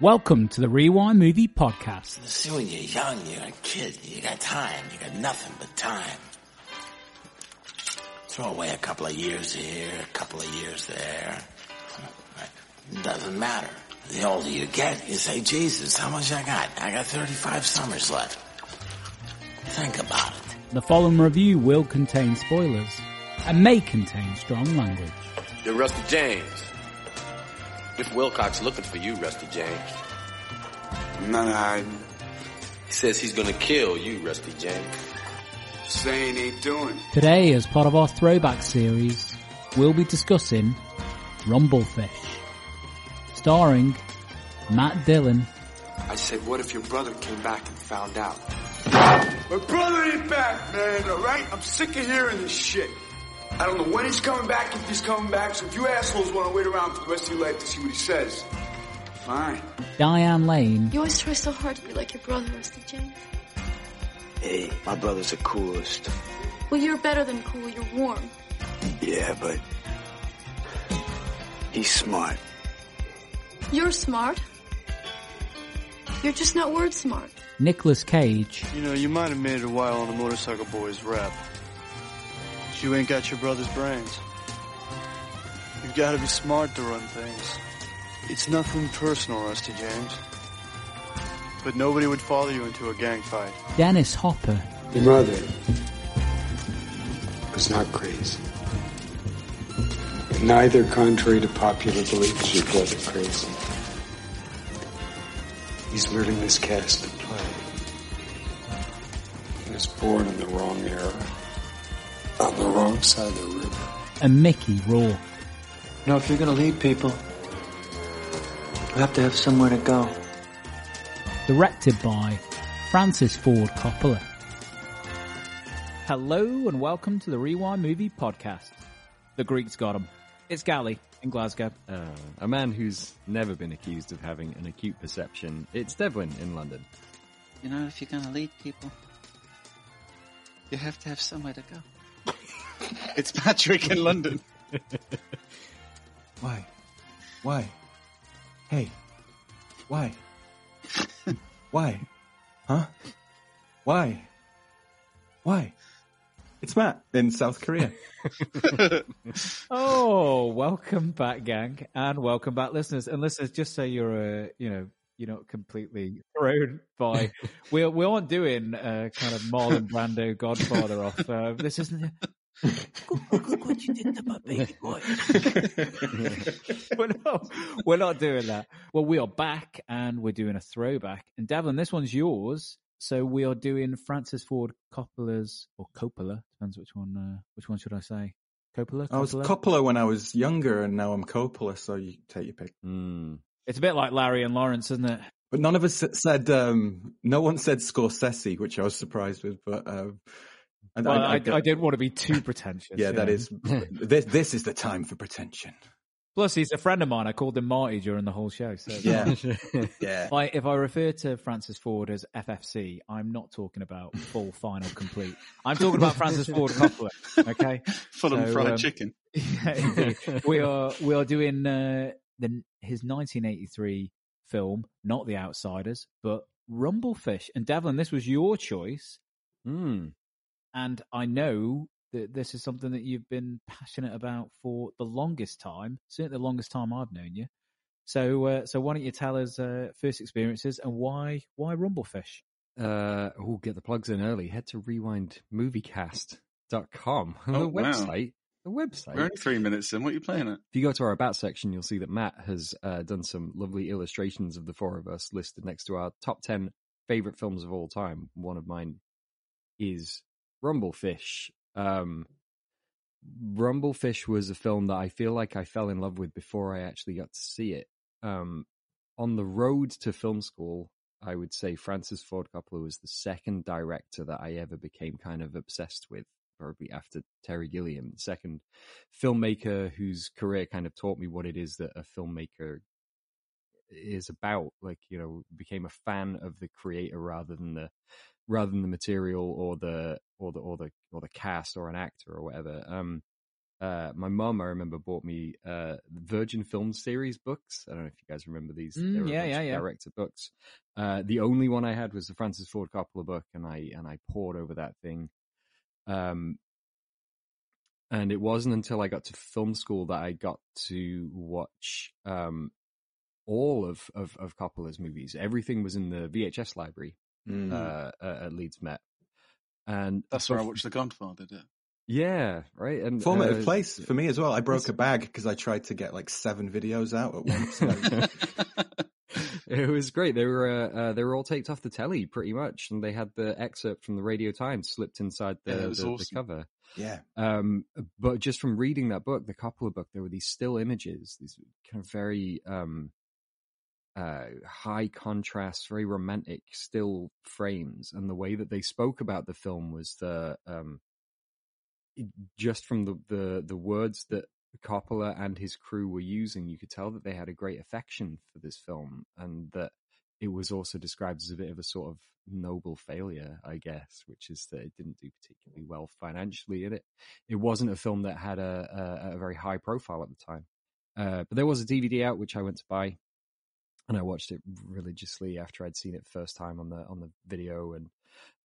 Welcome to the Rewind Movie Podcast. See, when you're young, you're a kid. You got time. You got nothing but time. Throw away a couple of years here, a couple of years there. It doesn't matter. The older you get, you say, Jesus, how much I got? I got 35 summers left. Think about it. The following review will contain spoilers and may contain strong language. You're Rusty James. Biff Wilcox looking for you, Rusty James. I'm not hiding. He says he's gonna kill you, Rusty James. Saying ain't doing. Today, as part of our throwback series, we'll be discussing Rumblefish, starring Matt Dillon, I said, what if your brother came back and found out? My brother ain't back, man, alright? I'm sick of hearing this shit. I don't know when he's coming back, if he's coming back, so if you assholes want to wait around for the rest of your life to see what he says, fine. Diane Lane, You always try so hard to be like your brother, Rusty James. Hey, my brother's the coolest. Well, you're better than cool. You're warm. Yeah, but he's smart. You're smart. You're just not word smart. Nicolas Cage, You know, you might have made it a while on the motorcycle boys rep. But you ain't got your brother's brains. You've got to be smart to run things. It's nothing personal, Rusty James. But nobody would follow you into a gang fight. Dennis Hopper, Your mother was not crazy. And neither, contrary to popular belief, is your brother crazy. He's learning this cast to play. He was born in the wrong era, on the wrong side of the river. and Mickey Rourke. You know, if you're gonna lead people, you have to have somewhere to go. directed by Francis Ford Coppola. Hello and welcome to the Rewind Movie Podcast. The Greeks got him. It's Galley in Glasgow. Uh, a man who's never been accused of having an acute perception. It's Devlin in London. You know, if you're gonna lead people, you have to have somewhere to go. It's Patrick in London. Why? Why? Hey. Why? Why? Huh? Why? Why? It's Matt in South Korea. Oh, welcome back, gang, and welcome back, listeners. And listeners, just so you're, uh, you know, you're not completely thrown by. we we aren't doing uh, kind of Marlon Brando Godfather off. Uh, this isn't. Look what you did to my baby boy. we're, not, we're not doing that. Well, we are back and we're doing a throwback. And Devlin, this one's yours. So we are doing Francis Ford Coppola's or Coppola depends which one. Uh, which one should I say? Coppola. I was Coppola? Coppola when I was younger, and now I'm Coppola, so you take your pick. Hmm. It's a bit like Larry and Lawrence, isn't it? But none of us said. Um, no one said Scorsese, which I was surprised with. But um, and Well, I, I, didn't want to be too pretentious. Yeah, you that know. is. this this is the time for pretension. Plus, he's a friend of mine. I called him Marty during the whole show. So Yeah, yeah. If I, if I refer to Francis Ford as FFC, I'm not talking about full, final, complete. I'm talking about Francis Ford Coppola. Okay, Fulham So, fried um, chicken. we are we are doing uh, the his 1983 film, not The Outsiders, but Rumblefish. And Devlin, this was your choice, Hmm. And I know that this is something that you've been passionate about for the longest time, certainly the longest time I've known you. So, uh, so why don't you tell us uh, first experiences and why why Rumblefish? Uh, oh, get the plugs in early. Head to rewindmoviecast.com. Oh, the wow. website. The website. We're only three minutes in. What are you playing at? If you go to our About section, you'll see that Matt has uh, done some lovely illustrations of the four of us listed next to our top 10 favorite films of all time. One of mine is Rumblefish. Um, Rumblefish was a film that I feel like I fell in love with before I actually got to see it. Um, on the road to film school, I would say Francis Ford Coppola was the second director that I ever became kind of obsessed with, probably after Terry Gilliam. Second filmmaker whose career kind of taught me what it is that a filmmaker is about. Like, you know, became a fan of the creator rather than the rather than the material or the or the or the or the cast or an actor or whatever. Um, uh, my mum, I remember, bought me uh, Virgin Film Series books. I don't know if you guys remember these. Mm, they were yeah, yeah, yeah. Director books. Uh, the only one I had was the Francis Ford Coppola book, and I and I poured over that thing. Um, and it wasn't until I got to film school that I got to watch um, all of, of of Coppola's movies. Everything was in the VHS library Mm. uh, uh, at Leeds Met, and That's where I watched The Godfather. Did Yeah, right. And Formative uh, place for me as well. I broke a bag because I tried to get like seven videos out at once. It was great. They were uh, uh, they were all taped off the telly pretty much, and they had the excerpt from the Radio Times slipped inside the, Yeah, it was the, the cover. yeah. Um, but just from reading that book, the Coppola book, there were these still images, these kind of very um, uh, high contrast, very romantic still frames, and the way that they spoke about the film was the um, just from the, the the words that Coppola and his crew were using, you could tell that they had a great affection for this film, and that it was also described as a bit of a sort of noble failure, I guess, which is that it didn't do particularly well financially. And it it wasn't a film that had a a, a very high profile at the time. Uh, but there was a DVD out which I went to buy, and I watched it religiously after I'd seen it first time on the on the video. And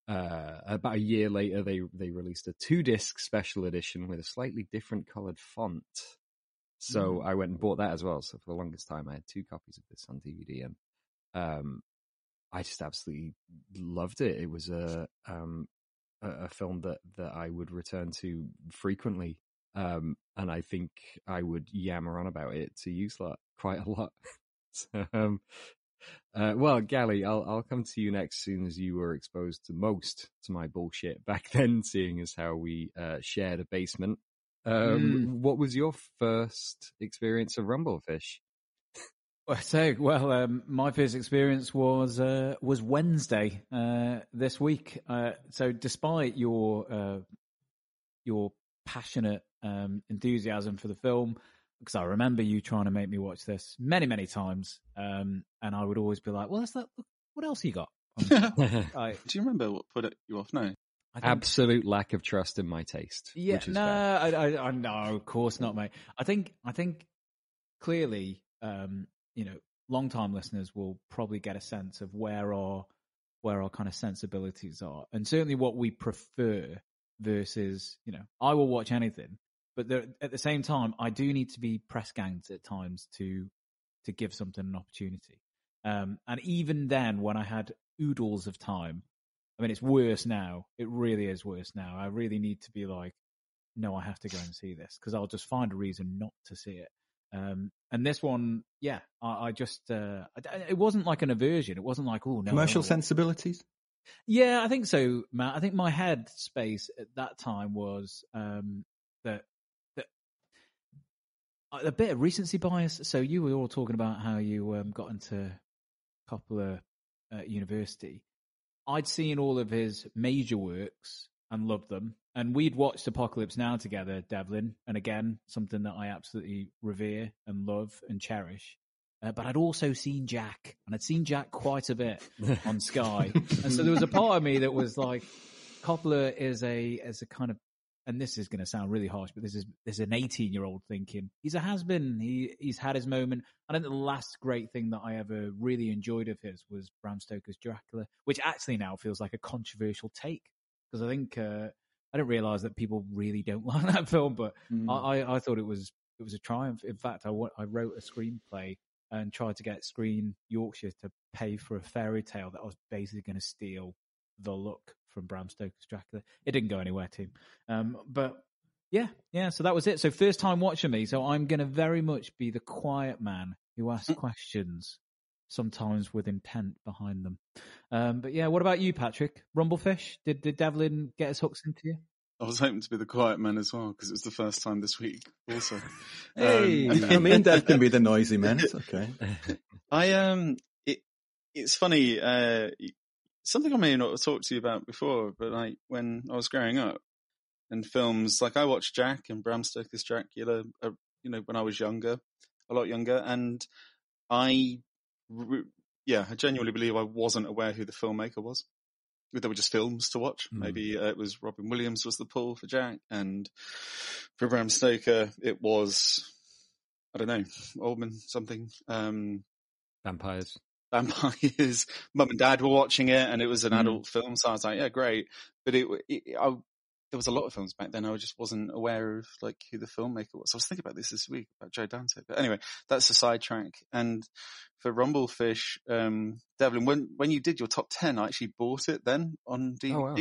uh, about a year later, they they released a two disc special edition with a slightly different colored font. So I went and bought that as well. So for the longest time, I had two copies of this on DVD, and um, I just absolutely loved it. It was a um, a, a film that that I would return to frequently, um, and I think I would yammer on about it to you lot quite a lot. um, uh, well, Gally, I'll I'll come to you next, as soon as you were exposed to most to my bullshit back then, seeing as how we uh, shared a basement. Um, What was your first experience of Rumblefish? Well, So, well, um, my first experience was uh, was Wednesday uh, this week. Uh, so, despite your uh, your passionate um, enthusiasm for the film, because I remember you trying to make me watch this many, many times, um, and I would always be like, "Well, that's that. What else you got?" I, Do you remember what put it, you off? No. Think- Absolute lack of trust in my taste. Yeah, no. I, I, I, no, of course not, mate. I think, I think clearly, um, you know, long time listeners will probably get a sense of where our, where our kind of sensibilities are, and certainly what we prefer versus, you know, I will watch anything, but there, at the same time, I do need to be press ganged at times to, to give something an opportunity. Um, and even then, when I had oodles of time, I mean, it's worse now. It really is worse now. I really need to be like, no, I have to go and see this because I'll just find a reason not to see it. Um, and this one, yeah, I, I just, uh, it wasn't like an aversion. It wasn't like, oh, no. Commercial sensibilities. Yeah, I think so, Matt. I think my head space at that time was, um, that, a bit of recency bias. So you were all talking about how you, um, got into Coppola uh, University. I'd seen all of his major works and loved them. And we'd watched Apocalypse Now together, Devlin. And again, something that I absolutely revere and love and cherish. Uh, but I'd also seen Jack, and I'd seen Jack quite a bit on Sky. and so there was a part of me that was like, Coppola is a, is a kind of, and this is going to sound really harsh, but this is, this is an 18 year old thinking. He's a has been. He, he's had his moment. I think the last great thing that I ever really enjoyed of his was Bram Stoker's Dracula, which actually now feels like a controversial take because I think uh, I didn't realize that people really don't like that film, but Mm. I, I, I thought it was it was a triumph. In fact, I, I wrote a screenplay and tried to get Screen Yorkshire to pay for a fairy tale that I was basically going to steal the look from Bram Stoker's Dracula. It didn't go anywhere, team. Um, but yeah, yeah. So that was it. So first time watching me. So I'm going to very much be the quiet man who asks questions, sometimes with intent behind them. Um, but yeah, what about you, Patrick? Rumblefish? Did did Devlin get his hooks into you? I was hoping to be the quiet man as well because it was the first time this week. Also, Hey, Um, me and Dev can be the noisy man. It's okay. I um, it it's funny. Uh, something I may not have talked to you about before, but like when I was growing up, and films like I watched Jack and Bram Stoker's Dracula. Uh, you know, when I was younger, a lot younger, and I, re- yeah, I genuinely believe I wasn't aware who the filmmaker was. there were just films to watch. Mm. Maybe uh, it was Robin Williams was the pull for Jack, and for Bram Stoker it was I don't know Oldman something. Um, Vampires. Vampires. Mum and Dad were watching it, and it was an Mm. adult film, so I was like, yeah, great. But it, it I, there was a lot of films back then. I just wasn't aware of like who the filmmaker was. I was thinking about this this week about Joe Dante. But anyway, that's a sidetrack. And for Rumblefish, um, Devlin, when when you did your top ten, I actually bought it then on DVD. Oh, wow.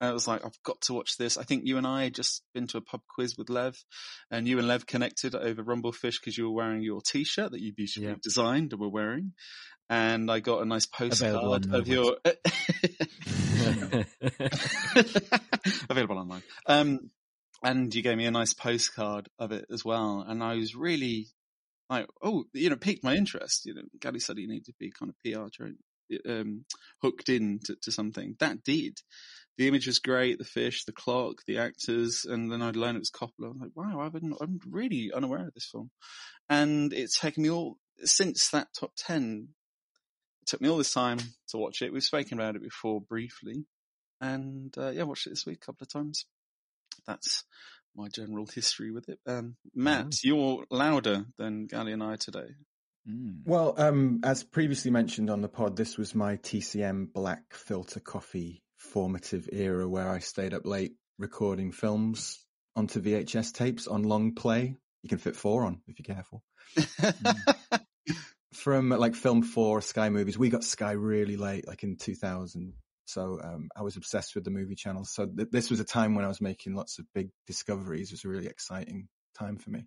It was like, I've got to watch this. I think you and I had just been to a pub quiz with Lev, and you and Lev connected over Rumblefish because you were wearing your T-shirt that you beautifully Yeah. designed and were wearing. And I got a nice postcard of your available online. Um, and you gave me a nice postcard of it as well, and I was really like, oh, you know, piqued my interest. You know, Gally said you need to be kind of PR um, hooked in to, to something. That did. The image was great, the fish, the clock, the actors, and then I'd learned it was Coppola. I'm like, wow, I've been, I'm really unaware of this film. And it's taken me all, since that top 10, it took me all this time to watch it. We've spoken about it before briefly. And, uh, yeah, watched it this week a couple of times. That's my general history with it. Um, Matt, you're louder than Gally and I today. Mm. Well, um, as previously mentioned on the pod, this was my TCM black filter coffee formative era where I stayed up late recording films onto VHS tapes on long play. You can fit four on if you're careful. From like film four Sky movies, we got Sky really late, like in 2000. So um, I was obsessed with the movie channel. So th- this was a time when I was making lots of big discoveries. It was a really exciting time for me.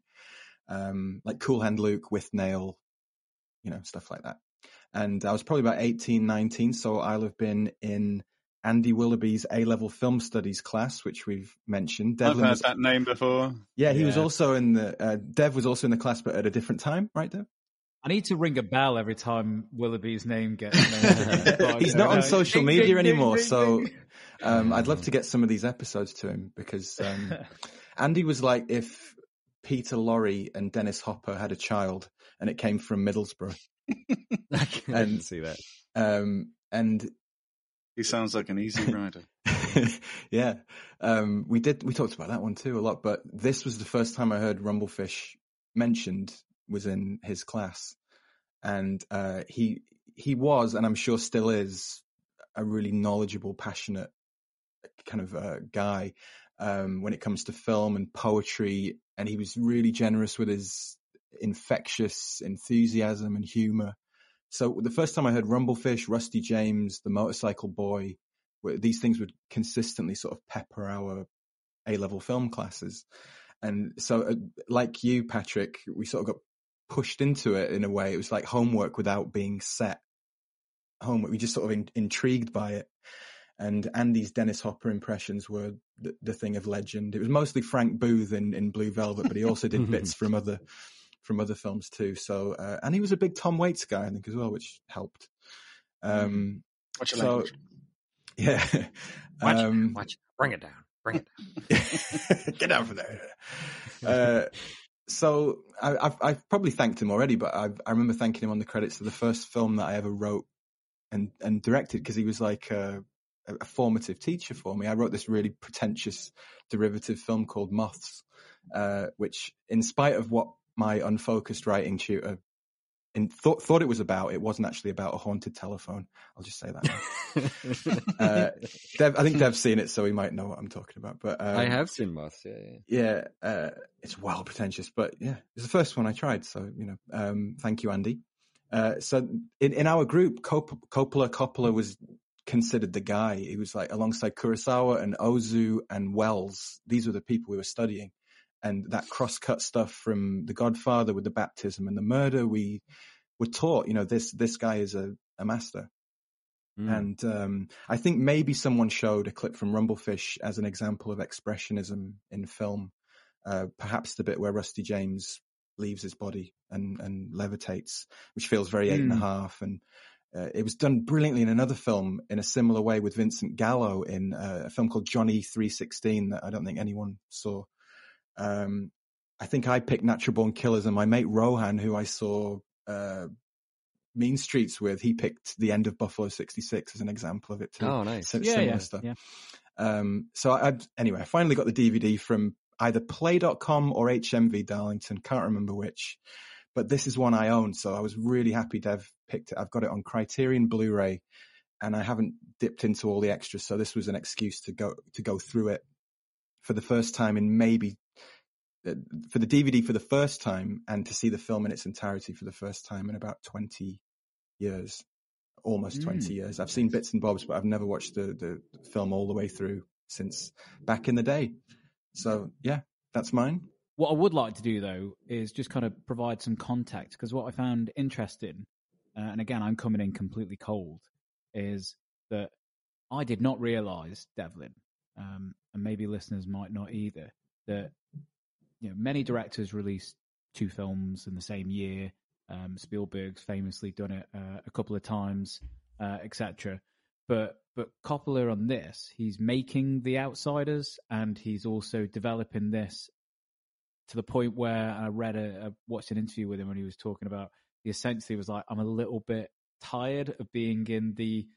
Um, like Cool Hand Luke, Withnail, you know, stuff like that. And I was probably about 18, 19. So I'll have been in Andy Willoughby's A level film studies class, which we've mentioned. I've heard was, that name before. yeah, he was also in the, uh, Dev was also in the class, but at a different time, right, Dev? I need to ring a bell every time Willoughby's name gets mentioned. He's not on social Ding, media ding, ding, anymore, ding, so ding. um, I'd love to get some of these episodes to him because um, Andy was like if Peter Lorre and Dennis Hopper had a child and it came from Middlesbrough. I can And- see that. Um, and He sounds like an easy rider. yeah, um, we did. We talked about that one too a lot, but this was the first time I heard Rumblefish mentioned was in his class, and uh, he he was, and I'm sure still is, a really knowledgeable, passionate kind of uh, guy um, when it comes to film and poetry, and he was really generous with his infectious enthusiasm and humor. So the first time I heard Rumblefish, Rusty James, the Motorcycle Boy, these things would consistently sort of pepper our A level film classes. And so, uh, like you, Patrick, we sort of got pushed into it in a way. It was like homework without being set homework. We just sort of in, intrigued by it. And Andy's Dennis Hopper impressions were the, the thing of legend. It was mostly Frank Booth in, in Blue Velvet, but he also did bits from other from other films too. So, uh, and he was a big Tom Waits guy, I think, as well, which helped. Um, Watch your so, language. yeah. Watch um, watch. Bring it down. Bring it down. Get out from there. Uh, so I, I've, I've probably thanked him already, but I've, I remember thanking him on the credits of the first film that I ever wrote and, and directed because he was like a, a formative teacher for me. I wrote this really pretentious derivative film called Moths, uh, which in spite of what my unfocused writing tutor in, thought, thought it was about, it wasn't actually about a haunted telephone. I'll just say that. uh, Dev, I think Dev's seen it, so he might know what I'm talking about. But um, I have seen Moths. Yeah, yeah. yeah, uh, it's well pretentious, but yeah, it's the first one I tried. So, you know, um, thank you, Andy. Uh, so in, in our group, Cop- Coppola, Coppola was considered the guy. He was like alongside Kurosawa and Ozu and Welles. These were the people we were studying. And that cross-cut stuff from The Godfather with the baptism and the murder, we were taught, you know, this, this guy is a, a master. Mm. And um, I think maybe someone showed a clip from Rumblefish as an example of expressionism in film. Uh, perhaps the bit where Rusty James leaves his body and, and levitates, which feels very eight and Mm. half. And uh, it was done brilliantly in another film in a similar way with Vincent Gallo in uh, a film called Johnny 316 that I don't think anyone saw. Um, I think I picked Natural Born Killers and my mate Rohan, who I saw uh, Mean Streets with, he picked the end of Buffalo '66 as an example of it too. Oh, nice. Sim- Yeah, similar yeah, stuff. yeah. Um, so I, I anyway, I finally got the DVD from either Play.com or HMV Darlington. Can't remember which, but this is one I own. So I was really happy Dev picked it. I've got it on Criterion Blu-ray, and I haven't dipped into all the extras. So this was an excuse to go to go through it for the first time in maybe for the DVD for the first time, and to see the film in its entirety for the first time in about twenty years. Almost Mm. 20 years. I've seen bits and bobs, but I've never watched the, the film all the way through since back in the day. So yeah, that's mine. What I would like to do though is just kind of provide some context because what I found interesting, uh, and again I'm coming in completely cold, is that I did not realise Devlin, um, and maybe listeners might not either, that you know many directors release two films in the same year. Um, Spielberg's famously done it uh, a couple of times, uh, etc. But but Coppola on this, he's making The Outsiders, and he's also developing this to the point where I read a, a watched an interview with him when he was talking about he essentially was like, I'm a little bit tired of being in the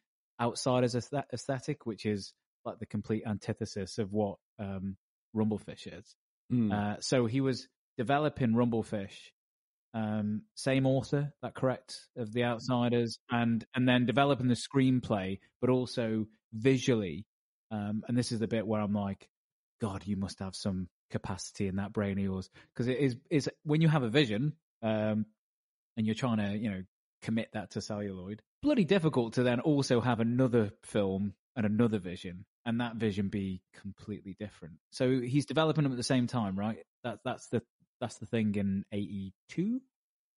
outsiders aesthetic, which is like the complete antithesis of what um, Rumblefish is. Mm. Uh, so he was developing Rumblefish, um, same author, that correct, of The Outsiders, and and then developing the screenplay, but also visually. Um, and this is the bit where I'm like, God, you must have some capacity in that brain of yours, because it is is when you have a vision, um, and you're trying to you know commit that to celluloid, bloody difficult to then also have another film and another vision, and that vision be completely different. So he's developing them at the same time, right? That's that's the that's the thing in eighty two.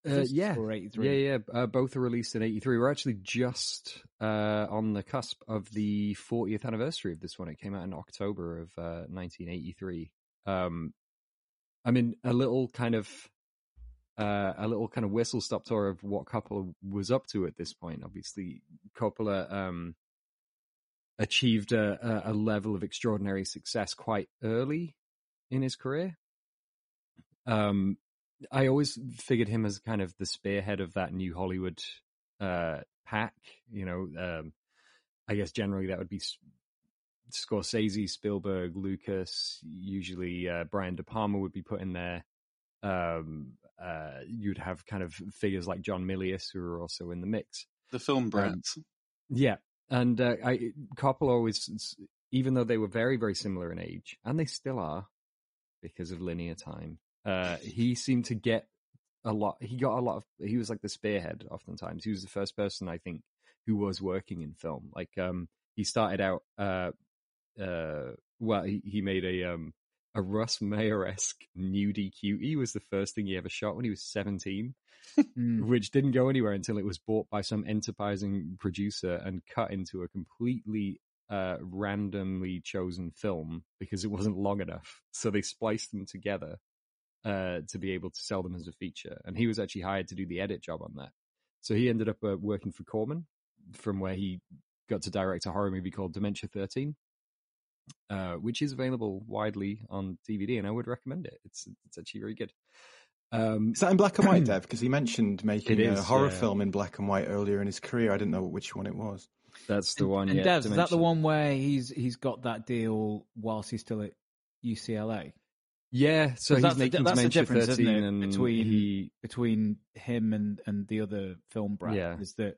Uh, yeah, or eighty three. yeah, yeah. Uh, both are released in '83. We're actually just uh, on the cusp of the 40th anniversary of this one. It came out in October of uh, 1983. Um, I mean, a little kind of uh, a little kind of whistle stop tour of what Coppola was up to at this point. Obviously, Coppola um, achieved a, a, level of extraordinary success quite early in his career. Um, I always figured him as kind of the spearhead of that new Hollywood uh, pack. You know, um, I guess generally that would be Scorsese, Spielberg, Lucas. Usually, uh, Brian De Palma would be put in there. Um, uh, you'd have kind of figures like John Milius who are also in the mix. The film brands. brats. Yeah, and uh, I Coppola always, even though they were very very similar in age, and they still are, because of linear time. Uh, he seemed to get a lot. He got a lot of. He was like the spearhead. Oftentimes, he was the first person I think who was working in film. Like, um, he started out. Uh, uh, well, he, he made a um a Russ Meyer esque nudie cutie was the first thing he ever shot when he was seventeen Mm. which didn't go anywhere until it was bought by some enterprising producer and cut into a completely uh, randomly chosen film because it wasn't long enough. So they spliced them together uh, to be able to sell them as a feature. And he was actually hired to do the edit job on that. So he ended up uh, working for Corman, from where he got to direct a horror movie called Dementia 13. Uh, which is available widely on DVD, and I would recommend it. It's it's actually very good. Um, Is that in black and white, Dev? Because he mentioned making It a horror yeah. film in black and white earlier in his career. I didn't know which one it was. That's the one. And yeah, Devs, is that the one where he's he's got that deal whilst he's still at UCLA? Yeah, so he's that's the, making that's the difference, 13 isn't it, and between he- between him and and the other film brat Yeah. is that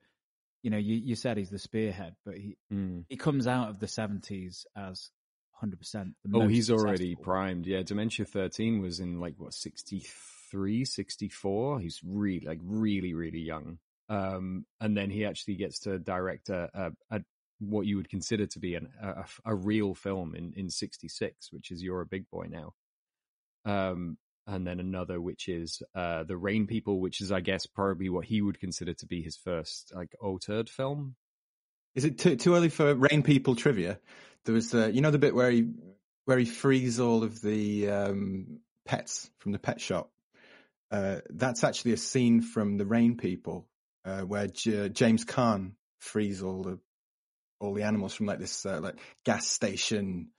you know you you said he's the spearhead, but he Mm. he comes out of the seventies as hundred percent. Oh, he's already primed. Yeah, Dementia 13 was in like what 63, 64. He's really like really really young. Um and then he actually gets to direct a, a, a what you would consider to be an, a, a real film in in 66, which is You're a Big Boy Now. Um and then another which is uh The Rain People, which is I guess probably what he would consider to be his first like auteur film. Is it too, too early for Rain People trivia? There was, uh, you know, the bit where he where he frees all of the um, pets from the pet shop. Uh, that's actually a scene from the Rain People, uh, where J- James Caan frees all the all the animals from like this uh, like gas station.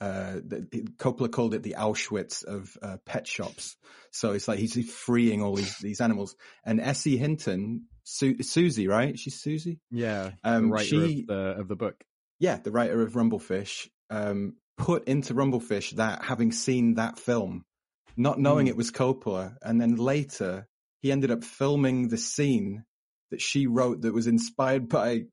Uh, the, the- Coppola called it the Auschwitz of pet shops. So it's like he's freeing all these these animals. And S.E. Hinton Su- Susie, right? She's Susie. Yeah, Um, the writer she- of the of the book. Yeah, the writer of Rumblefish um, put into Rumblefish that having seen that film, not knowing Hmm. it was Coppola, and then later he ended up filming the scene that she wrote that was inspired by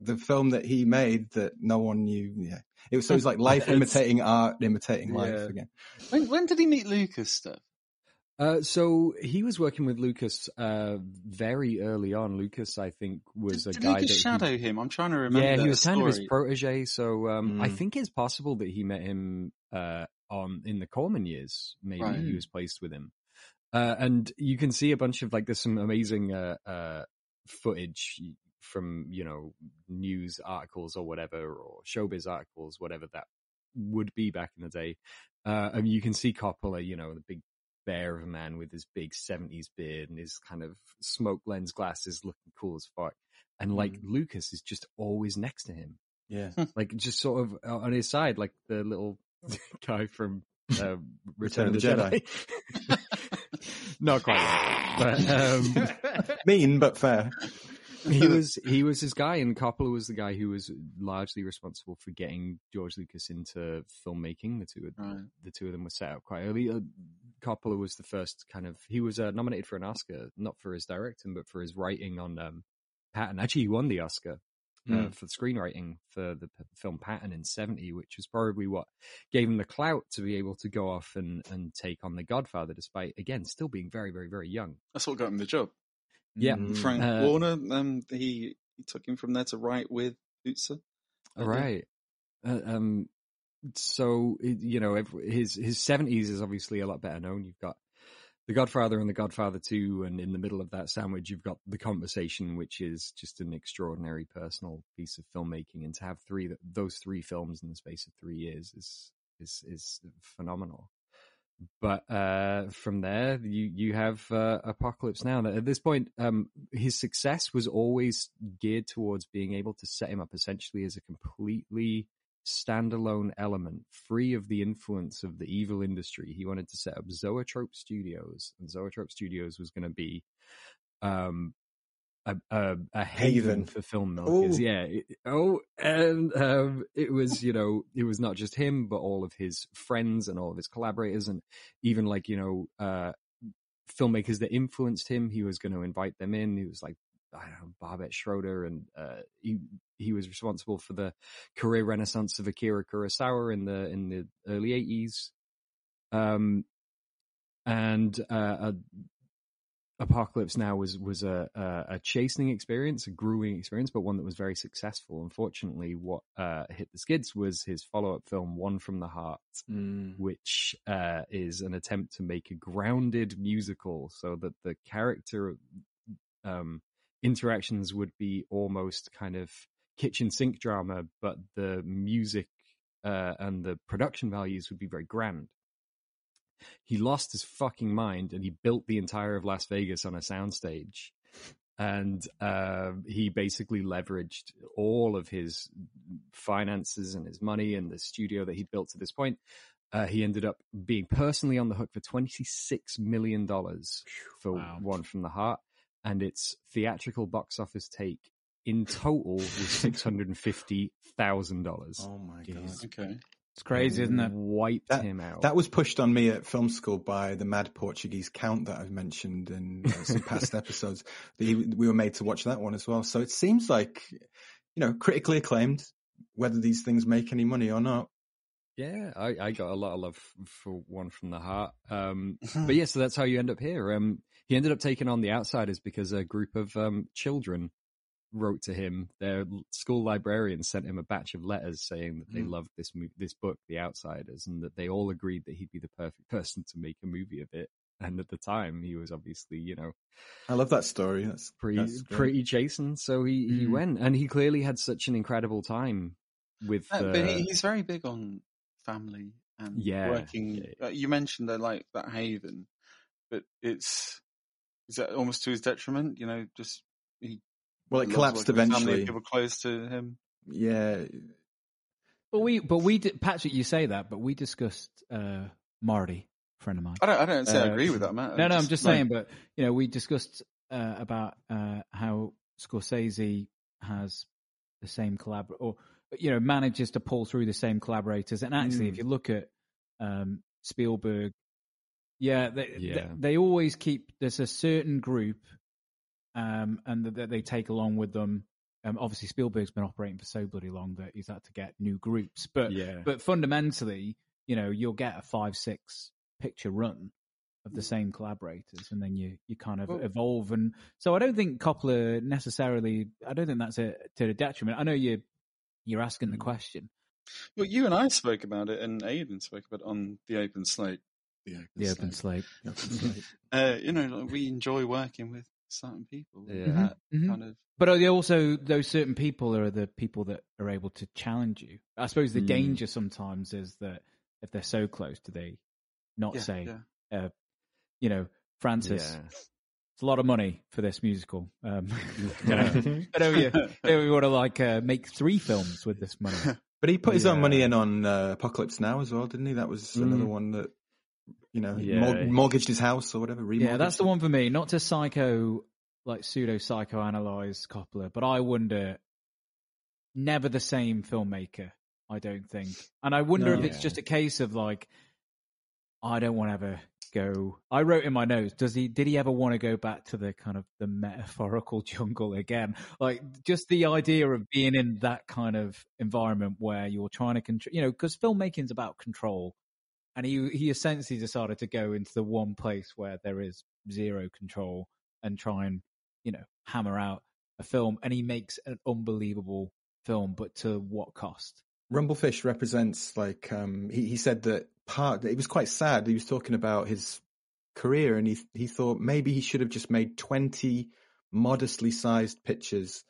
the film that he made that no one knew. Yeah, it was so it was like life imitating art, imitating Yeah. life again. When, when did he meet Lucas stuff? Uh, so he was working with Lucas uh, very early on. Lucas, I think, was a Did guy Lucas that he- shadow him? I'm trying to remember. yeah, he was kind of his protege. So um, I Mm. think it's possible that he met him uh, on in the Corman years. Maybe Right. he was placed with him, uh, and you can see a bunch of like there's some amazing uh, uh, footage from you know news articles or whatever or showbiz articles, whatever that would be back in the day. Uh, and you can see Coppola, you know, the big bear of a man with his big 70s beard and his kind of smoke lens glasses looking cool as fuck. And like Lucas is just always next to him. Yeah. Like just sort of uh, on his side, like the little guy from uh, Return, Return of the Jedi. Not quite like but um, mean but fair. he was he was his guy, and Coppola was the guy who was largely responsible for getting George Lucas into filmmaking. The two of Right. the two of them were set up quite early. Uh, Coppola was the first kind of he was uh, nominated for an Oscar, not for his directing, but for his writing on um, Patton. Actually, he won the Oscar. Uh, Mm. for screenwriting for the p- film Patton in 70, which was probably what gave him the clout to be able to go off and, and take on The Godfather, despite, again, still being very, very, very young. That's what got him the job. Yeah. Frank Uh, Warner, um, he, he took him from there to write with Utsa. Right. Uh, um. So you know, his his seventies is obviously a lot better known. You've got the Godfather and the Godfather Two, and in the middle of that sandwich, you've got the Conversation, which is just an extraordinary personal piece of filmmaking. And to have three those three films in the space of three years is is is phenomenal. But uh, from there, you you have uh, Apocalypse Now. At this point, um, his success was always geared towards being able to set him up essentially as a completely standalone element, free of the influence of the evil industry. He wanted to set up Zoetrope Studios, and Zoetrope Studios was going to be um, a, a, a haven Haven. for filmmakers. Ooh. Yeah. Oh, and um, it was, you know, it was not just him, but all of his friends and all of his collaborators, and even like, you know, uh, filmmakers that influenced him. He was going to invite them in. He was like, I don't know, Barbet Schroeder, and uh, he he was responsible for the career renaissance of Akira Kurosawa in the in the early eighties. Um, and uh, a, Apocalypse Now was was a, a a chastening experience, a grueling experience, but one that was very successful. Unfortunately, what uh, hit the skids was his follow up film, One from the Heart, Mm. which uh, is an attempt to make a grounded musical, so that the character um, interactions would be almost kind of kitchen sink drama, but the music uh, and the production values would be very grand. He lost his fucking mind and he built the entire of Las Vegas on a soundstage. And uh, he basically leveraged all of his finances and his money and the studio that he'd built to this point. Uh, he ended up being personally on the hook for $26 million for Wow. One from the Heart. And its theatrical box office take in total was $650,000. Oh my god. Okay. It's crazy, isn't it? Wiped That, him out. that was pushed on me at film school by the mad Portuguese count that I've mentioned in uh, some past episodes. The, we were made to watch that one as well. So it seems like, you know, critically acclaimed, whether these things make any money or not. Yeah, I, I got a lot of love for one from the heart. Um, but yeah, so that's how you end up here. Um, he ended up taking on the outsiders because a group of um, children wrote to him. Their school librarian sent him a batch of letters saying that they Mm. loved this mo- this book, The Outsiders, and that they all agreed that he'd be the perfect person to make a movie of it. And at the time, he was obviously, you know, I love that story. That's pretty that's pretty chastened. So he he Mm. went, and he clearly had such an incredible time with. The, but he, he's very big on family and Yeah, working. yeah. You mentioned that like that haven, but it's is that almost to his detriment? You know, just he Well, it collapsed working with family, eventually. People close to him. Yeah. But we, but we, did, Patrick, you say that, but we discussed uh, Marty, friend of mine. I don't. I don't say I Uh, agree with that, Matt. No, no, I'm just like- saying, but you know, we discussed uh, about uh, how Scorsese has the same collab or you know manages to pull through the same collaborators. And actually, Mm. if you look at um, Spielberg, yeah, they, Yeah. They, they always keep there's a certain group, um, and that that they take along with them. Um, obviously, Spielberg's been operating for so bloody long that he's had to get new groups, but yeah. but fundamentally, you know, you'll get a five six picture run of the same collaborators, and then you you kind of Well- evolve. And so, I don't think Coppola necessarily. I don't think that's a to the detriment. I know you you're asking the Mm. question. Well, you and I spoke about it, and Aidan spoke about it on the open slate. The open The open slate. The open slate. Uh, you know, like, we enjoy working with certain people. Yeah. That Mhm. kind of. But are they also those certain people are the people that are able to challenge you? I suppose the Mm. danger sometimes is that if they're so close, do they not Yeah, say, yeah. uh, you know, Francis, Yeah. it's a lot of money for this musical. Um, you know, I know you, you want to like uh, make three films with this money. But he put his own money in on uh, Apocalypse Now as well, didn't he? That was another Mm. one that you know Yeah. mor- mortgaged his house or whatever. Yeah, that's remortgaged the one for me. Not to psycho, like pseudo psychoanalyze Coppola, but I wonder, never the same filmmaker. I don't think, and I wonder if No. it's just a case of like, I don't want to ever go. I wrote in my notes, does he? Did he ever want to go back to the kind of the metaphorical jungle again? Like just the idea of being in that kind of environment where you're trying to control, you know, because filmmaking's about control and he he essentially decided to go into the one place where there is zero control and try and you know hammer out a film and he makes an unbelievable film but to what cost Rumblefish represents like um, he he said that part. It was quite sad. He was talking about his career, and he he thought maybe he should have just made twenty modestly sized pictures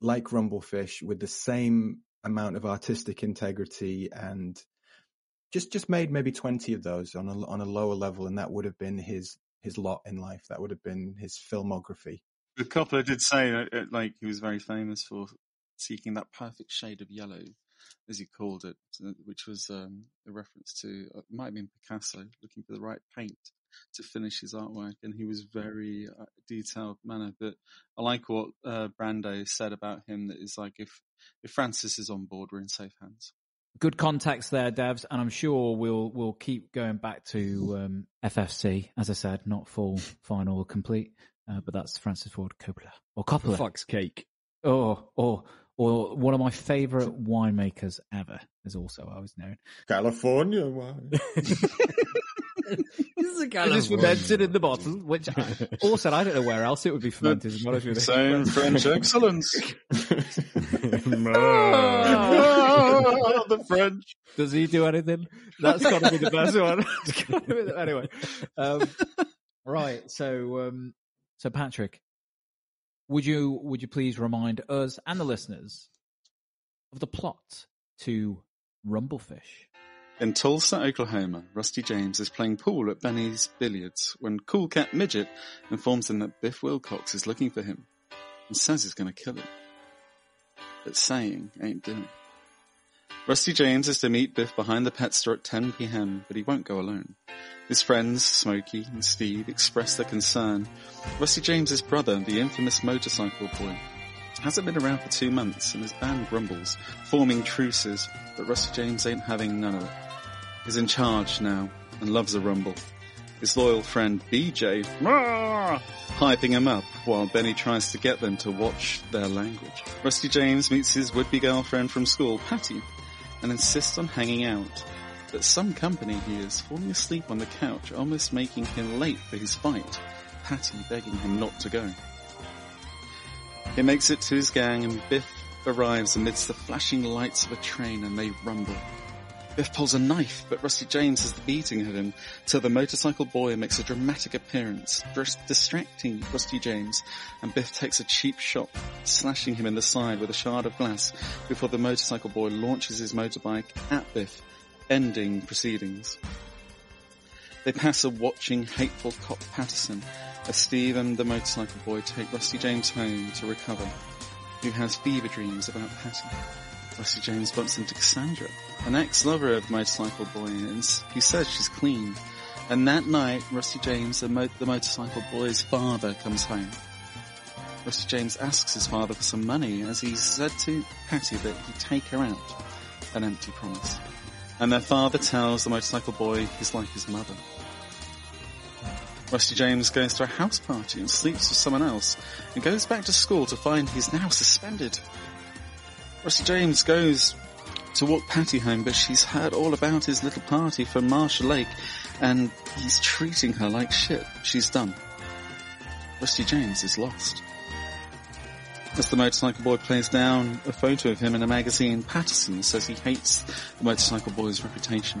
like Rumblefish with the same amount of artistic integrity and just just made maybe 20 of those on a on a lower level and that would have been his his lot in life that would have been his filmography But Coppola did say, uh, like, he was very famous for seeking that perfect shade of yellow, as he called it, uh, which was um, a reference to, uh, might have been Picasso, looking for the right paint to finish his artwork. And he was very detailed manner. But I like what uh, Brando said about him, that is like, if, if Francis is on board, we're in safe hands. Good context there devs and i'm sure we'll we'll keep going back to um, ffc as i said not full final or complete uh, but that's francis ford coppola. Or coppola. Fuck's cake. or or or one of my favorite winemakers ever is also i was known. California This is a It is fermented in the bottle, which I, also I don't know where else it would be fermented. to be honest with you. Same French excellence. Oh. the French. Does he do anything? That's got to be the best one. Be the- anyway, um, right. So, um, so Patrick, would you would you please remind us and the listeners of the plot to Rumblefish? In Tulsa, Oklahoma, Rusty James is playing pool at Benny's Billiards when Cool Cat Midget informs him that Biff Wilcox is looking for him and says he's going to kill him. But saying ain't doing. Rusty James is to meet Biff behind the pet store at 10 p.m., but he won't go alone. His friends, Smokey and Steve, express their concern. Rusty James's brother, the infamous motorcycle boy, hasn't been around for two months and his band grumbles, forming truces, but Rusty James ain't having none of it. He's in charge now and loves a rumble. His loyal friend BJ, "Rah!" hyping him up while Benny tries to get them to watch their language. Rusty James meets his would-be girlfriend from school, Patty, and insists on hanging out. But some company he is, falling asleep on the couch, almost making him late for his fight, Patty begging him not to go. He makes it to his gang and Biff arrives amidst the flashing lights of a train and they rumble. Biff pulls a knife, but Rusty James has the beating of him till the motorcycle boy makes a dramatic appearance, dis- distracting Rusty James, and Biff takes a cheap shot, slashing him in the side with a shard of glass before the motorcycle boy launches his motorbike at Biff, ending proceedings. They pass a watching, hateful cop Patterson as Steve and the motorcycle boy take Rusty James home to recover, who has fever dreams about Patty. Rusty James bumps into Cassandra, an ex-lover of the Motorcycle Boy, and s- he says she's clean. And that night, Rusty James, the, mo- the Motorcycle Boy's father, comes home. Rusty James asks his father for some money as he said to Patty that he'd take her out. An empty promise. And their father tells the motorcycle boy he's like his mother. Rusty James goes to a house party and sleeps with someone else and goes back to school to find he's now suspended. Rusty James goes to walk Patty home, but she's heard all about his little party from Marshall Lake and he's treating her like shit. She's done. Rusty James is lost. As the motorcycle boy plays down a photo of him in a magazine, Patterson says he hates the motorcycle boy's reputation.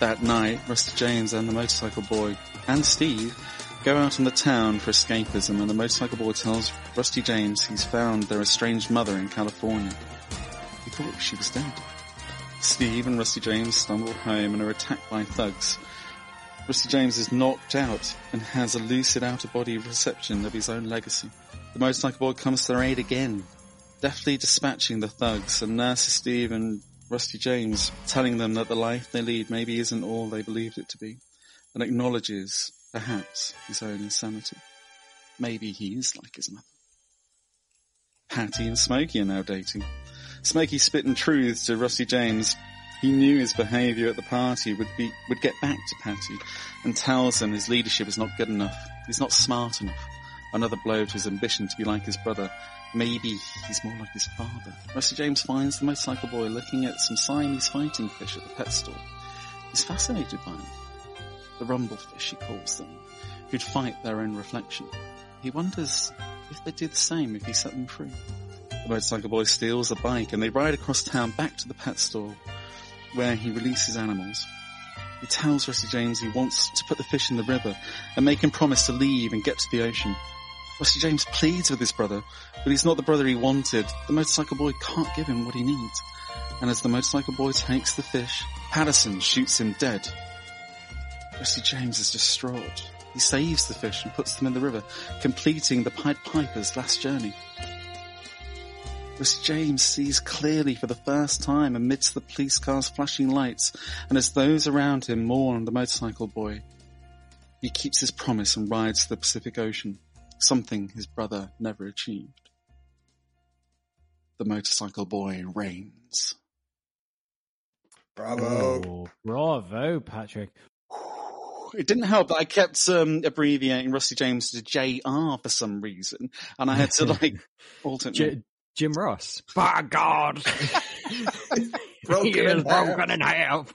That night, Rusty James and the motorcycle boy and Steve go out in the town for escapism and the motorcycle boy tells Rusty James he's found their estranged mother in California. He thought she was dead. Steve and Rusty James stumble home and are attacked by thugs. Rusty James is knocked out and has a lucid out-of-body reception of his own legacy. The motorcycle boy comes to their aid again, deftly dispatching the thugs and nurses Steve and Rusty James, telling them that the life they lead maybe isn't all they believed it to be, and acknowledges, perhaps, his own insanity. Maybe he is like his mother. Patty and Smokey are now dating. Smokey spitting truths to Rusty James. He knew his behaviour at the party would be would get back to Patty, and tells him his leadership is not good enough. He's not smart enough. Another blow to his ambition to be like his brother. Maybe he's more like his father. Rusty James finds the motorcycle boy looking at some Siamese fighting fish at the pet store. He's fascinated by them. The rumblefish, he calls them, who'd fight their own reflection. He wonders if they'd do the same if he set them free. The motorcycle boy steals a bike and they ride across town back to the pet store where he releases animals. He tells Rusty James he wants to put the fish in the river and make him promise to leave and get to the ocean. Rusty James pleads with his brother, but he's not the brother he wanted. The motorcycle boy can't give him what he needs. And as the motorcycle boy takes the fish, Patterson shoots him dead. Rusty James is distraught. He saves the fish and puts them in the river, completing the Pied Piper's last journey. Rusty James sees clearly for the first time amidst the police car's flashing lights, and as those around him mourn the motorcycle boy, he keeps his promise and rides to the Pacific Ocean, something his brother never achieved. The motorcycle boy reigns. Bravo. Oh, bravo, Patrick. It didn't help that I kept um, abbreviating Rusty James to JR for some reason, and I had to like alternate. J- Jim Ross. By God. Broken he in broken in half.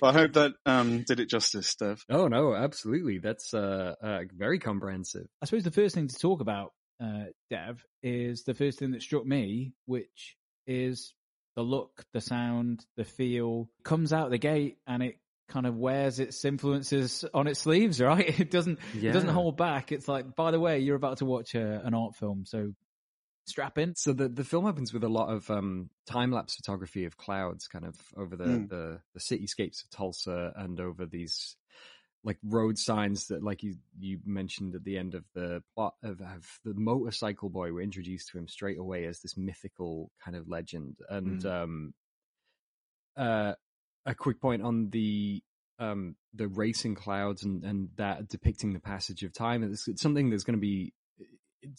Well, I hope that um, did it justice, Dev. oh no, absolutely. That's uh, uh, very comprehensive. I suppose the first thing to talk about, uh, Dev, is the first thing that struck me, which is the look, the sound, the feel. Comes out the gate and it kind of wears its influences on its sleeves, right? It doesn't. It doesn't hold back. It's like, by the way, you're about to watch a, an art film, so strap in. So the the film opens with a lot of um, time lapse photography of clouds, kind of over the, Mm. the the cityscapes of Tulsa and over these like road signs that, like you you mentioned at the end of the plot of, of the motorcycle boy. We're introduced to him straight away as this mythical kind of legend, and Mm. um, uh, a quick point on the um the racing clouds and and that depicting the passage of time. It's, it's something that's going to be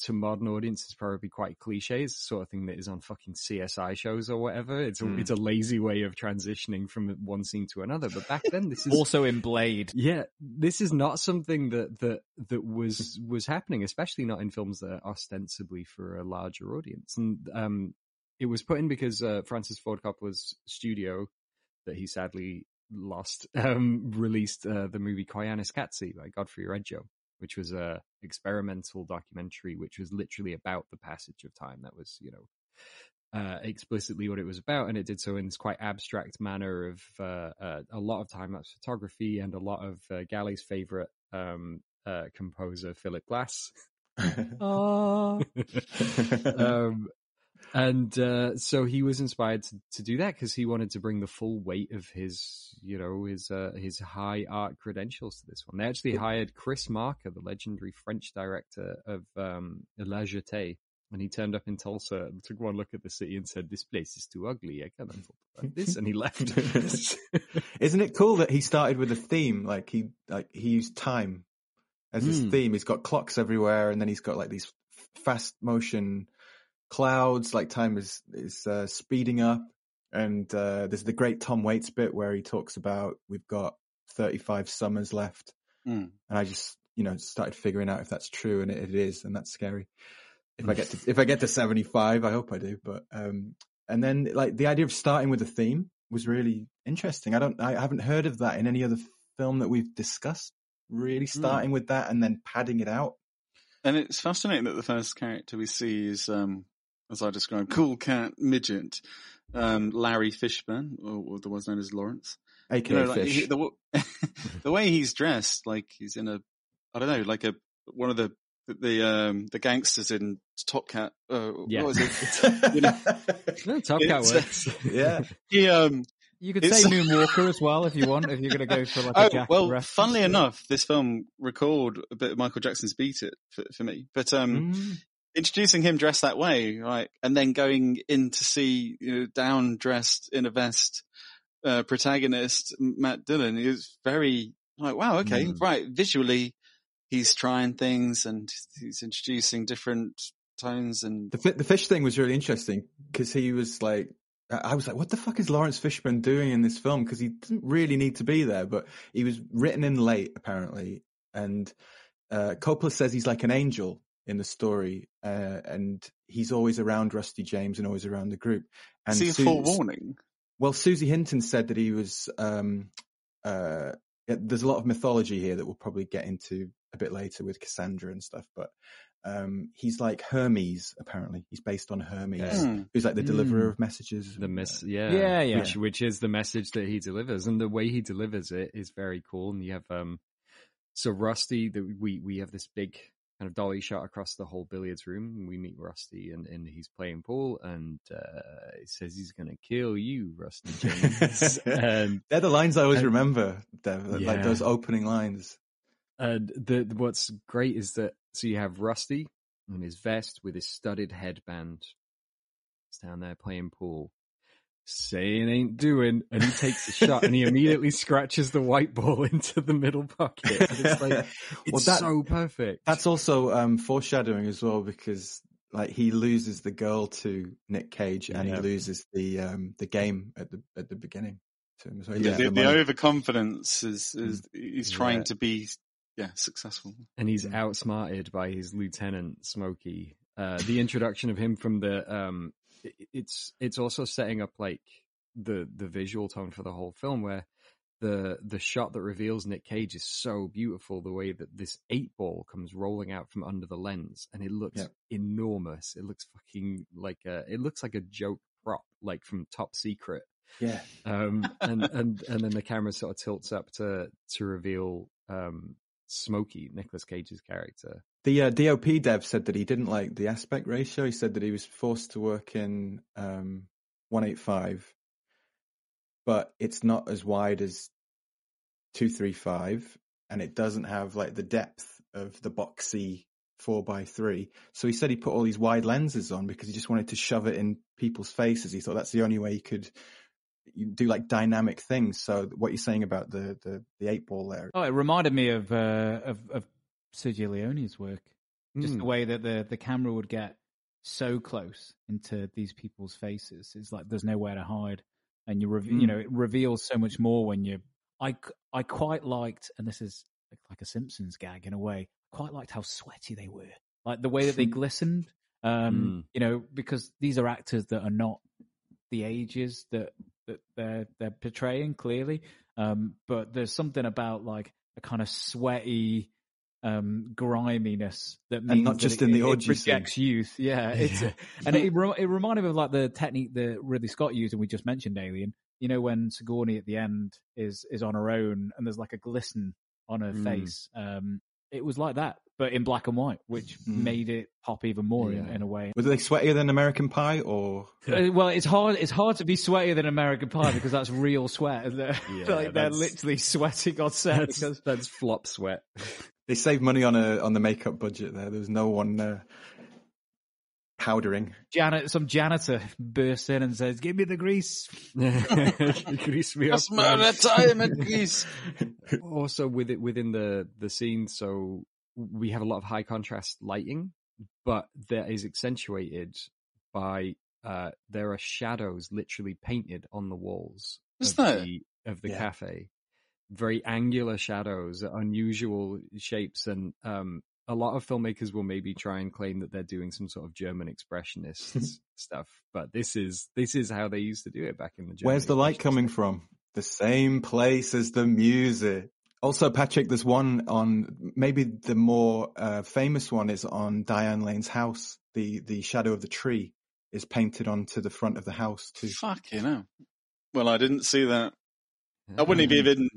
to modern audiences probably quite cliche. It's the sort of thing that is on fucking CSI shows or whatever. It's a, Mm. it's a lazy way of transitioning from one scene to another. But back then, this is Also in Blade. yeah, this is not something that that that was was happening, especially not in films that are ostensibly for a larger audience. And um, it was put in because uh, Francis Ford Coppola's studio that he sadly lost um, released uh, the movie Koyaanisqatsi by Godfrey Reggio, which was a experimental documentary, which was literally about the passage of time. That was, you know, uh, explicitly what it was about, and it did so in this quite abstract manner of uh, uh, a lot of time lapse photography and a lot of uh, Gally's favorite um, uh, composer Philip Glass. Oh. um, and uh, so he was inspired to, to do that because he wanted to bring the full weight of his, you know, his uh, his high art credentials to this one. They actually hired Chris Marker, the legendary French director of um, La Jetée, and he turned up in Tulsa, and took one look at the city, and said, "This place is too ugly. I cannot photograph this," and he left. Isn't it cool that he started with a theme? Like he like he used time as his Hmm. theme. He's got clocks everywhere, and then he's got like these fast motion clouds, like time is is uh, speeding up, and uh, there's the great Tom Waits bit where he talks about we've got 35 summers left, Mm. and I just you know started figuring out if that's true, and it, it is, and that's scary. If I get to if I get to 75, I hope I do, but um, and then like the idea of starting with a theme was really interesting. I don't I haven't heard of that in any other film that we've discussed. Really starting with that and then padding it out. And it's fascinating that the first character we see is, um, as I described, cool cat midget, um, Larry Fishburne, or otherwise known as Lawrence. AKA like, Fish. he- the, the way he's dressed, like he's in a, I don't know, like a one of the the um the gangsters in Top Cat. Uh, Yeah. What was it? you know, No, Top Cat uh, works. yeah. he um. You could say Moonwalker as well if you want. If you're going to go for like a Oh Jack well, reference. funnily enough, this film recalled a bit of Michael Jackson's "Beat It" for, for me. But um, Mm. Introducing him dressed that way, right, and then going in to see you know down dressed in a vest uh, protagonist Matt Dillon is very like wow, okay, Mm. right. Visually, he's trying things and he's introducing different tones and The fi- the fish thing was really interesting because he was like, I I was like, what the fuck is Lawrence Fishburne doing in this film? Because he didn't really need to be there, but he was written in late apparently, and uh, Coppola says he's like an angel in the story, uh, and he's always around Rusty James and always around the group. And see Su- forewarning. Well, Susie Hinton said that he was. Um, uh, yeah, there's a lot of mythology here that we'll probably get into a bit later with Cassandra and stuff, but um, he's like Hermes. Apparently, he's based on Hermes, Hmm. who's like the deliverer Mm. of messages. The miss, yeah, Yeah, yeah. Which, which is the message that he delivers, and the way he delivers it is very cool. And you have um, so Rusty, the, we we have this big kind of dolly shot across the whole billiards room. We meet Rusty, and, and he's playing pool, and uh, he says he's going to kill you, Rusty James. and They're the lines I always and- remember. Dev, like those opening lines. And the what's great is that so you have Rusty in his vest with his studded headband. He's down there playing pool, saying ain't doing, and he takes a shot and he immediately scratches the white ball into the middle pocket. And it's like it's Well, that- so perfect. That's also um, foreshadowing as well because like he loses the girl to Nick Cage and Yeah. he loses the um, the game at the at the beginning. To him. So he Yeah, the, the the overconfidence is is he's trying Yeah. to be yeah successful. and he's outsmarted by his lieutenant Smokey. Uh, the introduction of him from the um, i- it's it's also setting up like the the visual tone for the whole film, where the the shot that reveals Nick Cage is so beautiful. The way that this eight ball comes rolling out from under the lens, and it looks Yeah. enormous. It looks fucking like a it looks like a joke prop, like from Top Secret. Yeah. Um, and, and, and then the camera sort of tilts up to, to reveal, um, Smokey, Nicolas Cage's character. The uh, DOP dev said that he didn't like the aspect ratio. He said that he was forced to work in um, 185, but it's not as wide as 235, and it doesn't have like the depth of the boxy 4x3. So he said he put all these wide lenses on because he just wanted to shove it in people's faces. He thought that's the only way he could do like dynamic things. So what you're saying about the the, the eight ball there, Oh, it reminded me of uh, of, of Sergio Leone's work. Just Mm. the way that the, the camera would get so close into these people's faces. It's like there's nowhere to hide, and you re- you Mm. know it reveals so much more when you. I I quite liked, and this is like, like a Simpsons gag in a way. Quite liked how sweaty they were, like the way that they glistened. Um, you know, because these are actors that are not the ages that that they're they're portraying clearly. Um, but there's something about like a kind of sweaty um griminess that means And not just it, in the it, orgy it projects youth. Yeah, it's Yeah. and it re- it reminded me of like the technique that Ridley Scott used, and we just mentioned Alien. You know, when Sigourney at the end is is on her own, and there's like a glisten on her Mm. face. Um, it was like that, but in black and white, which Mm. made it pop even more in, Yeah. in a way. were they sweatier than American Pie or? Uh, well, it's hard. It's hard to be sweatier than American Pie because that's real sweat. isn't it? Yeah, like they're literally sweating on set That's, because that's flop sweat. They saved money on a on the makeup budget there. There was no one uh, powdering. Janet, some janitor bursts in and says, "Give me the grease." Grease me up, That's my man. retirement piece. also with it within the the scene so we have a lot of high contrast lighting but that is accentuated by uh, there are shadows literally painted on the walls Is of there? the of the Yeah. cafe. Very angular shadows, unusual shapes, and um, a lot of filmmakers will maybe try and claim that they're doing some sort of German expressionist stuff, but this is this is how they used to do it back in the. German Where's the light expressionist coming from? The same place as the music. Also, Patrick, there's one on maybe the more uh, famous one is on Diane Lane's house. The the shadow of the tree is painted onto the front of the house too. Fucking hell. Well, I didn't see that. I wouldn't have even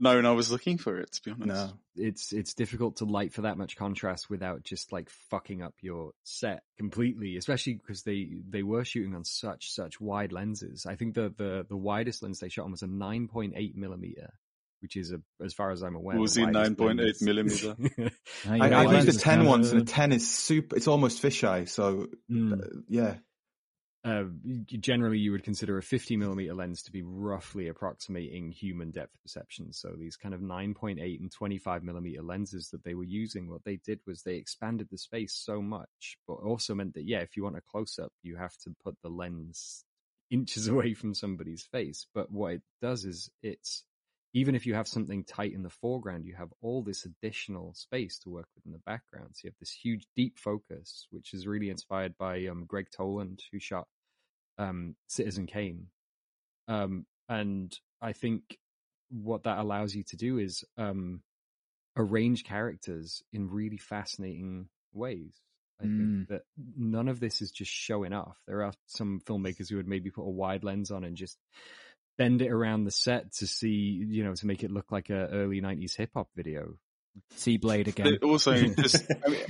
known I was looking for it, to be honest. No, it's it's difficult to light for that much contrast without just like fucking up your set completely especially because they they were shooting on such such wide lenses i think the the the widest lens they shot on was a 9.8 millimeter which is a, as far as i'm aware Was the it 9.8 millimeter? Now you I, know I what used a lenses 10 count. once, and a 10 is super. It's almost fisheye. So Mm. uh, yeah, uh, generally you would consider a 50 millimeter lens to be roughly approximating human depth perception. So these kind of 9.8 and 25 millimeter lenses that they were using, what they did was they expanded the space so much, but also meant that, yeah, if you want a close up, you have to put the lens inches away from somebody's face. But what it does is it's, even if you have something tight in the foreground, you have all this additional space to work with in the background. So you have this huge deep focus, which is really inspired by um, Gregg Toland, who shot um, Citizen Kane. Um, and I think what that allows you to do is um, arrange characters in really fascinating ways. I Mm. think that none of this is just showing off. There are some filmmakers who would maybe put a wide lens on and just bend it around the set to see, you know, to make it look like a early '90s hip hop video. See Blade again. It also just, I mean,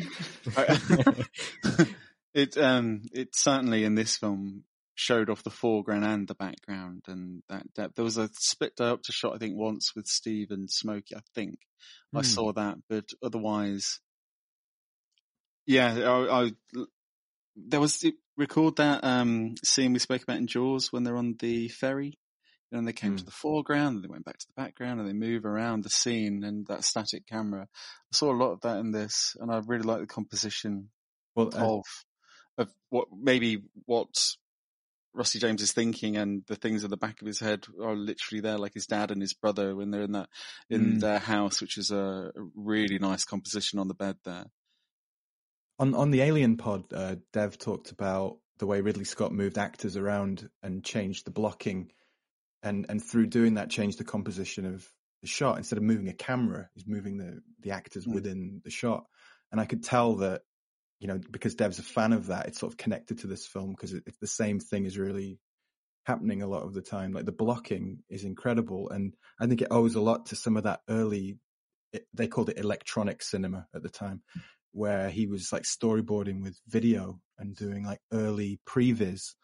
I- it, um, it certainly in this film showed off the foreground and the background and that depth. There was a split diopter shot, I think, once with Steve and Smokey, I think. I Hmm. saw that, but otherwise, yeah, I, I there was record that um scene we spoke about in Jaws when they're on the ferry. And they came to the foreground, and they went back to the background, and they move around the scene and that static camera. I saw a lot of that in this, and I really like the composition well, uh, of of what maybe what Rusty James is thinking, and the things at the back of his head are literally there, like his dad and his brother when they're in that in Mm. their house, which is a a really nice composition on the bed there. on on the Alien Pod, uh, Dev talked about the way Ridley Scott moved actors around and changed the blocking, and and through doing that, changed the composition of the shot. Instead of moving a camera, he's moving the the actors Mm. within the shot, and I could tell that, you know, because Dev's a fan of that, it's sort of connected to this film because it, it's the same thing is really happening a lot of the time. Like the blocking is incredible, and I think it owes a lot to some of that early. It, they called it electronic cinema at the time, where he was like storyboarding with video and doing like early previs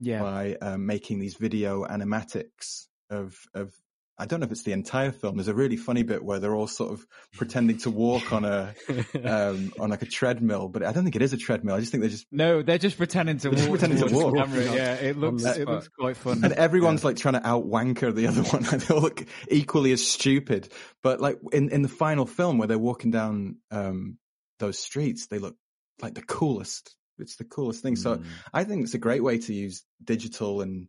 Yeah. by um, making these video animatics of of. I don't know if it's the entire film. There's a really funny bit where they're all sort of pretending to walk on a um, on like a treadmill, but I don't think it is a treadmill. I just think they're just No, they're just pretending to walk. pretending to walk. camera. Yeah, it looks it spot. looks quite fun. and everyone's like trying to out wanker the other one. they all look equally as stupid. But like in, in the final film where they're walking down um, those streets, they look like the coolest. It's the coolest thing. So I think it's a great way to use digital and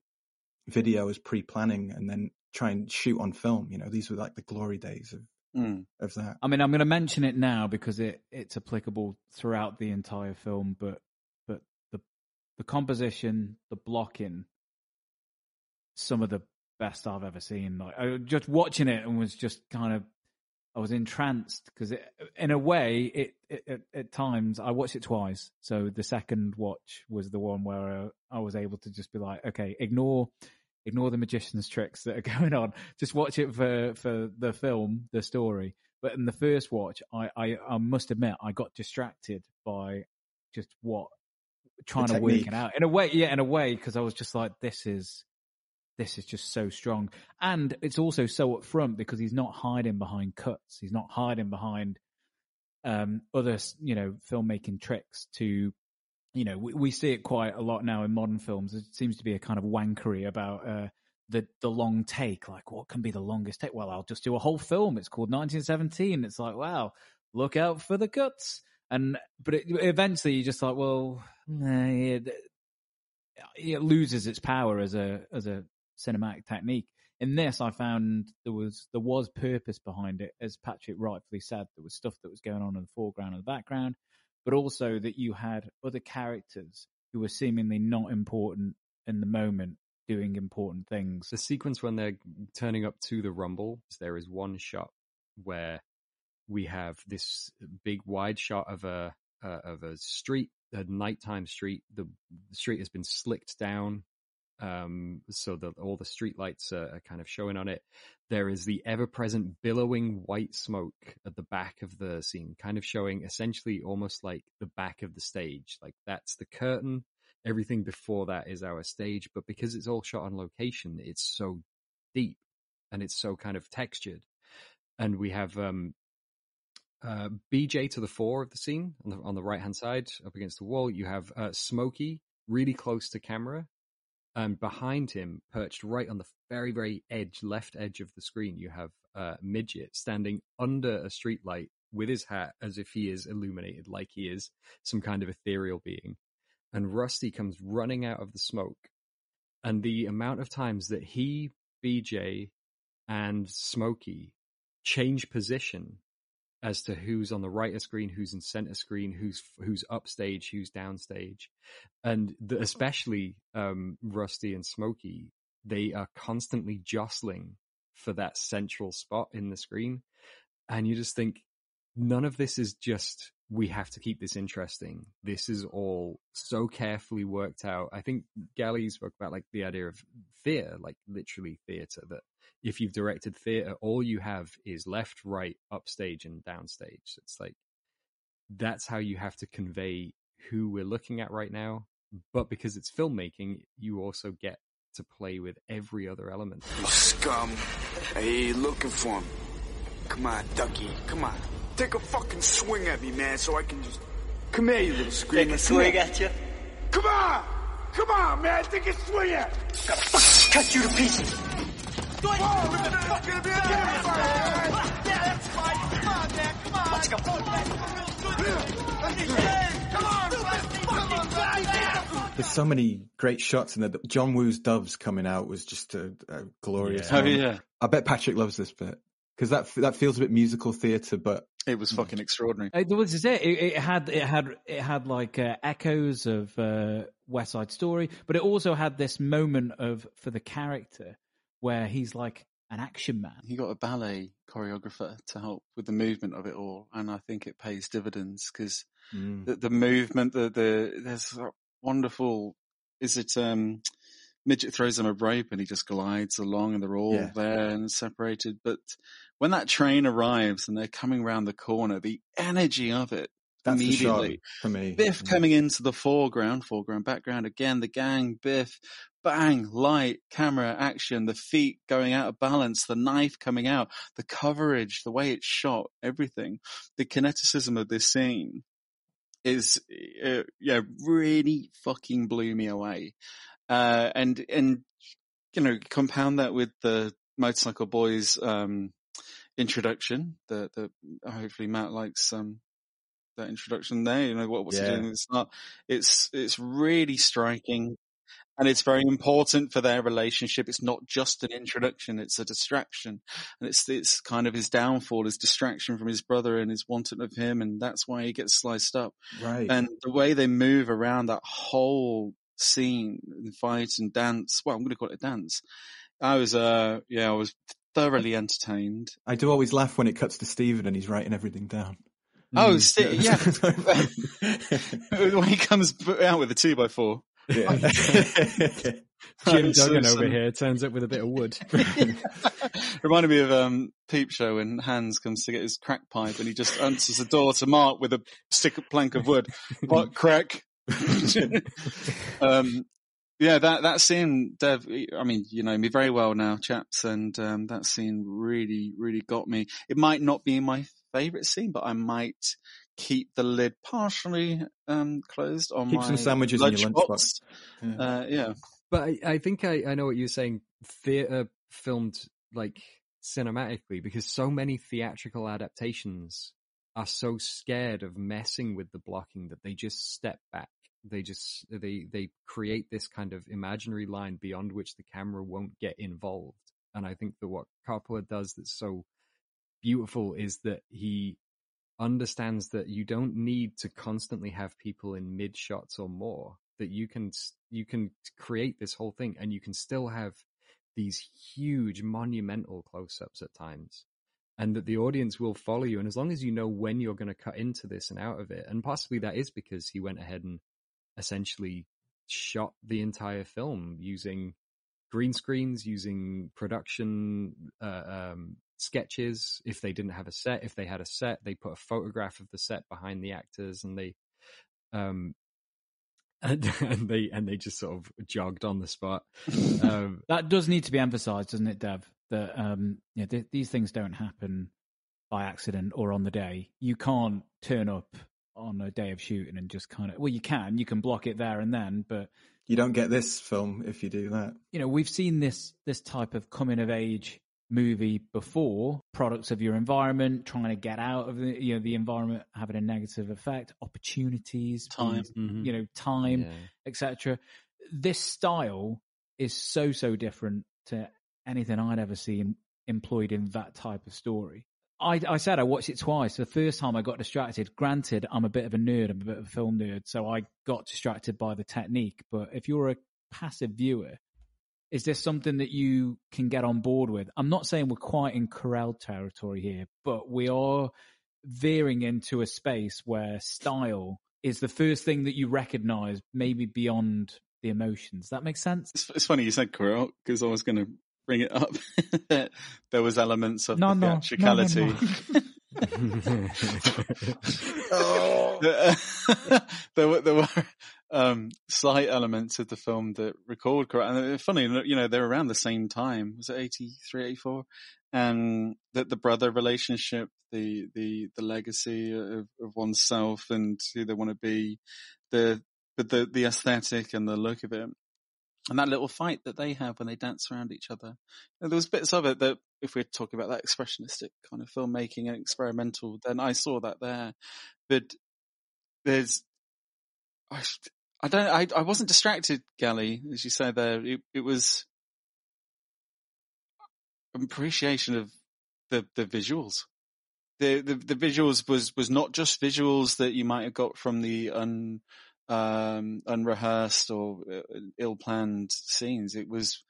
video as pre-planning and then try and shoot on film. You know, these were like the glory days of, Mm. of that. I mean, I'm going to mention it now because it it's applicable throughout the entire film. But but the the composition, the blocking, some of the best I've ever seen. Like I just watching it and was just kind of I was entranced because it, in a way, it, it, it at times I watched it twice. So the second watch was the one where uh, I was able to just be like, okay, ignore ignore the magician's tricks that are going on. Just watch it for for the film, the story. But in the first watch, I I, I must admit I got distracted by just what trying to work it out in a way. Yeah, in a way, because I was just like, this is this is just so strong. And it's also so upfront because he's not hiding behind cuts. He's not hiding behind um, other, you know, filmmaking tricks to, you know, we, we see it quite a lot now in modern films. It seems to be a kind of wankery about uh, the the long take. Like, what can be the longest take? Well, I'll just do a whole film. It's called 1917. It's like, wow, look out for the cuts. and but it, eventually you just thought, well, nah, it, it loses its power as a as a cinematic technique. In this, I found there was there was purpose behind it, as Patrick rightfully said. There was stuff that was going on in the foreground and the background, but also that you had other characters who were seemingly not important in the moment doing important things. The sequence when they're turning up to the Rumble, there is one shot where we have this big wide shot of a uh, of a street, a nighttime street. The, the street has been slicked down, um, so that all the street lights are, are, kind of showing on it. There is the ever-present billowing white smoke at the back of the scene, kind of showing essentially almost like the back of the stage. Like that's the curtain. Everything before that is our stage, but because it's all shot on location, it's so deep and it's so kind of textured. And we have um, uh, BJ to the fore of the scene on the, on the right hand side, up against the wall. You have uh, Smokey really close to camera, and behind him, perched right on the very very edge, left edge of the screen, you have uh, Midget standing under a streetlight with his hat as if he is illuminated, like he is some kind of ethereal being. And Rusty comes running out of the smoke, and the amount of times that he, BJ, and Smokey change position as to who's on the right of screen, who's in center screen, who's who's upstage, who's downstage, and the, especially um, Rusty and Smokey, they are constantly jostling for that central spot in the screen, and you just think none of this is just we have to keep this interesting. This is all so carefully worked out. I think Gally spoke about like the idea of theatre, like literally theatre, that if you've directed theatre, all you have is left, right, upstage, and downstage. It's like that's how you have to convey who we're looking at right now. But because it's filmmaking, you also get to play with every other element. Oh, scum. Hey, looking for him. Come on, Ducky. Come on. Take a fucking swing at me, man, so I can just. Come here, you little screamer. Take a swing at you? Come on! Come on, man! Take a swing at Gotta fucking cut you to pieces. Oh, we're gonna fucking be Yeah, that's fine. Come on, man. Come on. Let's go. There's so many great shots in there. John Woo's doves coming out was just a, a glorious. Yeah. Oh, yeah. I bet Patrick loves this bit because that that feels a bit musical theatre, but it was fucking extraordinary. It was just it. It, it had it had it had like uh, echoes of uh, West Side Story, but it also had this moment of for the character where he's like an action man. He got a ballet choreographer to help with the movement of it all, and I think it pays dividends because Mm. the, the movement, the the there's a wonderful. Is it um, midget throws him a rope and he just glides along, and they're all Yeah. there and separated. But when that train arrives and they're coming around the corner, the energy of it that's immediately. for me. Biff coming into the foreground, foreground, background again, the gang, Biff, bang, light, camera, action, the feet going out of balance, the knife coming out, the coverage, the way it's shot, everything. The kineticism of this scene is, uh, yeah, really fucking blew me away. Uh, and, and, you know, compound that with the Motorcycle Boys, um, introduction that, that hopefully Matt likes, um, that introduction there. You know what what's Yeah. he doing? It's not. It's it's really striking, and it's very important for their relationship. It's not just an introduction; it's a distraction, and it's it's kind of his downfall, his distraction from his brother and his wanting of him, and that's why he gets sliced up. Right. And the way they move around that whole scene, and fight and dance. Well, I'm going to call it a dance. I was, uh, yeah, I was thoroughly entertained. I do always laugh when it cuts to Steven and he's writing everything down. Oh, Mm. sti- yeah. when he comes out with a two by four. Yeah. Jim So Duggan over here turns up with a bit of wood. Reminded me of um, Peep Show when Hans comes to get his crack pipe and he just answers the door to Mark with a stick plank of wood. What crack? um, yeah, that that scene, Dev. I mean, you know me very well now, chaps, and um, that scene really, really got me. It might not be my favourite scene, but I might keep the lid partially um, closed on Keep my some sandwiches in your lunchbox. lunchbox. Yeah. Uh, yeah. But I, I think I, I know what you're saying. Theatre filmed like cinematically because so many theatrical adaptations are so scared of messing with the blocking that they just step back. They just they they create this kind of imaginary line beyond which the camera won't get involved. And I think that what Coppola does that's so beautiful is that he understands that you don't need to constantly have people in mid shots or more that you can you can create this whole thing and you can still have these huge monumental close-ups at times and that the audience will follow you and as long as you know when you're going to cut into this and out of it and possibly that is because he went ahead and essentially shot the entire film using green screens using production uh, um, sketches. If they didn't have a set if they had a set they put a photograph of the set behind the actors and they um and, and they and they just sort of jogged on the spot. Um that does need to be emphasized doesn't it dev? That um yeah th- these things don't happen by accident or on the day. You can't turn up on a day of shooting and just kind of well you can you can block it there and then but you don't get this film if you do that you know we've seen this this type of coming of age movie before products of your environment trying to get out of the you know the environment having a negative effect opportunities time mm-hmm. you know time yeah. etc this style is so so different to anything i'd ever seen employed in that type of story I, I said I watched it twice. The first time I got distracted. Granted, I'm a bit of a nerd. I'm a bit of a film nerd, so I got distracted by the technique. But if you're a passive viewer, is this something that you can get on board with? I'm not saying we're quite in Carell territory here, but we are veering into a space where style is the first thing that you recognize, maybe beyond the emotions. That makes sense. It's, it's funny you said Carell because I was going to bring it up. there was elements of no, the no, theatricality. No, oh. there were there were um, slight elements of the film that recalled correct. And it's funny, you know, they're around the same time. Was it 83, 84? And that the brother relationship, the, the, the legacy of, of oneself and who they want to be, the, but the, the aesthetic and the look of it. And that little fight that they have when they dance around each other. And there was bits of it that, if we're talking about that expressionistic kind of filmmaking and experimental, then I saw that there. But there's, I, I don't. I, I wasn't distracted, Gally, as you say there. It, it was appreciation of the the visuals. The, the the visuals was was not just visuals that you might have got from the un um, unrehearsed or uh, ill planned scenes. It was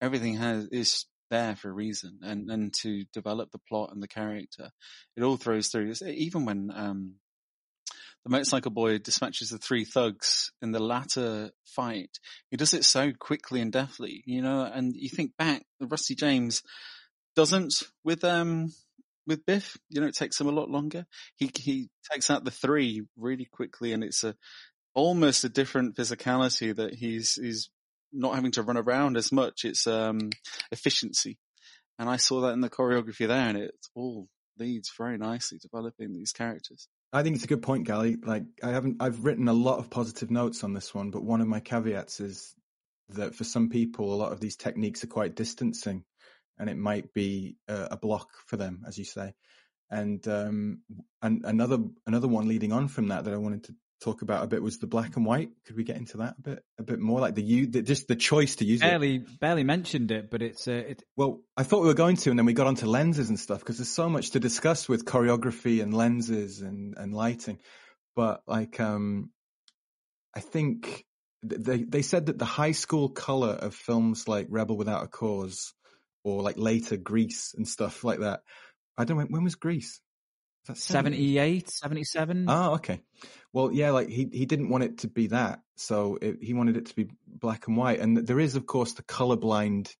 everything has is there for a reason and and to develop the plot and the character. It all throws through. Even when um, the motorcycle boy dispatches the three thugs in the latter fight. He does it so quickly and deftly, you know, and you think back, Rusty James doesn't with, um, with Biff, you know, it takes him a lot longer. He, he takes out the three really quickly and it's a, almost a different physicality that he's, he's not having to run around as much. It's, um, efficiency. And I saw that in the choreography there and it all leads very nicely developing these characters. I think it's a good point, Gally. Like I haven't, I've written a lot of positive notes on this one, but one of my caveats is that for some people, a lot of these techniques are quite distancing, and it might be a, a block for them, as you say. And um, and another another one leading on from that that I wanted to talk about a bit was the black and white. Could we get into that a bit, a bit more? Like the you, the, just the choice to use barely, it. Barely barely mentioned it, but it's uh, it... well. I thought we were going to, and then we got onto lenses and stuff because there's so much to discuss with choreography and lenses and and lighting. But like, um, I think they they said that the high school color of films like Rebel Without a Cause or like later Grease and stuff like that. I don't know when was Grease. 78, 77? Oh, okay. Well, yeah, like he, he didn't want it to be that. So it, he wanted it to be black and white. And there is, of course, the colorblind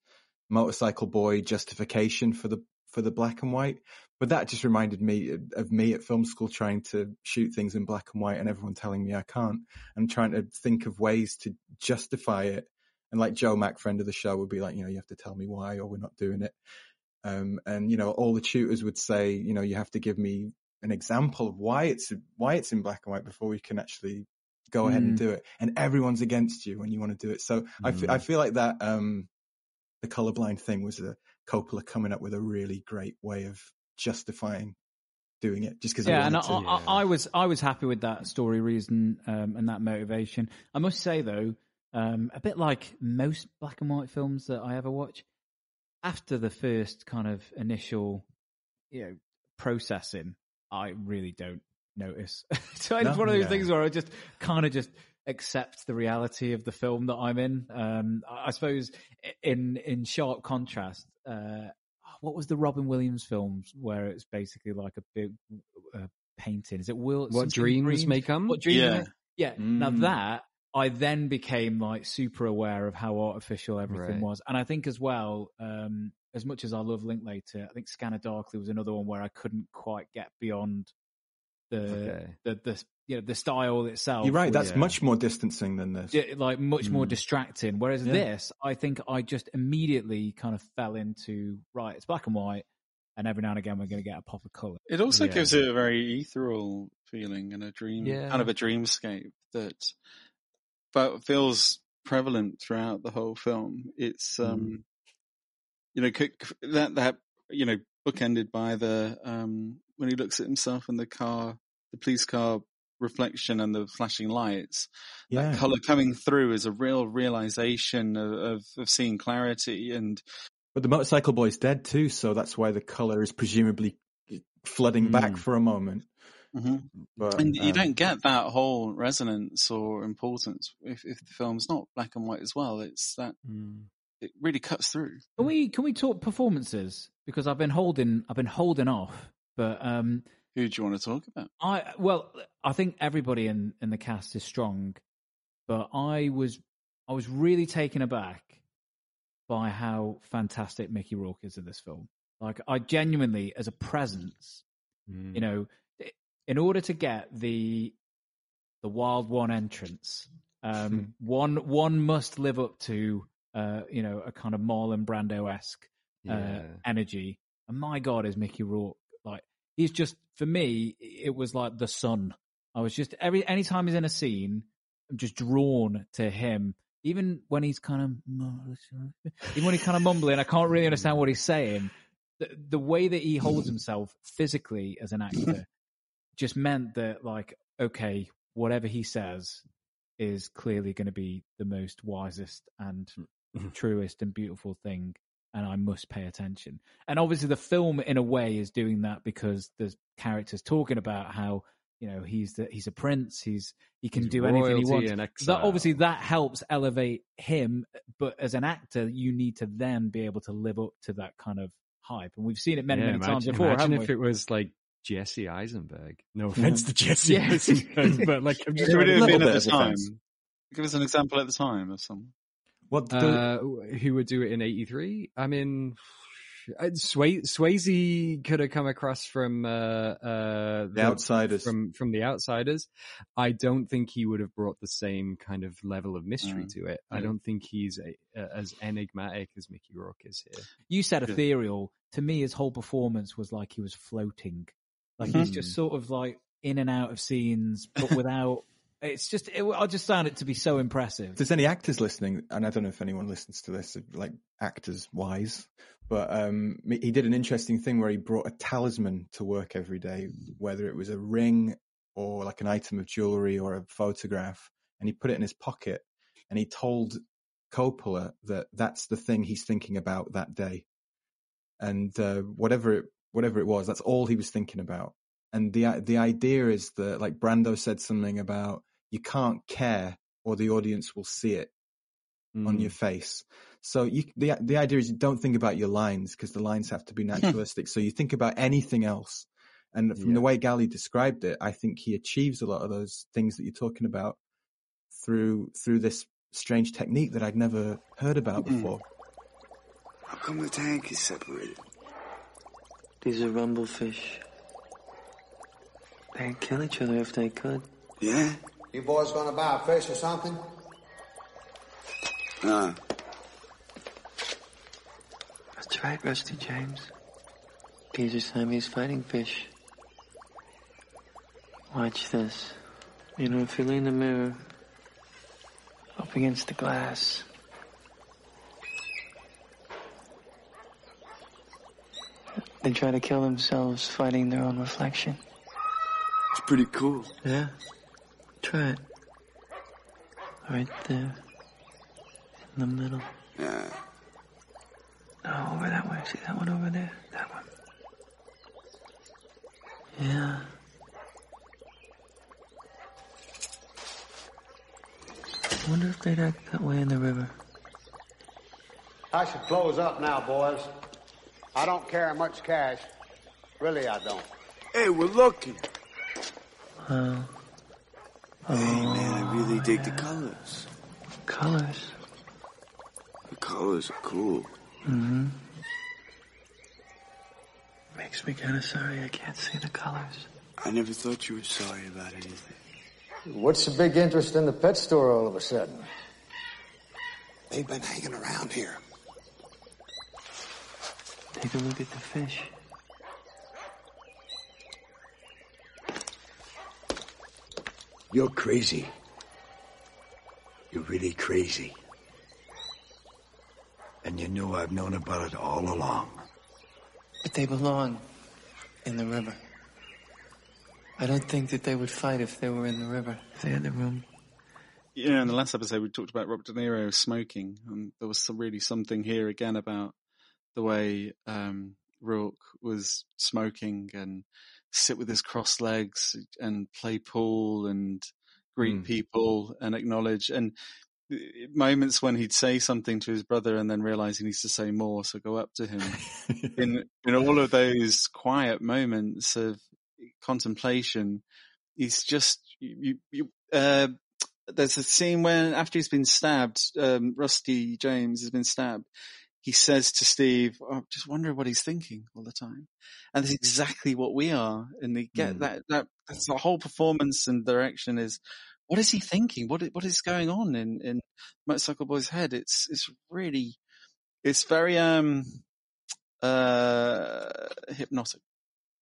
motorcycle boy justification for the, for the black and white. But that just reminded me of me at film school trying to shoot things in black and white and everyone telling me I can't. I'm trying to think of ways to justify it. And like Joe Mack, friend of the show, would be like, you know, you have to tell me why or we're not doing it. Um, and you know, all the tutors would say, you know, you have to give me an example of why it's why it's in black and white before we can actually go mm. ahead and mm. do it. And everyone's against you when you want to do it. So mm. I, f- I feel like that um, the colorblind thing was a Coppola coming up with a really great way of justifying doing it just because yeah, I and I, to. I, I was I was happy with that story reason um, and that motivation. I must say though, um, a bit like most black and white films that I ever watch, after the first kind of initial, you know, processing, I really don't notice. so it's No? one of those Yeah. things where I just kind of just accept the reality of the film that I'm in. Um, I I suppose in in sharp contrast, uh, what was the Robin Williams films where it's basically like a big uh, painting? Is it Will? What something dreams may come? What dreams? Yeah. May, yeah. Now Mm. that I then became like super aware of how artificial everything Right. was, and I think as well, um, as much as I love Linklater, I think Scanner Darkly was another one where I couldn't quite get beyond the Okay. the the you know the style itself. You're right. That's Yeah. much more distancing than this. di- like much more Mm. distracting. Whereas Yeah. this, I think I just immediately kind of fell into right. It's black and white, and every now and again we're going to get a pop of color. It also Yeah. gives it a very ethereal feeling and a dream, Yeah. kind of a dreamscape that, but feels prevalent throughout the whole film. It's, um, you know, that, that, you know, bookended by the, um, when he looks at himself in the car, the police car reflection and the flashing lights, Yeah. that color coming through is a real realization of, of, of seeing clarity and, But the motorcycle boy's dead too, so that's why the color is presumably flooding back Mm. for a moment. But and you um, don't get that whole resonance or importance if, if the film's not black and white as well. It's that Mm. it really cuts through. Can we can we talk performances? Because I've been holding I've been holding off, but um, Who do you want to talk about? I well, I think everybody in in the cast is strong, but I was I was really taken aback by how fantastic Mickey Rourke is in this film. Like I genuinely, as a presence, Mm. you know, in order to get the the Wild One entrance, um, one one must live up to uh, you know a kind of Marlon Brando esque uh, Yeah. energy. And my God, is Mickey Rourke like he's just for me? It was like the sun. I was just every anytime he's in a scene, I'm just drawn to him. Even when he's kind of, even when he's kind of mumbling, I can't really understand what he's saying. The, the way that he holds himself physically as an actor just meant that, like, okay, whatever he says is clearly going to be the most wisest and mm, mm-hmm. truest and beautiful thing and I must pay attention. And obviously the film in a way is doing that because the characters talking about how, you know, he's the, he's a prince, he's he can He's do anything he wants. That obviously that helps elevate him, but as an actor you need to then be able to live up to that kind of hype. And we've seen it many Yeah, many times before, Imagine if we? it was like Jesse Eisenberg. No offense to Jesse Yeah. Eisenberg, but like I'm just Who would trying it to- have been at the time? offense. Give us an example at the time of some. What the, Uh, who would do it in '83? I mean, uh, Sway, Swayze could have come across from uh, uh, the outsiders? from from the outsiders. I don't think he would have brought the same kind of level of mystery Mm. to it. I don't think he's a, uh, as enigmatic as Mickey Rourke is here. You said Yeah. ethereal. To me, his whole performance was like he was floating. Like he's just sort of like in and out of scenes, but without. It's just. It, I just found it to be so impressive. if there's any actors listening, and I don't know if anyone listens to this, like actors wise, but um, he did an interesting thing where he brought a talisman to work every day, whether it was a ring or like an item of jewelry or a photograph, and he put it in his pocket, and he told Coppola that that's the thing he's thinking about that day, and uh, whatever it whatever it was, that's all he was thinking about. And the the idea is that, like Brando said something about you can't care or the audience will see it on Mm. your face. So you, the the idea is you don't think about your lines because the lines have to be naturalistic. so you think about anything else. And from the way Gally described it, I think he achieves a lot of those things that you're talking about through through this strange technique that I'd never heard about Mm. before. How come the tank is separated? These are rumblefish. They'd kill each other if they could. Yeah? You boys gonna buy a fish or something? Nah. That's right, Rusty James. These are Siamese fighting fish. Watch this. You know, if you lean the mirror, up against the glass, They try to kill themselves fighting their own reflection. It's pretty cool. Yeah? Try it. Right there. In the middle. Yeah. No, over that way. See that one over there? That one. Yeah. I wonder if they'd act that way in the river. I should close up now, boys. I don't carry much cash. Really, I don't. Hey, we're lucky. Well. Hey, man, I really dig the colors. Colors. The colors are cool. Mm-hmm. Makes me kind of sorry I can't see the colors. I never thought you were sorry about anything. What's the big interest in the pet store all of a sudden? They've been hanging around here. Take a look at the fish. You're crazy. You're really crazy. And you know I've known about it all along. But they belong in the river. I don't think that they would fight if they were in the river. If they had the room. Yeah, in the last episode we talked about Robert De Niro smoking, and there was some, really something here again about the way um, Rourke was smoking and sit with his crossed legs and play pool and greet Mm. people and acknowledge and uh, moments when he'd say something to his brother and then realize he needs to say more, so go up to him. in in all of those quiet moments of contemplation, he's just you. you uh, there's a scene when after he's been stabbed, um, Rusty James has been stabbed. He says to Steve, I'm just wonder what he's thinking all the time," and that's exactly what we are. And they get Mm. that that that's the whole performance and direction is. What is he thinking? What what is going on in in Motorcycle Boy's head? It's it's really it's very um uh hypnotic.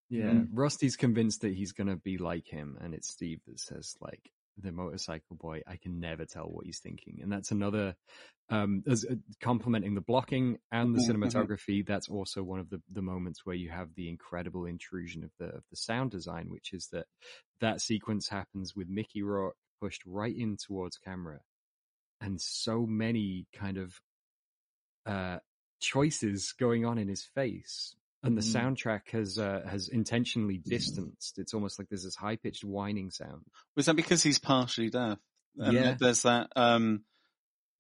Yeah, Mm-hmm. Rusty's convinced that he's gonna be like him, and it's Steve that says like the motorcycle boy. I can never tell what he's thinking, and that's another um as uh, complementing the blocking and the Mhm, mhm. cinematography. That's also one of the the moments where you have the incredible intrusion of the of the sound design, which is that that sequence happens with Mickey Rourke pushed right in towards camera, and so many kind of uh choices going on in his face and the Mhm. soundtrack has uh, has intentionally distanced it's almost like there's this high pitched whining sound Was that because he's partially deaf? And Yeah. there's that um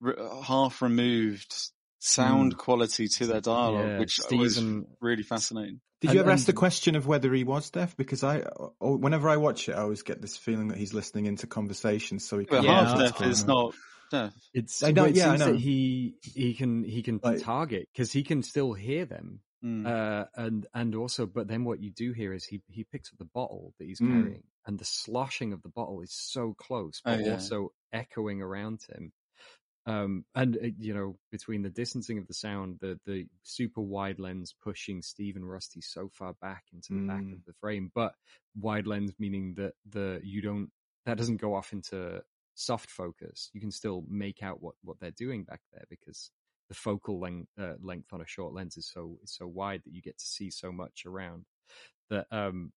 r- half removed sound quality to their dialogue, Yeah, which was really fascinating. Did And- you ever ask the question of whether he was deaf? Because I, whenever I watch it, I always get this feeling that he's listening into conversations. So he can Yeah, half deaf is not deaf. it's I know- it yeah, I seems that know. he he can he can Like- target because he can still hear them Mm. uh and and also but then what you do hear is he he picks up the bottle that he's Mm. carrying and the sloshing of the bottle is so close Oh, but yeah. also echoing around him um and uh, you know between the distancing of the sound the the super wide lens pushing steve and rusty so far back into the back Mm. of the frame but wide lens meaning that the you don't that doesn't go off into soft focus you can still make out what what they're doing back there because the focal length uh, length on a short lens is so is so wide that you get to see so much around that um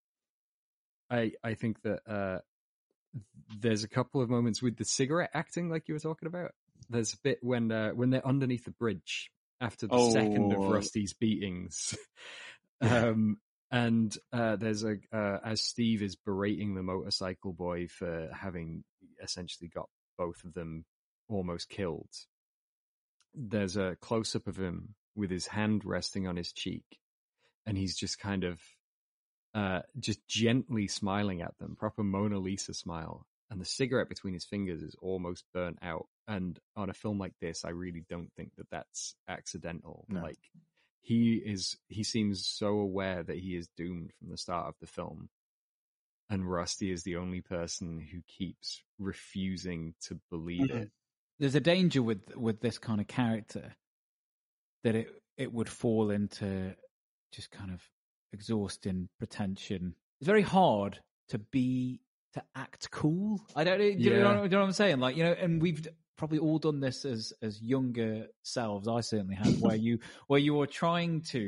i i think that uh there's a couple of moments with the cigarette acting like you were talking about there's a bit when uh, when they're underneath the bridge after the second of Oh. rusty's beatings um and uh, there's a uh, as Steve is berating the motorcycle boy for having essentially got both of them almost killed. There's a close up of him with his hand resting on his cheek, and he's just kind of uh, just gently smiling at them, proper Mona Lisa smile. And the cigarette between his fingers is almost burnt out. And on a film like this, I really don't think that that's accidental. No. Like he is, he seems so aware that he is doomed from the start of the film. And Rusty is the only person who keeps refusing to believe it. There's a danger with with this kind of character that it it would fall into just kind of exhausting pretension. It's very hard to be to act cool. I don't know. Do you, know, do you know what I'm saying? Like you know, and we've probably all done this as as younger selves. I certainly have, where you where you are trying to,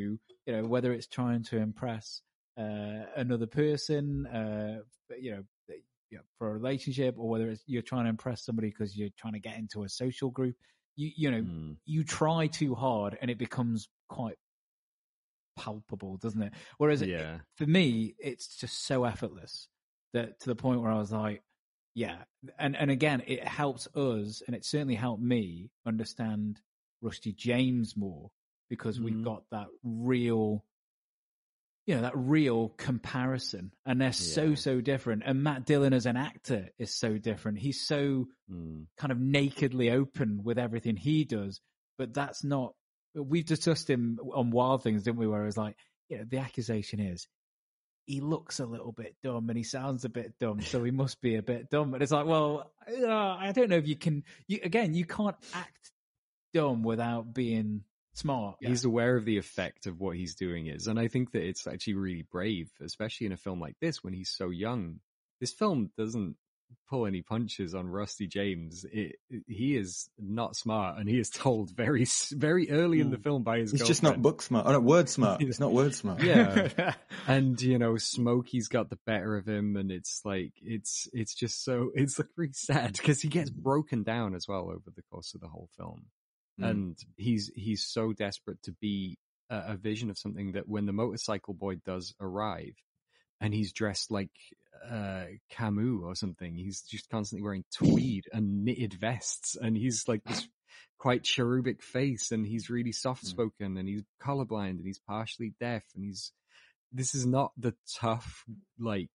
you know, whether it's trying to impress uh, another person, uh, you know, you know, for a relationship, or whether it's you're trying to impress somebody because you're trying to get into a social group. You you know, Mm. you try too hard, and it becomes quite palpable, doesn't it? Whereas it- for me, it's just so effortless that to the point where I was like, yeah, and and again, it helps us, and it certainly helped me understand Rusty James more because we've Mhm. got that real, you know, that real comparison, and they're so so different. And Matt Dillon as an actor is so different. He's so Mm. kind of nakedly open with everything he does, but that's not. We've discussed him on Wild Things, didn't we? Where it was like, you know, the accusation is he looks a little bit dumb and he sounds a bit dumb, so he must be a bit dumb. And it's like, well, uh, I don't know if you can. You, again, you can't act dumb without being smart. He's aware of the effect of what he's doing is, and I think that it's actually really brave, especially in a film like this when he's so young. This film doesn't pull any punches on Rusty James. It, he is not smart, and he is told very, very early in the film by his. He's just not book smart. Oh, no, word smart. It's not word smart. Yeah. and you know, Smokey's got the better of him, and it's like it's it's just so it's like really sad because he gets broken down as well over the course of the whole film, Mm. and he's he's so desperate to be a, a vision of something that when the motorcycle boy does arrive, and he's dressed like uh Camus or something, he's just constantly wearing tweed and knitted vests, and he's like this quite cherubic face, and he's really soft hmm. spoken, and he's colorblind, and he's partially deaf, and he's this is not the tough like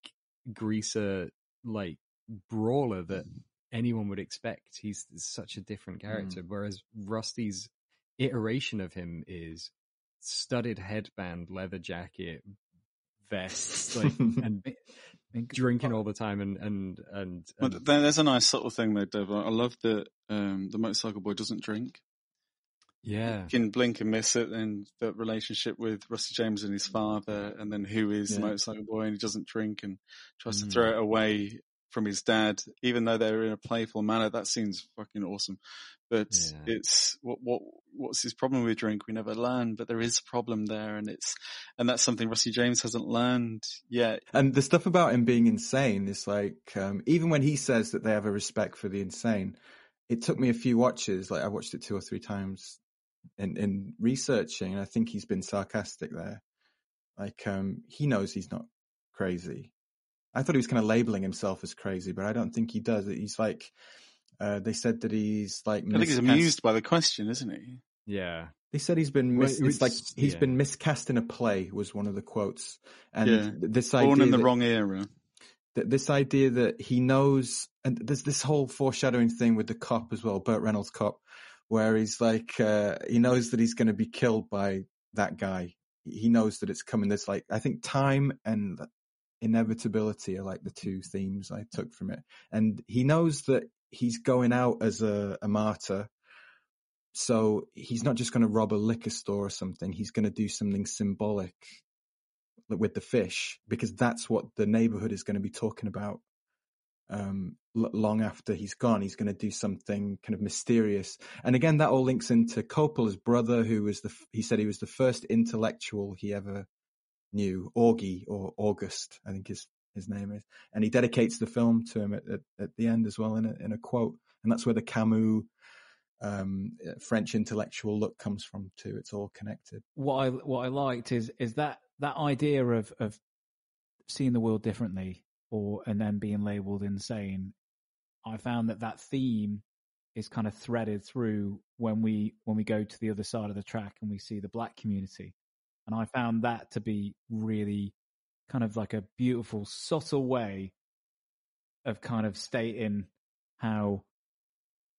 greaser like brawler that hmm. anyone would expect. He's such a different character. Hmm. Whereas Rusty's iteration of him is studded headband, leather jacket, vests, like and drinking all the time and and and, Well, and there- there's a nice subtle thing there, Dave. I love that um, the motorcycle boy doesn't drink. yeah. You can blink and miss it, and the relationship with Rusty James and his father, and then who is the motorcycle boy, and he doesn't drink and tries to Mm. throw it away from his dad, even though they're in a playful manner. That seems fucking awesome. But Yeah. it's what what what's his problem with drink? We never learn, but there is a problem there, and it's and that's something Rusty James hasn't learned yet. And the stuff about him being insane is like, um, even when he says that they have a respect for the insane, it took me a few watches. Like I watched it two or three times in, in researching, and I think he's been sarcastic there. Like, um, he knows he's not crazy. I thought he was kind of labeling himself as crazy, but I don't think he does. He's like, uh, they said that he's like, I think he's amused by the question, isn't he? Yeah. They said he's been mis- it it's like was- he's yeah. been miscast in a play was one of the quotes, and yeah, this idea born in the that- wrong era. th- this idea that he knows, and there's this whole foreshadowing thing with the cop as well, Burt Reynolds cop, where he's like, uh, he knows that he's going to be killed by that guy. He knows that it's coming. There's like, I think time and inevitability are like the two themes I took from it. And he knows that he's going out as a, a martyr. So he's not just going to rob a liquor store or something. He's going to do something symbolic with the fish because that's what the neighborhood is going to be talking about um, long after he's gone. He's going to do something kind of mysterious. And again, that all links into Coppola's brother, who was the, he said he was the first intellectual he ever knew, Augie or August, I think his, his name is. And he dedicates the film to him at, at, at the end as well in a, in a quote. And that's where the Camus, um, French intellectual look comes from too. It's all connected. what I what I liked is is that that idea of of seeing the world differently or and then being labeled insane. I found that that theme is kind of threaded through when we when we go to the other side of the track and we see the black community, and I found that to be really kind of like a beautiful subtle way of kind of stating how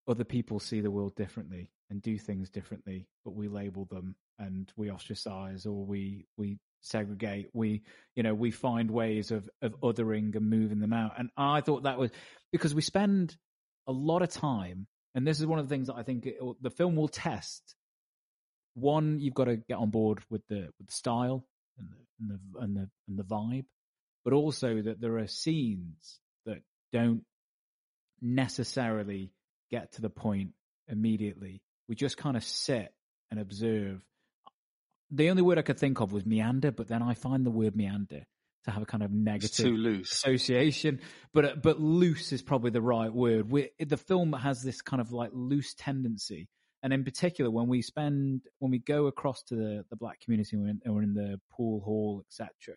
other people see the world differently and do things differently, but we label them and we ostracize or we we segregate. We you know we find ways of of othering and moving them out. And I thought that was because we spend a lot of time, and this is one of the things that I think it, the film will test. One, you've got to get on board with the with the style and the and the and the, and the vibe, but also that there are scenes that don't necessarily get to the point immediately. We just kind of sit and observe. The only word I could think of was meander, but then I find the word meander to have a kind of negative association. But uh, but loose is probably the right word. we the film has this kind of like loose tendency, and in particular when we spend when we go across to the, the black community or in, or in the pool hall, etc.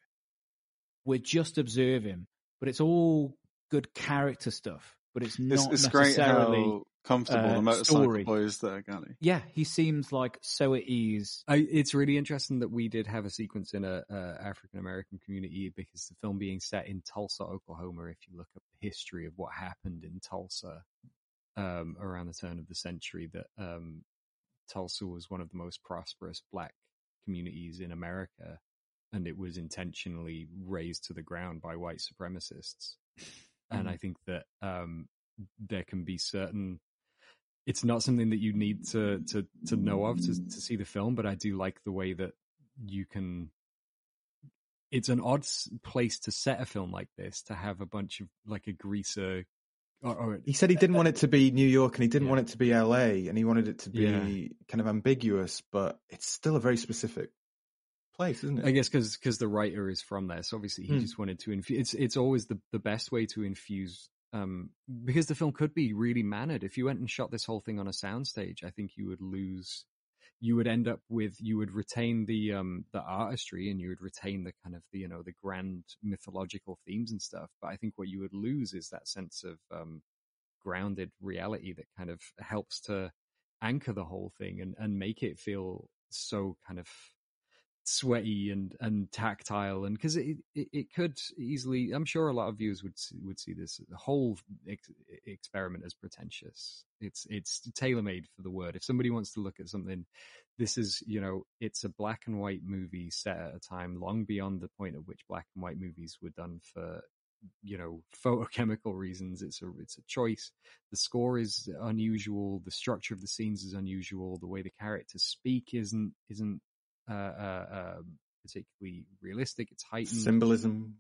We're just observing, but it's all good character stuff. But it's not It's, it's great necessarily how comfortable uh, the motorcycle story. boy is there, Gally. Yeah, he seems like so at ease. I, it's really interesting that we did have a sequence in a, a African American community because the film being set in Tulsa, Oklahoma. If you look up the history of what happened in Tulsa um, around the turn of the century, that um, Tulsa was one of the most prosperous black communities in America, and it was intentionally razed to the ground by white supremacists. And Mm. I think that um, there can be certain it's not something that you need to to to know of to to see the film, but I do like the way that you can. It's an odd place to set a film like this to have a bunch of like a greaser. Or He said he didn't want it to be New York and he didn't want it to be LA and he wanted it to be Yeah. kind of ambiguous, but it's still a very specific place, isn't it? I guess because because the writer is from there, so obviously he Hmm. just wanted to infuse. It's it's always the the best way to infuse. Um, because the film could be really mannered. If you went and shot this whole thing on a soundstage, I think you would lose. You would end up with you would retain the um the artistry and you would retain the kind of the you know the grand mythological themes and stuff. But I think what you would lose is that sense of um grounded reality that kind of helps to anchor the whole thing and and make it feel so kind of sweaty and and tactile and because it, it it could easily i'm sure a lot of viewers would see, would see this whole ex- experiment as pretentious. It's it's tailor-made for the word. If somebody wants to look at something this is you know it's a black and white movie set at a time long beyond the point at which black and white movies were done for you know photochemical reasons. It's a it's a choice. The score is unusual. The structure of the scenes is unusual. The way the characters speak isn't isn't particularly realistic. It's heightened Symbolism.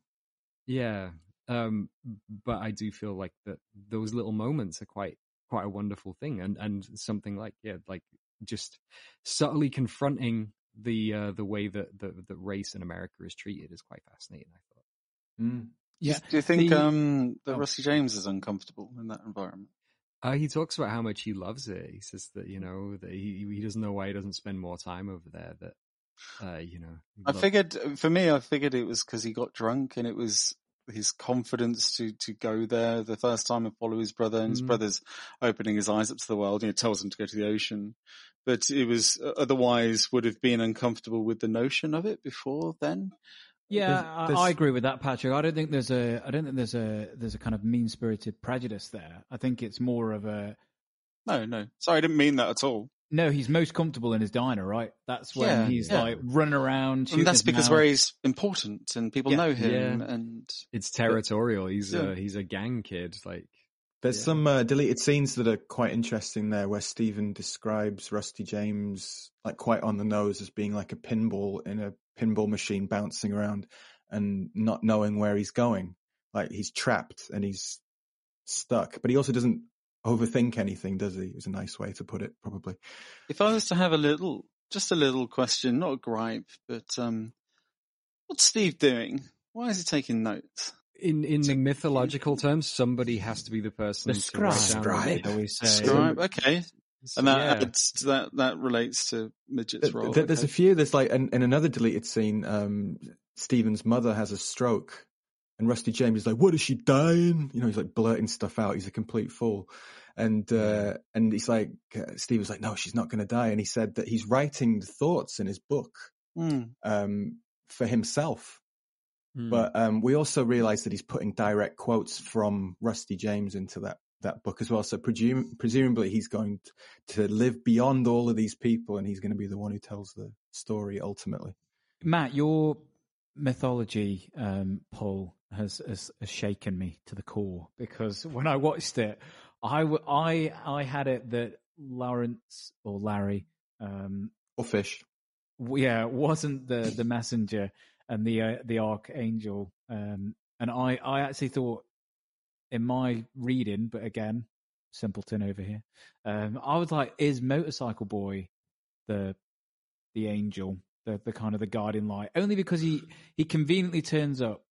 Yeah, um, but I do feel like that those little moments are quite quite a wonderful thing, and and something like yeah, like just subtly confronting the uh, the way that the the race in America is treated is quite fascinating. I thought. Mm. Yeah. Do you think The- um, that Oh. Rusty James is uncomfortable in that environment? Uh, he talks about how much he loves it. He says that you know that he he doesn't know why he doesn't spend more time over there. That uh, you know, I lo- figured for me, I figured it was because he got drunk and it was his confidence to to go there the first time and follow his brother, and his Mm. brother's opening his eyes up to the world. You know, tells him to go to the ocean, but it was uh, otherwise would have been uncomfortable with the notion of it before then. Yeah, There's- I, there's- I agree with that, Patrick. I don't think there's a, I don't think there's a, there's a kind of mean spirited prejudice there. I think it's more of a, No, no, sorry, I didn't mean that at all. No, he's most comfortable in his diner, right? That's when Yeah, he's yeah. like running around. And that's because mouth. where he's important and people Yeah. know him, Yeah. and it's territorial. He's Yeah. a he's a gang kid. Like There's Yeah. some uh, deleted scenes that are quite interesting there, where Stephen describes Rusty James like quite on the nose as being like a pinball in a pinball machine bouncing around and not knowing where he's going. Like he's trapped and he's stuck, but he also doesn't overthink anything, does he? Is a nice way to put it, probably. If I was to have a little, just a little question, not a gripe, but um, what's Steve doing? Why is he taking notes? in in the mythological terms, somebody has to be the person The to write scribe, down they always say. Scribe, okay, and that yeah. adds that that relates to Midget's role. th- There's okay. a few. There's like in, in another deleted scene, um, Stephen's mother has a stroke, and Rusty James is like, "What is she dying?" You know, he's like blurting stuff out. He's a complete fool, and uh, and he's like, uh, Steve was like, "No, she's not going to die." And he said that he's writing the thoughts in his book Hmm. um, for himself. Hmm. But um, we also realize that he's putting direct quotes from Rusty James into that that book as well. So presume, presumably he's going to live beyond all of these people, and he's going to be the one who tells the story ultimately. Matt, your mythology um, pull has, has has shaken me to the core because when I watched it, I, I, I had it that Lawrence or Larry, um, Or fish. yeah, wasn't the the messenger and the uh, the archangel, um, and I I actually thought in my reading, but again, simpleton over here. Um, I was like, is Motorcycle Boy the the angel, the the kind of the guiding light? Only because he he conveniently turns up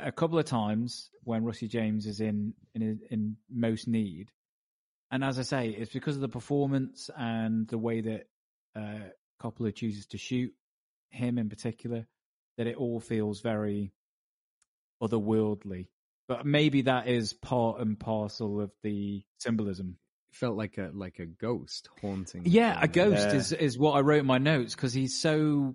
a couple of times when Rusty James is in in in most need, and as I say, it's because of the performance and the way that uh, Coppola chooses to shoot him in particular that it all feels very otherworldly. But maybe that is part and parcel of the symbolism. felt like a like a ghost haunting. Yeah, a ghost is is what I wrote in my notes because he's so.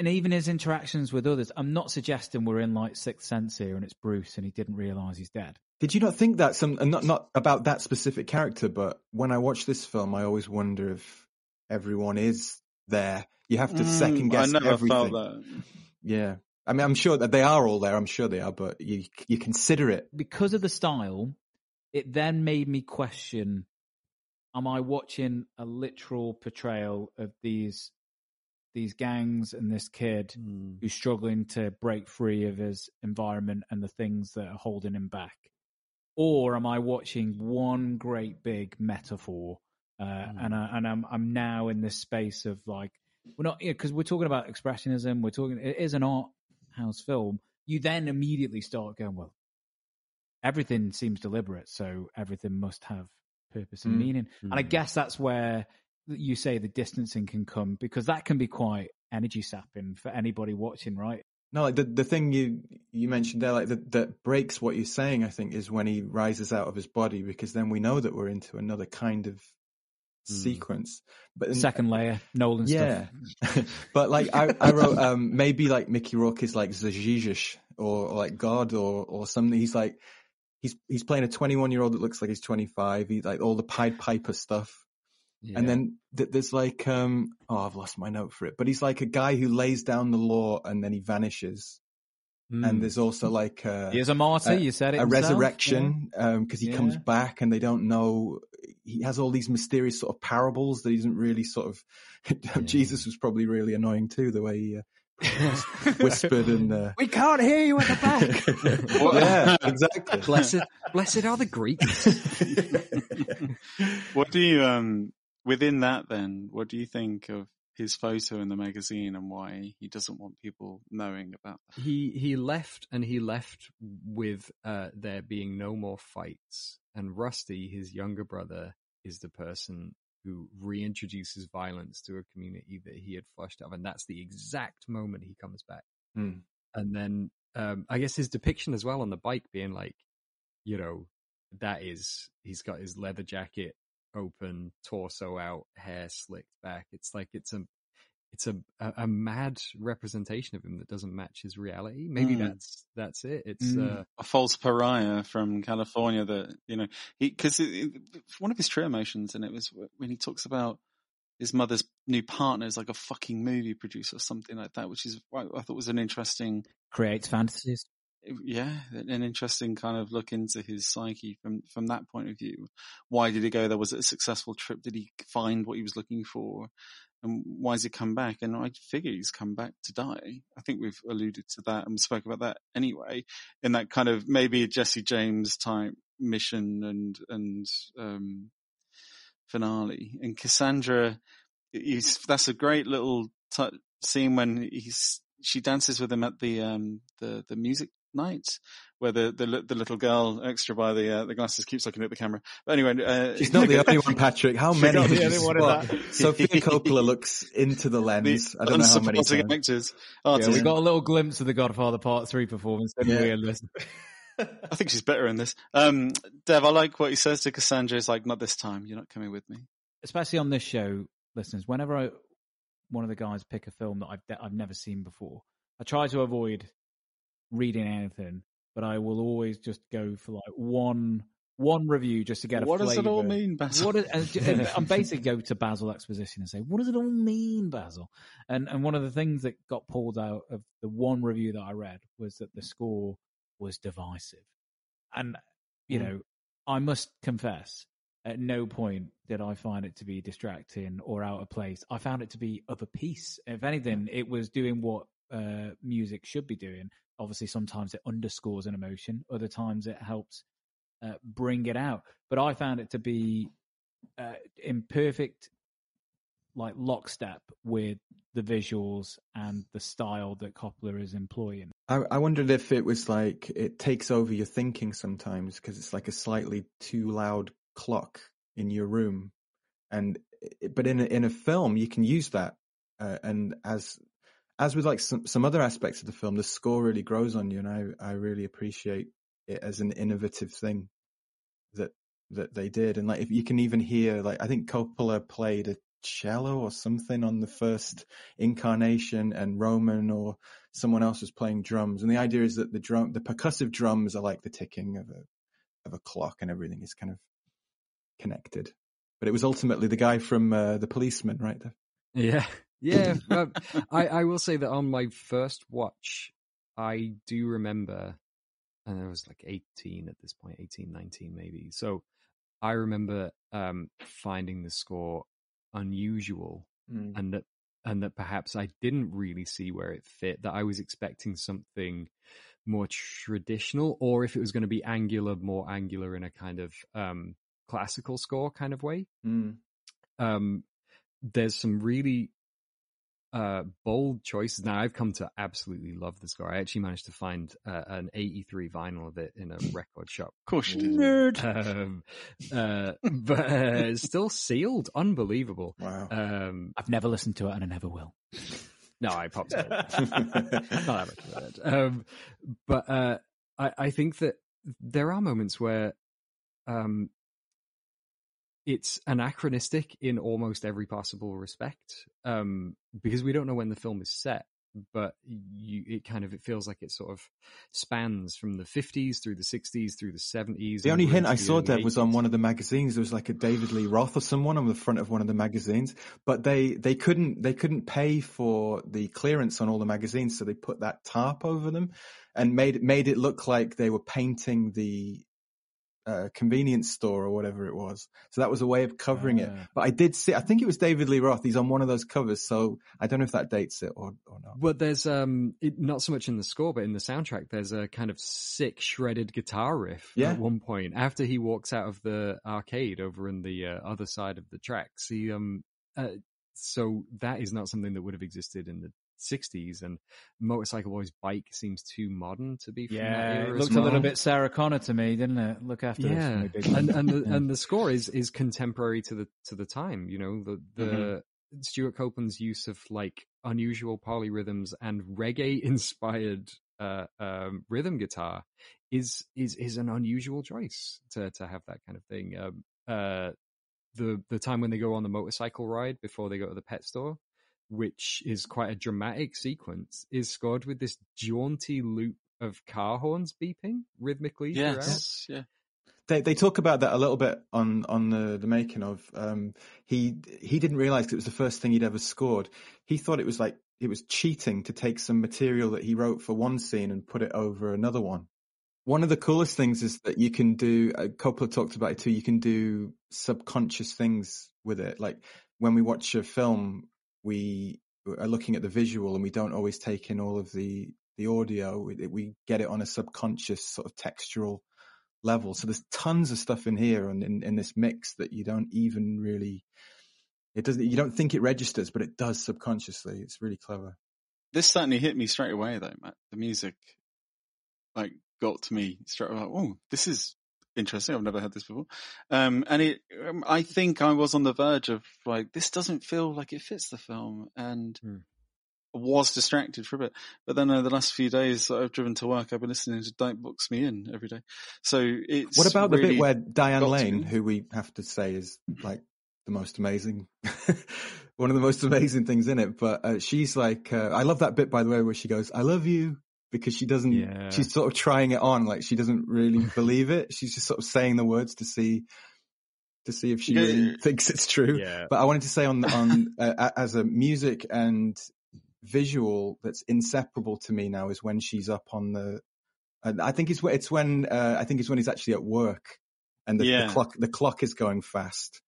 And even his interactions with others, I'm not suggesting we're in like Sixth Sense here and it's Bruce and he didn't realize he's dead. Did you not think that some not not about that specific character, but when I watch this film, I always wonder if everyone is there. You have to Mm, second guess I never everything. felt that. Yeah, I mean, I'm sure that they are all there. I'm sure they are, but you you consider it. because of the style, it then made me question: Am I watching a literal portrayal of these these gangs and this kid who's struggling to break free of his environment and the things that are holding him back, or am I watching one great big metaphor? Uh, And I, and I'm I'm now in this space of like we're not because we're talking about expressionism. We're talking it is an art house film. You then immediately start going well everything seems deliberate, so everything must have purpose and Mm. meaning. And I Mm. guess that's where you say the distancing can come because that can be quite energy sapping for anybody watching, right? No, like the the thing you you mentioned there, like that that breaks what you're saying. I think is when he rises out of his body, because then we know that we're into another kind of sequence. But Second layer, Nolan yeah. stuff. but like I, I wrote um maybe like Mickey Rourke is like Zajijish or, or like God or or something. He's like he's he's playing a 21 year old that looks like he's 25. He's like all the Pied Piper stuff. And then th- there's like um oh I've lost my note for it, but he's like a guy who lays down the law and then he vanishes. Mm. And there's also like a, He is a martyr, you said it a himself, resurrection because he comes back and they don't know. He has all these mysterious sort of parables that he doesn't really sort of. Jesus was probably really annoying too, the way he uh, whispered and. Uh, We can't hear you at the back. yeah, exactly. Blessed, blessed are the Greeks. what do you um within that then? What do you think of his photo in the magazine and why he doesn't want people knowing about that? he he left and he left with uh there being no more fights and rusty his younger brother is the person who reintroduces violence to a community that he had flushed out and that's the exact moment he comes back Hmm. and then um i guess his depiction as well on the bike being like you know that is he's got his leather jacket open torso out hair slicked back it's like it's a it's a, a a mad representation of him that doesn't match his reality maybe Mm. that's that's it it's Mm. uh a false pariah from California that you know he because one of his true emotions and it was when he talks about his mother's new partner is like a fucking movie producer or something like that, which is I I thought was an interesting Creates fantasies. Yeah, an interesting kind of look into his psyche from from that point of view. Why did he go there? Was it a successful trip? Did he find what he was looking for? And why has he come back? And I figure he's come back to die. I think we've alluded to that and spoke about that anyway. In that kind of maybe a Jesse James type mission and and um, finale. And Cassandra, he's that's a great little t- scene when he's she dances with him at the um the the music night where the the, the little girl extra by the uh, the glasses keeps looking at the camera. But anyway, uh, She's not the only one, Patrick. How She's many? not the only one in that. Sofia Coppola looks into the lens. I don't know how many unsupporting times. actors. Yeah, we got a little glimpse of the Godfather Part Three performance, didn't? Yeah. in this? I think she's better in this. Um, Dev, I like what he says to Cassandra. It's like, not this time. You're not coming with me. especially on this show, listeners, whenever I, one of the guys pick a film that I've that I've never seen before, I try to avoid reading anything, but I will always just go for like one one review just to get a What does it all mean, Basil? What is, and, and I'm basically go to Basil Exposition and say, what does it all mean, Basil? And and one of the things that got pulled out of the one review that I read was that the score was divisive, and you Mm. know, I must confess, at no point did I find it to be distracting or out of place. I found it to be of a piece. If anything, it was doing what uh, music should be doing. Obviously, sometimes it underscores an emotion. Other times, it helps uh, bring it out. But I found it to be uh, in perfect like lockstep with the visuals and the style that Coppola is employing. I, I wondered if it was like it takes over your thinking sometimes because it's like a slightly too loud clock in your room, and but in a, in a film you can use that, uh, and as as with like some some other aspects of the film, the score really grows on you, and I I really appreciate it as an innovative thing that that they did, and like if you can even hear like I think Coppola played a cello or something on the first incarnation and Roman or someone else was playing drums. And the idea is that the drum, the percussive drums are like the ticking of a, of a clock and everything is kind of connected. But it was ultimately the guy from uh, The Policeman, right? Yeah. Yeah. um, I, I will say that on my first watch, I do remember, and I was like 18 at this point, 18, 19 maybe. So I remember um, finding the score unusual Mm. and that and that perhaps I didn't really see where it fit that I was expecting something more traditional or if it was going to be angular more angular in a kind of um classical score kind of way Mm. um there's some really uh bold choices now i've come to absolutely love this score i actually managed to find uh, an 83 vinyl of it in a record shop Of course you did. Nerd. um, uh, but uh, still sealed. Unbelievable. Wow. Um, I've never listened to it and I never will. no, I popped it. Not that much of it. Um, but uh, I, I think that there are moments where um, it's anachronistic in almost every possible respect um, because we don't know when the film is set. But you, it kind of it feels like it sort of spans from the 50s through the 60s through the 70s. The only hint I saw, Deb, was on one of the magazines. There was like a David Lee Roth or someone on the front of one of the magazines, but they, they couldn't, they couldn't pay for the clearance on all the magazines. So they put that tarp over them and made, made it look like they were painting the, uh, convenience store or whatever it was. So that was a way of covering it. Ah. But I did see, I think it was David Lee Roth. He's on one of those covers. So I don't know if that dates it or, or not. But there's um it, not so much in the score, but in the soundtrack, there's a kind of sick shredded guitar riff Yeah. at one point after he walks out of the arcade over in the uh, other side of the tracks. He um uh, so that is not something that would have existed in the 60s, and Motorcycle Boy's bike seems too modern to be from that Yeah, era it looked a little bit Sarah Connor to me, didn't it? Look after. Yeah, big and and the Yeah. and the score is is contemporary to the to the time. You know the the Mhm. Stewart Copeland's use of like unusual polyrhythms and reggae inspired uh, um, rhythm guitar is is is an unusual choice to to have that kind of thing. Um, uh, the the time when they go on the motorcycle ride before they go to the pet store, which is quite a dramatic sequence, is scored with this jaunty loop of car horns beeping rhythmically throughout. Yes, yeah. They they talk about that a little bit on on the the making of. Um, he he didn't realize it was the first thing he'd ever scored. He thought it was like it was cheating to take some material that he wrote for one scene and put it over another one. One of the coolest things is that you can do. Uh, Coppola talked about it too. You can do subconscious things with it. Like when we watch a film, we are looking at the visual and we don't always take in all of the the audio. We, we get it on a subconscious sort of textural level. So there's tons of stuff in here and in, in this mix that you don't even really, it doesn't, you don't think it registers, but it does subconsciously. It's really clever. This certainly hit me straight away though, Matt. The music, like, got to me straight away. Oh, this is interesting. I've never heard this before. Um, and it, um, I think I was on the verge of like, this doesn't feel like it fits the film and Hmm. was distracted for a bit. But then uh, the last few days that I've driven to work, I've been listening to Don't Box Me In every day. So it's What about the bit where Diane Lane, who we have to say is like the most amazing, one of the most amazing things in it, but uh, she's like, uh, I love that bit by the way where she goes, I love you. Because she doesn't, Yeah. she's sort of trying it on, like she doesn't really believe it. She's just sort of saying the words to see, to see if she really thinks it's true. Yeah. But I wanted to say on on uh, as a music and visual that's inseparable to me now is when she's up on the. And I think it's when it's when uh, I think it's when he's actually at work, and the, Yeah. the clock the clock is going fast,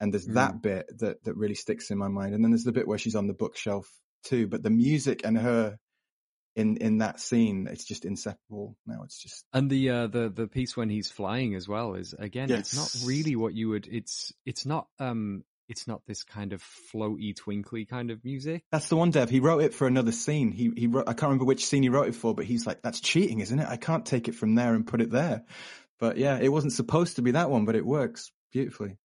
and there's that bit that that really sticks in my mind. And then there's the bit where she's on the bookshelf too. But the music and her in in that scene. It's just inseparable now. It's just And the uh, the the piece when he's flying as well is again, it's not really what you would. It's it's not um it's not this kind of floaty, twinkly kind of music. That's the one, Dev. He wrote it for another scene. He he wrote. I can't remember which scene he wrote it for, but he's like, "That's cheating, isn't it? I can't take it from there and put it there." But yeah, it wasn't supposed to be that one, but it works beautifully.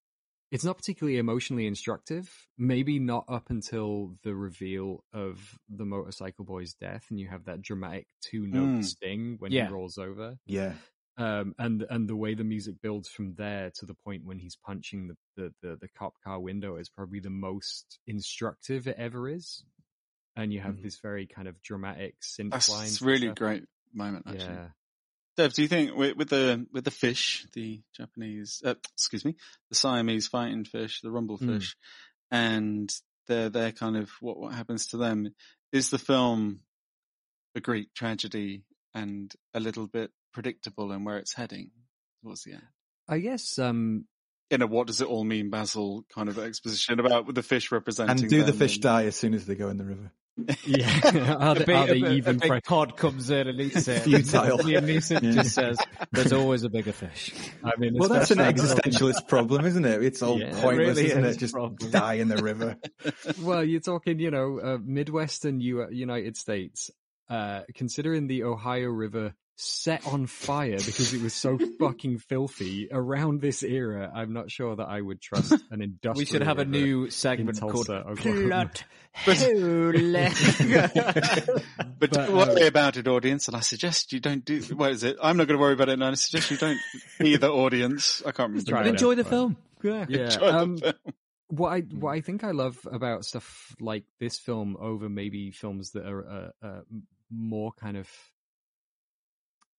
It's not particularly emotionally instructive. Maybe not up until the reveal of the motorcycle boy's death, and you have that dramatic two note Mm. sting when Yeah. he rolls over. Yeah, um, and and the way the music builds from there to the point when he's punching the, the, the, the cop car window is probably the most instructive it ever is. And you have Mhm. this very kind of dramatic synth line. That's lines. it's really stuff. great moment actually. Yeah. Dev, do you think with, with the with the fish, the Japanese, uh, excuse me, the Siamese fighting fish, the rumble Mm. fish, and their their kind of what what happens to them, is the film a Greek tragedy and a little bit predictable in where it's heading? What's the end? I guess um In a what does it all mean, Basil kind of exposition about the fish representing and do the fish and- die as soon as they go in the river? Yeah. are a they, are they a, big- even a big fresh? cod comes in and eats it. Futile. Liam Neeson Yeah. just says, "There's always a bigger fish." I mean, Well, that's an existentialist problem, isn't it? It's all Yeah, it pointless, really isn't is it? Just problem. die in the river. well, you're talking, you know, uh, Midwestern U- United States, uh, considering the Ohio River set on fire because it was so fucking filthy around this era. I'm not sure that I would trust an industrial. We should have a new segment called Tulsa, Oklahoma. "Plot Hole." But, But, worry uh, about it, audience. And I suggest you don't do. What is it? I'm not going to worry about it. And I suggest you don't either, audience. I can't remember. Try it. name. Enjoy the film. Yeah. Yeah. Enjoy the um, film. what I what I think I love about stuff like this film over maybe films that are uh, uh, more kind of.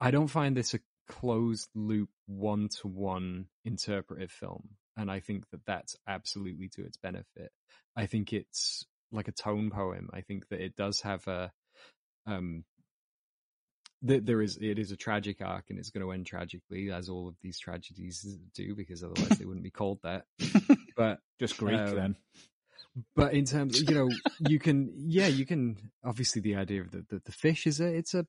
I don't find this a closed loop one to one interpretive film, and I think that that's absolutely to its benefit. I think it's like a tone poem. I think that it does have a um. That there is it is a tragic arc and it's going to end tragically as all of these tragedies do because otherwise they wouldn't be called that. But Just Greek um, then. but in terms, you know, you can, yeah, you can. Obviously, the idea of the, the the fish is a, it's a,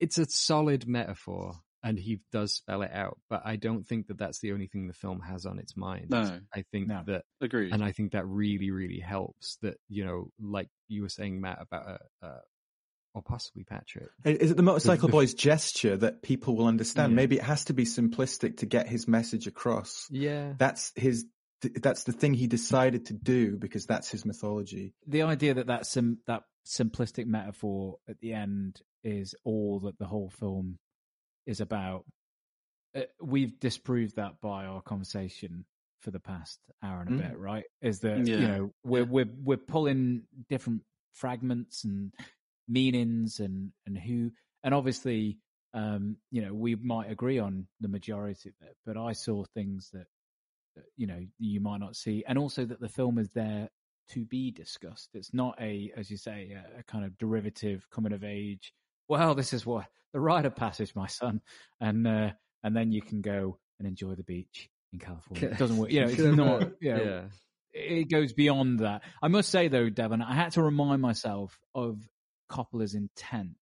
it's a solid metaphor, and he does spell it out. But I don't think that that's the only thing the film has on its mind. No. I think No. that, Agreed. and I think that really, really helps. That you know, like you were saying, Matt, about a, uh, or possibly Patrick. Is it the motorcycle the- boy's gesture that people will understand? Yeah. Maybe it has to be simplistic to get his message across. Yeah, That's his. That's the thing he decided to do because that's his mythology. The idea that that sim- that simplistic metaphor at the end is all that the whole film is about. Uh, we've disproved that by our conversation for the past hour and a Mm. bit, right? Is that you know we're we're we're pulling different fragments and meanings and and who and obviously um you know we might agree on the majority of it but i saw things that, that you know you might not see and also that the film is there to be discussed it's not a as you say a, a kind of derivative coming of age well this is what the rite of passage my son and uh and then you can go and enjoy the beach in california it doesn't work you know it's not you know, yeah. it goes beyond that. I must say though, Devon, I had to remind myself of Coppola's intent,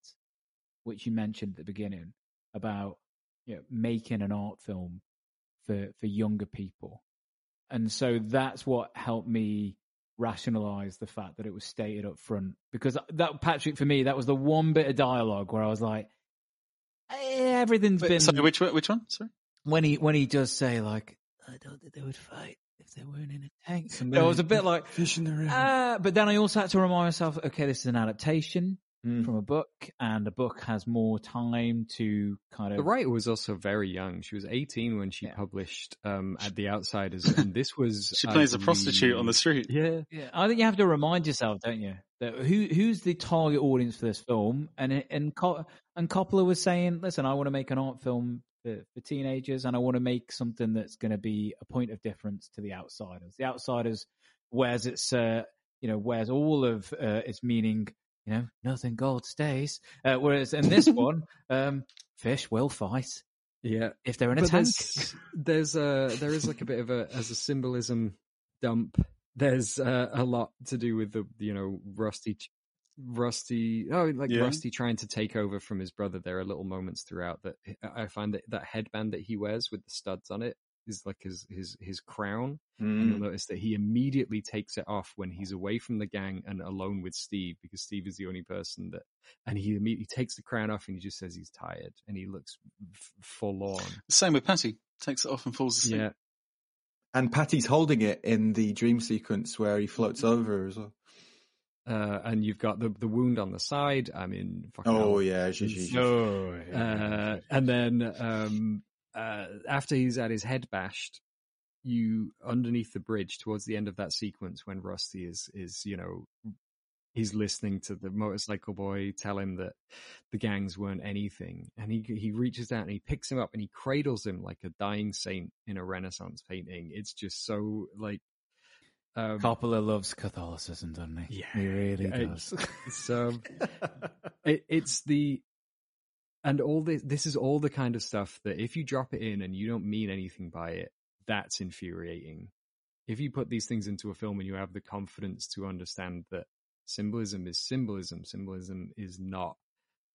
which you mentioned at the beginning about you know, making an art film for for younger people, and so that's what helped me rationalize the fact that it was stated up front because that Patrick for me that was the one bit of dialogue where I was like, eh, everything's Wait, been sorry, which one? Which one? Sorry. when he when he does say like I don't think they would fight if they weren't in a tank. it was a bit like Fish in the river. uh, but then I also had to remind myself, okay, this is an adaptation Mm. from a book, and a book has more time to kind of. The writer was also very young. She was 18 when she Yeah. published um, at The Outsiders, and this was. She I plays a prostitute on the street. Yeah, Yeah, I think you have to remind yourself, don't you, that who who's the target audience for this film? And it- and Co- and Coppola was saying, listen, I want to make an art film for, for teenagers, and I want to make something that's going to be a point of difference to the Outsiders. The Outsiders wears its, uh, you know, wears all of uh, its meaning. You know, nothing gold stays. Uh, whereas in this one, um, fish will fight yeah. if they're in a But tank. there's there's a there is like a bit of a as a symbolism dump. There's uh, a lot to do with the you know rusty Rusty, oh, like Yeah. Rusty trying to take over from his brother. There are little moments throughout that I find that that headband that he wears with the studs on it is like his his his crown. And you'll Mm. notice that he immediately takes it off when he's away from the gang and alone with Steve because Steve is the only person that, and he immediately takes the crown off and he just says he's tired and he looks f- forlorn. Same with Patty. Takes it off and falls asleep. Yeah. And Patty's holding it in the dream sequence where he floats over as well. Uh, and you've got the the wound on the side. I mean, fucking Oh, yeah, she- she- she- Oh, Uh, and then um, uh, after he's had his head bashed, you underneath the bridge towards the end of that sequence when Rusty is is you know he's listening to the motorcycle boy tell him that the gangs weren't anything, and he he reaches out and he picks him up and he cradles him like a dying saint in a Renaissance painting. It's just so like. Um, Coppola loves Catholicism, doesn't he? Yeah, he really does. It's, um, it, it's the and all this. This is all the kind of stuff that if you drop it in and you don't mean anything by it, that's infuriating. If you put these things into a film and you have the confidence to understand that symbolism is symbolism, symbolism is not.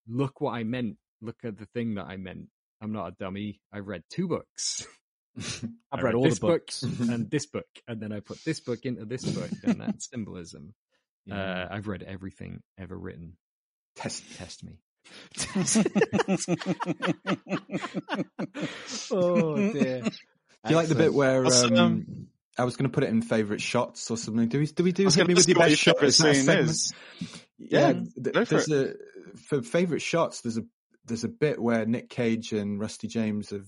Look what I meant. Look at the thing that I meant. I'm not a dummy. i've read two books. I've I read all the this book books. and this book, and then I put this book into this book, and that's symbolism. Yeah. Uh, I've read everything ever written. Test test me. oh dear. Do you like the bit where um, um, I was going to put it in favorite shots or something? Do we do we do I was hit me with your best your shot? favourite Is scene is. Yeah, Yeah, th- go for there's a for favorite shots. There's a there's a bit where Nick Cage and Rusty James have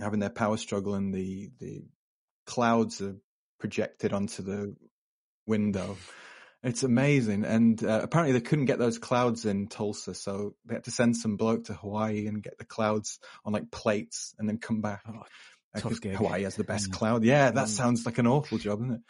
having their power struggle, and the the clouds are projected onto the window. It's amazing, and uh, apparently they couldn't get those clouds in Tulsa, so they had to send some bloke to Hawaii and get the clouds on like plates, and then come back. Uh, tough gig. Hawaii has the best Mm. cloud. Yeah, that Mm. sounds like an awful job, doesn't it?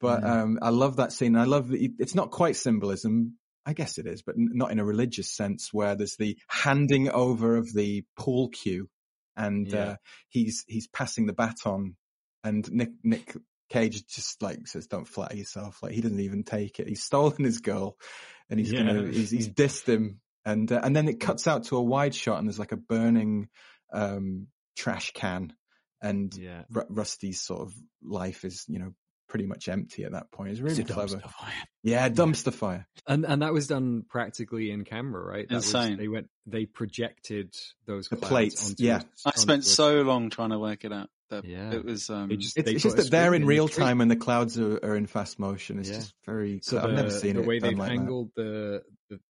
But Mm. um, I love that scene. I love that it's not quite symbolism. I guess it is, but n- not in a religious sense where there's the handing over of the pool cue and, Yeah. uh, he's, he's passing the baton and Nick, Nick Cage just like says, don't flatter yourself. Like he doesn't even take it. He's stolen his girl and he's gonna, he's, he's dissed him. And, uh, and then it cuts out to a wide shot and there's like a burning, um, trash can and Yeah. Ru- Rusty's sort of life is, you know, pretty much empty at that point. It's really It's a clever. fire. Yeah, dumpster fire. And and that was done practically in camera, right? That was- Insane. they went, they projected those The plates, onto yeah. a- I onto spent a- so long trying to work it out. That Yeah. it was. Um, They just- It's, it's just that they're in real screen. time and the clouds are, are in fast motion. It's Yeah. just very. So I've never seen the it way they've like angled the, the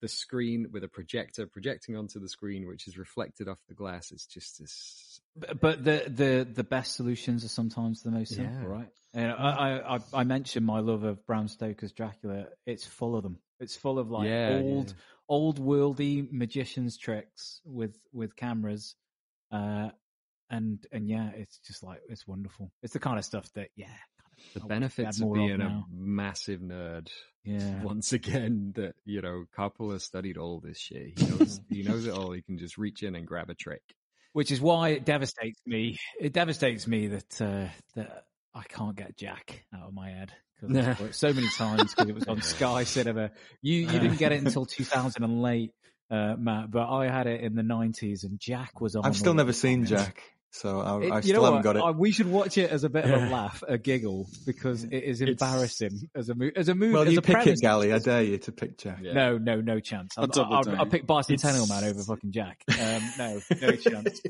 the screen with a projector projecting onto the screen, which is reflected off the glass. It's just this. But, but the, the the best solutions are sometimes the most simple, Yeah. right? And I, I I- I mentioned my love of Bram Stoker's Dracula. It's full of them. It's full of like Yeah, old yeah. old worldy magicians tricks with with cameras, uh, and and yeah, it's just like it's wonderful. It's the kind of stuff that yeah, The I wish benefits of more being a massive nerd. Yeah. Once again, that you know, Coppola studied all this shit. He knows he knows it all. He can just reach in and grab a trick. which is why it devastates me. It devastates me that uh, that I can't get Jack out of my head because Nah. It so many times because it was on Sky Cinema. You you didn't get it until 2008, uh, Matt, but I had it in the 90s, and Jack was on. I've still never seen. Jack, so I, It- I you still know haven't what? got it. I- we should watch it as a bit of a laugh, a giggle, because it is It's- embarrassing as a movie. As a movie, well, as you a pick premise, it, Gally. I dare you to pick Jack. Yeah. No, no, no chance. I'll, I'll double I'll, down. I'll pick Bicentennial Man over fucking Jack. Um, no, no chance.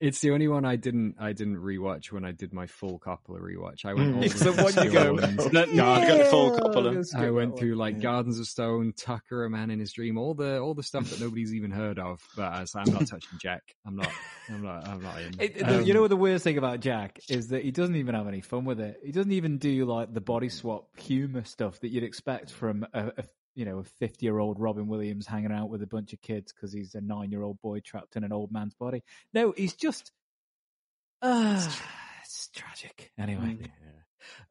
It's the only one I didn't I didn't rewatch when I did my full Coppola rewatch. I went all It's the the one you go. Stones. no, no, I got the full Coppola. I went through like Gardens of Stone, Tucker, A Man in His Dream, all the all the stuff that nobody's even heard of. But I was like, I'm not touching Jack. I'm not. I'm not. I'm not in. It, the- you Um, know what the weirdest thing about Jack is that he doesn't even have any fun with it. He doesn't even do like the body swap humor stuff that you'd expect from a, a you know a fifty year old Robin Williams hanging out with a bunch of kids because he's a nine year old boy trapped in an old man's body. No, he's just. Uh, it's tragic. Anyway,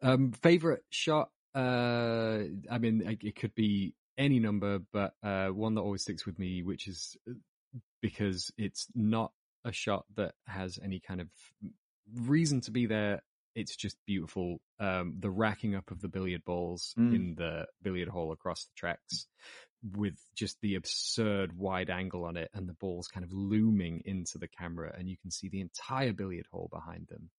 Um, favorite shot. Uh, I mean, it, it could be any number, but uh, one that always sticks with me, which is uh, because it's not a shot that has any kind of reason to be there it's just beautiful. Um, the racking up of the billiard balls Mm. in the billiard hall across the tracks with just the absurd wide angle on it and the balls kind of looming into the camera and you can see the entire billiard hall behind them.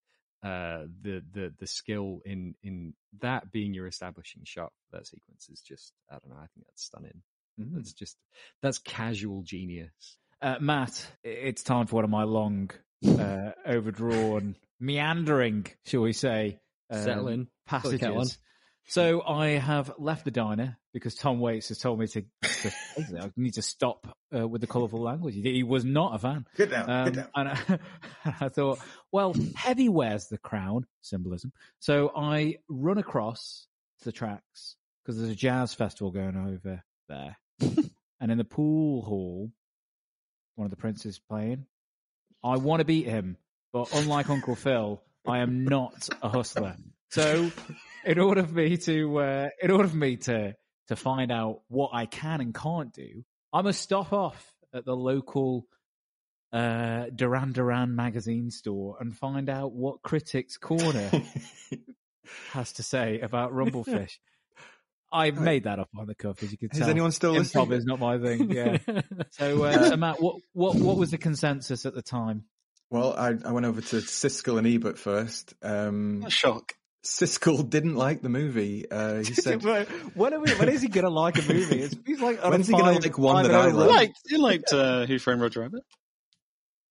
Uh, the, the, the skill in, in that being your establishing shot for that sequence is just, I don't know, I think that's stunning. Mm. That's just, that's casual genius. Uh, Matt, it's time for one of my long, uh, overdrawn, meandering, shall we say, um, Settle in. Put on. passages. So I have left the diner because Tom Waits has told me to. to I need to stop uh, with the colourful language. He, he was not a fan. Get down, Um, get down. And I, I thought, well, heavy wears the crown, symbolism. So I run across to the tracks because there's a jazz festival going over there. and in the pool hall, one of the princes playing. I want to beat him, but unlike Uncle Phil, I am not a hustler. So, in order for me to, uh, in order for me to to find out what I can and can't do, I must stop off at the local uh, Duran Duran magazine store and find out what Critics Corner has to say about Rumblefish. I made that up on the cuff, as you can Is tell. anyone still Improv listening? is not my thing. Yeah. so, uh, so Matt, what what what was the consensus at the time? Well, I, I went over to Siskel and Ebert first. Um, shock. Siskel didn't like the movie. Uh, he said, when, are we, when is he going to like a movie? It's, he's like on a When's he gonna like one that I and like? liked, you liked uh, Who Framed Roger Rabbit?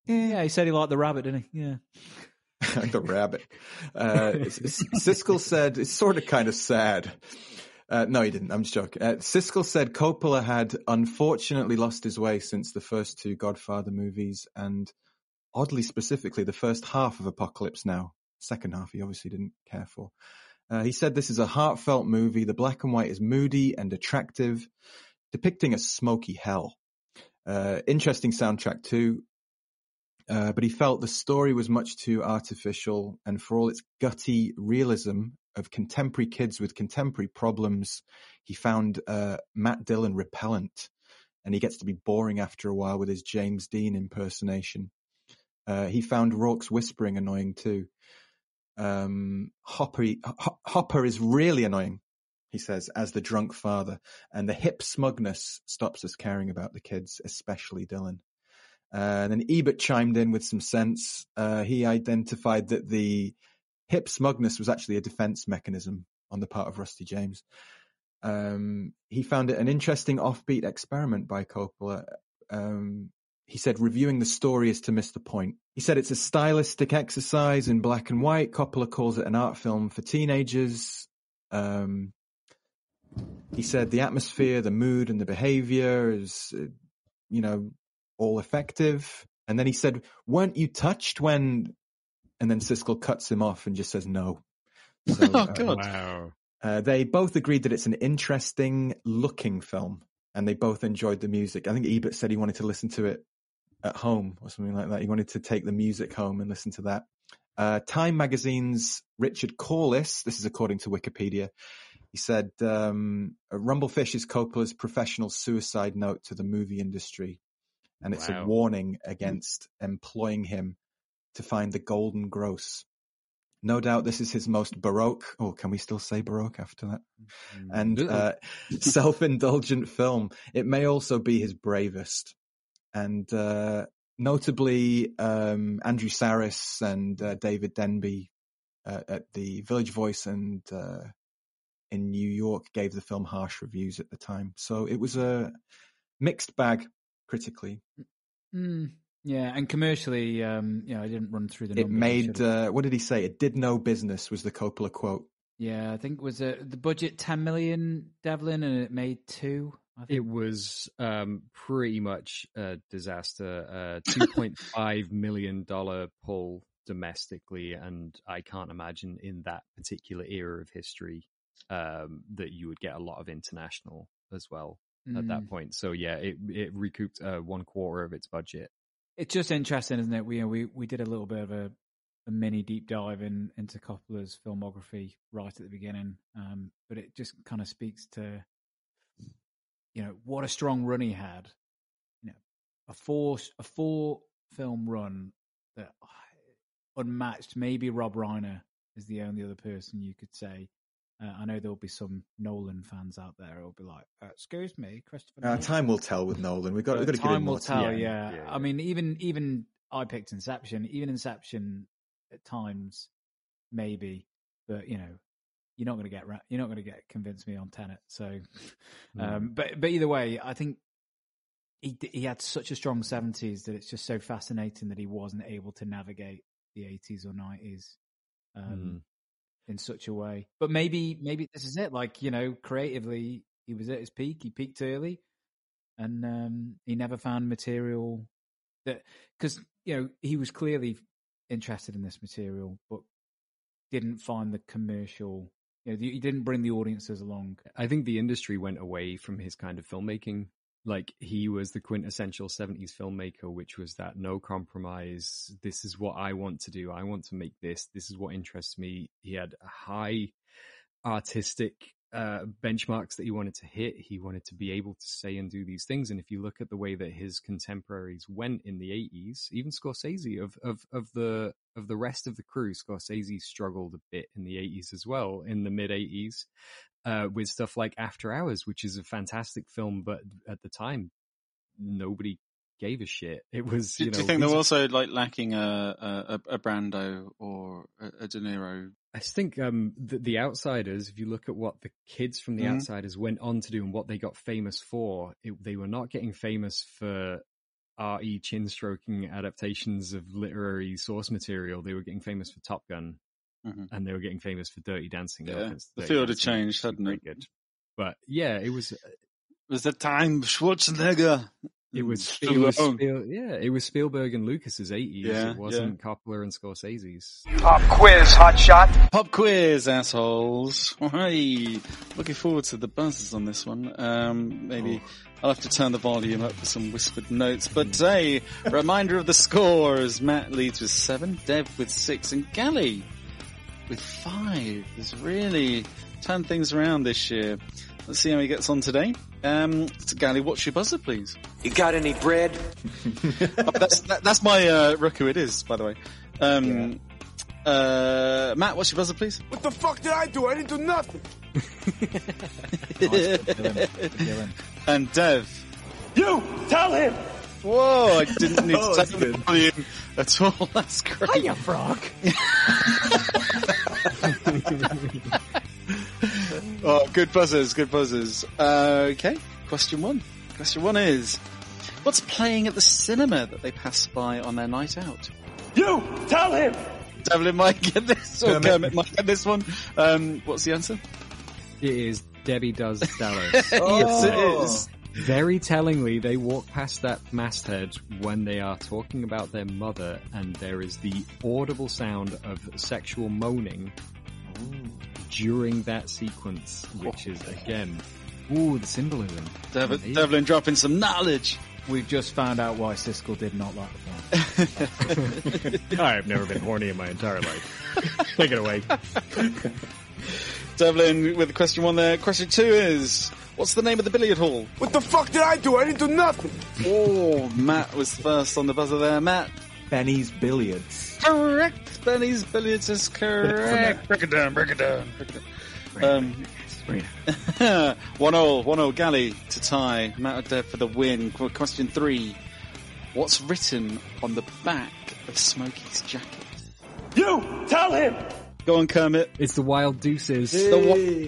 Yeah, he said he liked the rabbit, didn't he? Yeah. the rabbit. Uh, S- S- Siskel said it's sort of kind of sad. Uh, no, he didn't. I'm just joking. Uh, Siskel said Coppola had unfortunately lost his way since the first two Godfather movies, and oddly specifically, the first half of Apocalypse Now. Second half, he obviously didn't care for. Uh, he said this is a heartfelt movie. The black and white is moody and attractive, depicting a smoky hell. Uh, interesting soundtrack too. Uh, but he felt the story was much too artificial, and for all its gutty realism of contemporary kids with contemporary problems, he found uh, Matt Dillon repellent, and he gets to be boring after a while with his James Dean impersonation. Uh, he found Rourke's whispering annoying too. Um, Hopper, Ho- Hopper is really annoying, he says, as the drunk father, and the hip smugness stops us caring about the kids, especially Dillon. Uh, and then Ebert chimed in with some sense. Uh, he identified that the hip smugness was actually a defense mechanism on the part of Rusty James. Um, he found it an interesting offbeat experiment by Coppola. Um, he said reviewing the story is to miss the point. He said it's a stylistic exercise in black and white. Coppola calls it an art film for teenagers. Um, he said the atmosphere, the mood, and the behavior is, uh, you know, all effective. And then he said, "Weren't you touched when?" And then Siskel cuts him off and just says, "No." So, Oh, uh, God. Wow. uh, they both agreed that it's an interesting looking film, and they both enjoyed the music. I think Ebert said he wanted to listen to it at home or something like that. He wanted to take the music home and listen to that. Uh, Time magazine's Richard Corliss, this is according to Wikipedia, he said, um, Rumblefish is Coppola's professional suicide note to the movie industry. And it's Wow. a warning against employing him to find the golden gross. No doubt this is his most baroque, oh, can we still say baroque after that? And uh, self-indulgent film. It may also be his bravest. And uh, notably, um, Andrew Sarris and uh, David Denby uh, at the Village Voice and uh, in New York gave the film harsh reviews at the time. So it was a mixed bag critically. Mm, yeah, and commercially, um, you know, I didn't run through the It made, uh, what did he say? It did no business was the Coppola quote. yeah, I think it was uh, the budget ten million, Devlin, and it made two. It was um, pretty much a disaster. Uh, Two point five million dollar pull domestically, and I can't imagine in that particular era of history um, that you would get a lot of international as well at that Mm. point. So yeah, it it recouped uh, one quarter of its budget. It's just interesting, isn't it? We you know, we we did a little bit of a, a mini deep dive in into Coppola's filmography right at the beginning, um, but it just kind of speaks to you know what a strong run he had. You know, a four a four film run that unmatched. Maybe Rob Reiner is the only other person you could say. Uh, I know there'll be some Nolan fans out there who'll be like, uh, "Excuse me, Christopher." Uh, time will tell with Nolan. We've got, we've got to give him time more will tell. time. Yeah. I mean, even even I picked Inception. Even Inception, at times, maybe, but you know, you're not going to get you're not going to get convince me on Tenet. So, um, but but either way, I think he he had such a strong 70s that it's just so fascinating that he wasn't able to navigate the 80s or 90s um, in such a way. But maybe maybe this is it. Like you know, creatively, he was at his peak. He peaked early, and um, he never found material that because you know he was clearly interested in this material, but didn't find the commercial. You know, he didn't bring the audiences along. I think the industry went away from his kind of filmmaking. Like he was the quintessential 70s filmmaker, which was that no compromise. This is what I want to do. I want to make this. This is what interests me. He had a high artistic uh, benchmarks that he wanted to hit. He wanted to be able to say and do these things. And if you look at the way that his contemporaries went in the 80s, even Scorsese of, of, of the, of the rest of the crew, Scorsese struggled a bit in the 80s as well, in the mid 80s, uh, with stuff like After Hours, which is a fantastic film, but at the time, nobody gave a shit. It was, Do, you know, do you think they these- were also like lacking a a, a Brando or a De Niro? I just think um, the, the Outsiders, if you look at what the kids from the Mhm. Outsiders went on to do and what they got famous for, it, they were not getting famous for R.E. chin stroking adaptations of literary source material. They were getting famous for Top Gun Mhm. and they were getting famous for Dirty Dancing. Yeah, to the field had changed, hadn't it? Good. But yeah, it was. It was the time of Schwarzenegger. It was, it was Spiel, yeah, it was Spielberg and Lucas's 80s. Yeah, it wasn't Coppola and Scorsese's. Pop quiz, hot shot. Pop quiz, assholes. Hey, looking forward to the buzzes on this one. Um, maybe I'll have to turn the volume up for some whispered notes. But hey, reminder of the scores. Matt leads with seven, Dev with six, and Gally with five. Has really turned things around this year. Let's see how he gets on today. Um, so Gally, what's your buzzer, please? You got any bread? oh, that's that, that's my uh, Roku. It is, by the way. Um, uh, Matt, what's your buzzer, please? What the fuck did I do? I didn't do nothing. and Dev. You tell him. Whoa! I didn't need Oh, to tell him the volume at all. That's great. Hiya, frog. Oh, good buzzers, good buzzers. Uh, okay, question one. Question one is, what's playing at the cinema that they pass by on their night out? You tell him. Devlin might get this, or Kermit. Kermit might get this one. Um, what's the answer? It is Debbie Does Dallas. yes, it is. Very tellingly, they walk past that masthead when they are talking about their mother, and there is the audible sound of sexual moaning during that sequence, which is again, ooh, the symbolism. Dev- Devlin dropping some knowledge. We've just found out why Siskel did not like the film. I have never been horny in my entire life. Take it away. Devlin with question one there. Question two is, what's the name of the billiard hall? What the fuck did I do? I didn't do nothing. Oh, Matt was first on the buzzer there. Matt. Benny's Billiards. Correct. Benny's Billiards is correct. break it down, break it down. Break it down. Um, one all, one all Gally to tie. Matt and Dev for the win. Question three. What's written on the back of Smokey's jacket? You tell him. Go on, Kermit. It's the Wild Deuces. The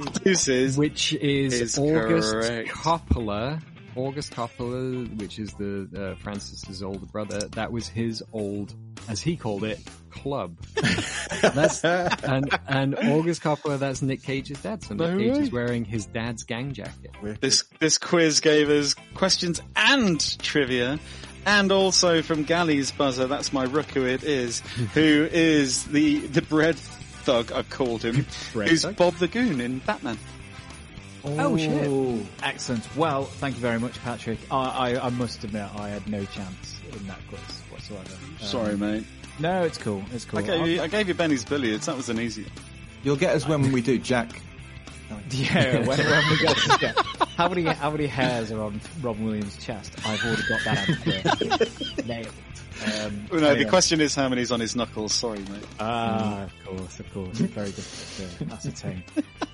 Wild Deuces. Which is, Is August correct. Coppola. August Coppola, which is the uh, Francis's older brother, that was his old, as he called it, club. that's and and August Coppola, that's Nick Cage's dad. So Nick No Cage way. is wearing his dad's gang jacket. This this quiz gave us questions and trivia, and also from Gally's buzzer. That's my rook who it is, who is the the bread thug I called him, Bread who's thug? Bob the Goon in Batman. Oh, shit! Excellent. Well, thank you very much, Patrick. I, I, I must admit, I had no chance in that quiz whatsoever. Um, Sorry, mate. No, it's cool. It's cool. I gave you I'll- gave you Benny's billiards. That was an easy. You'll get us when we do Jack. Yeah, when, when we get to Jack. how many how many hairs are on Robin Williams' chest? I've already got that answer. Nailed. Um, Oh, no, anyway. the question is how many's on his knuckles. Sorry, mate. Ah, of course, of course. Very difficult to ascertain.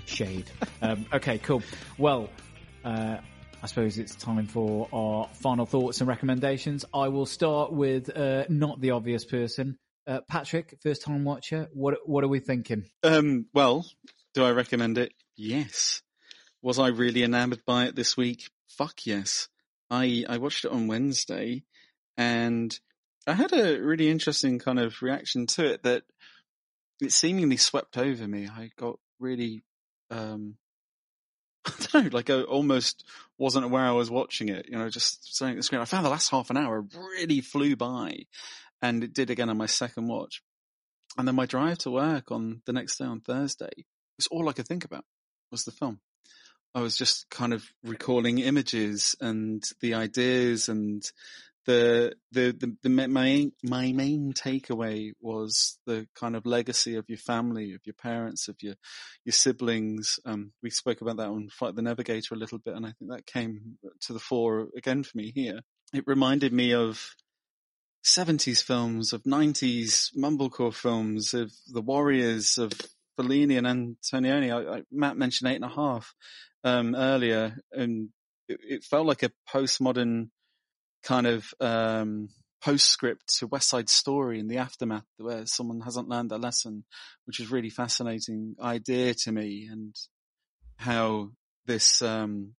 Shade. Um, okay, cool. Well, uh, I suppose it's time for our final thoughts and recommendations. I will start with uh, not the obvious person. Uh, Patrick, first time watcher. What what are we thinking? Um, well, do I recommend it? Yes. Was I really enamored by it this week? Fuck yes. I, I watched it on Wednesday and I had a really interesting kind of reaction to it that it seemingly swept over me. I got really, um, I don't know, like I almost wasn't aware I was watching it, you know, just staring at the screen. I found the last half an hour really flew by and it did again on my second watch. And then my drive to work on the next day on Thursday was all I could think about was the film. I was just kind of recalling images and the ideas and the, the, the, the my, my main takeaway was the kind of legacy of your family, of your parents, of your, your siblings. Um, we spoke about that on Fight the Navigator a little bit and I think that came to the fore again for me here. It reminded me of 70s films, of 90s mumblecore films, of the Warriors, of Fellini and Antonioni. I, I, Matt mentioned eight and a half um, earlier, and it, it felt like a postmodern kind of um, postscript to West Side Story in the aftermath, where someone hasn't learned their lesson, which is really fascinating idea to me, and how this um,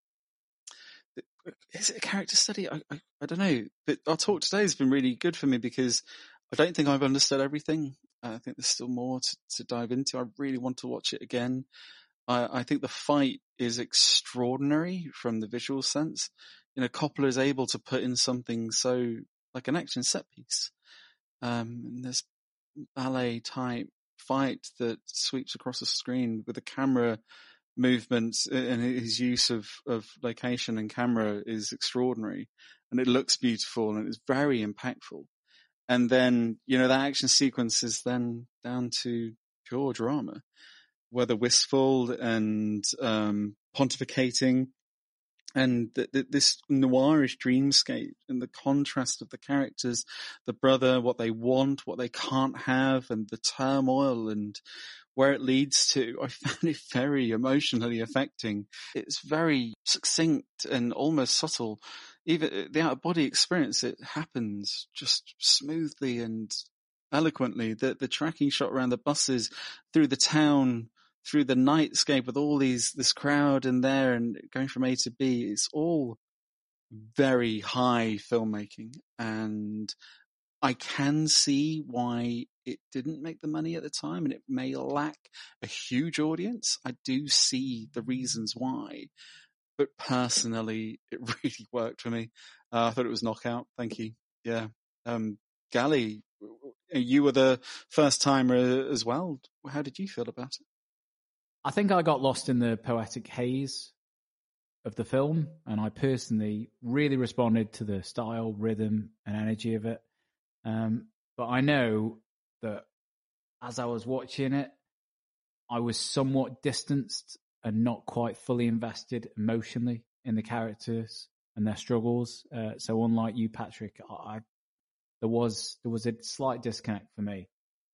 is it a character study? I, I, I don't know, but our talk today has been really good for me because I don't think I've understood everything. I think there's still more to, to dive into. I really want to watch it again. I, I think the fight is extraordinary from the visual sense. You know, Coppola is able to put in something so like an action set piece. Um, and this ballet type fight that sweeps across the screen with the camera movements and his use of, of location and camera is extraordinary and it looks beautiful and it's very impactful. And then, you know, that action sequence is then down to pure drama, whether wistful and, um, pontificating and th- th- this noirish dreamscape and the contrast of the characters, the brother, what they want, what they can't have and the turmoil and where it leads to, I found it very emotionally affecting. It's very succinct and almost subtle. Even uh, the out of body experience, it happens just smoothly and eloquently. The, the tracking shot around the buses through the town, through the nightscape with all these, this crowd in there and going from A to B, it's all very high filmmaking and I can see why it didn't make the money at the time and it may lack a huge audience. I do see the reasons why, but personally, it really worked for me. Uh, I thought it was knockout. Thank you. Yeah. Um, Gally, you were the first timer as well. How did you feel about it? I think I got lost in the poetic haze of the film, and I personally really responded to the style, rhythm, and energy of it. Um, but I know that as I was watching it, I was somewhat distanced and not quite fully invested emotionally in the characters and their struggles. Uh, so unlike you, Patrick, I, I there was there was a slight disconnect for me.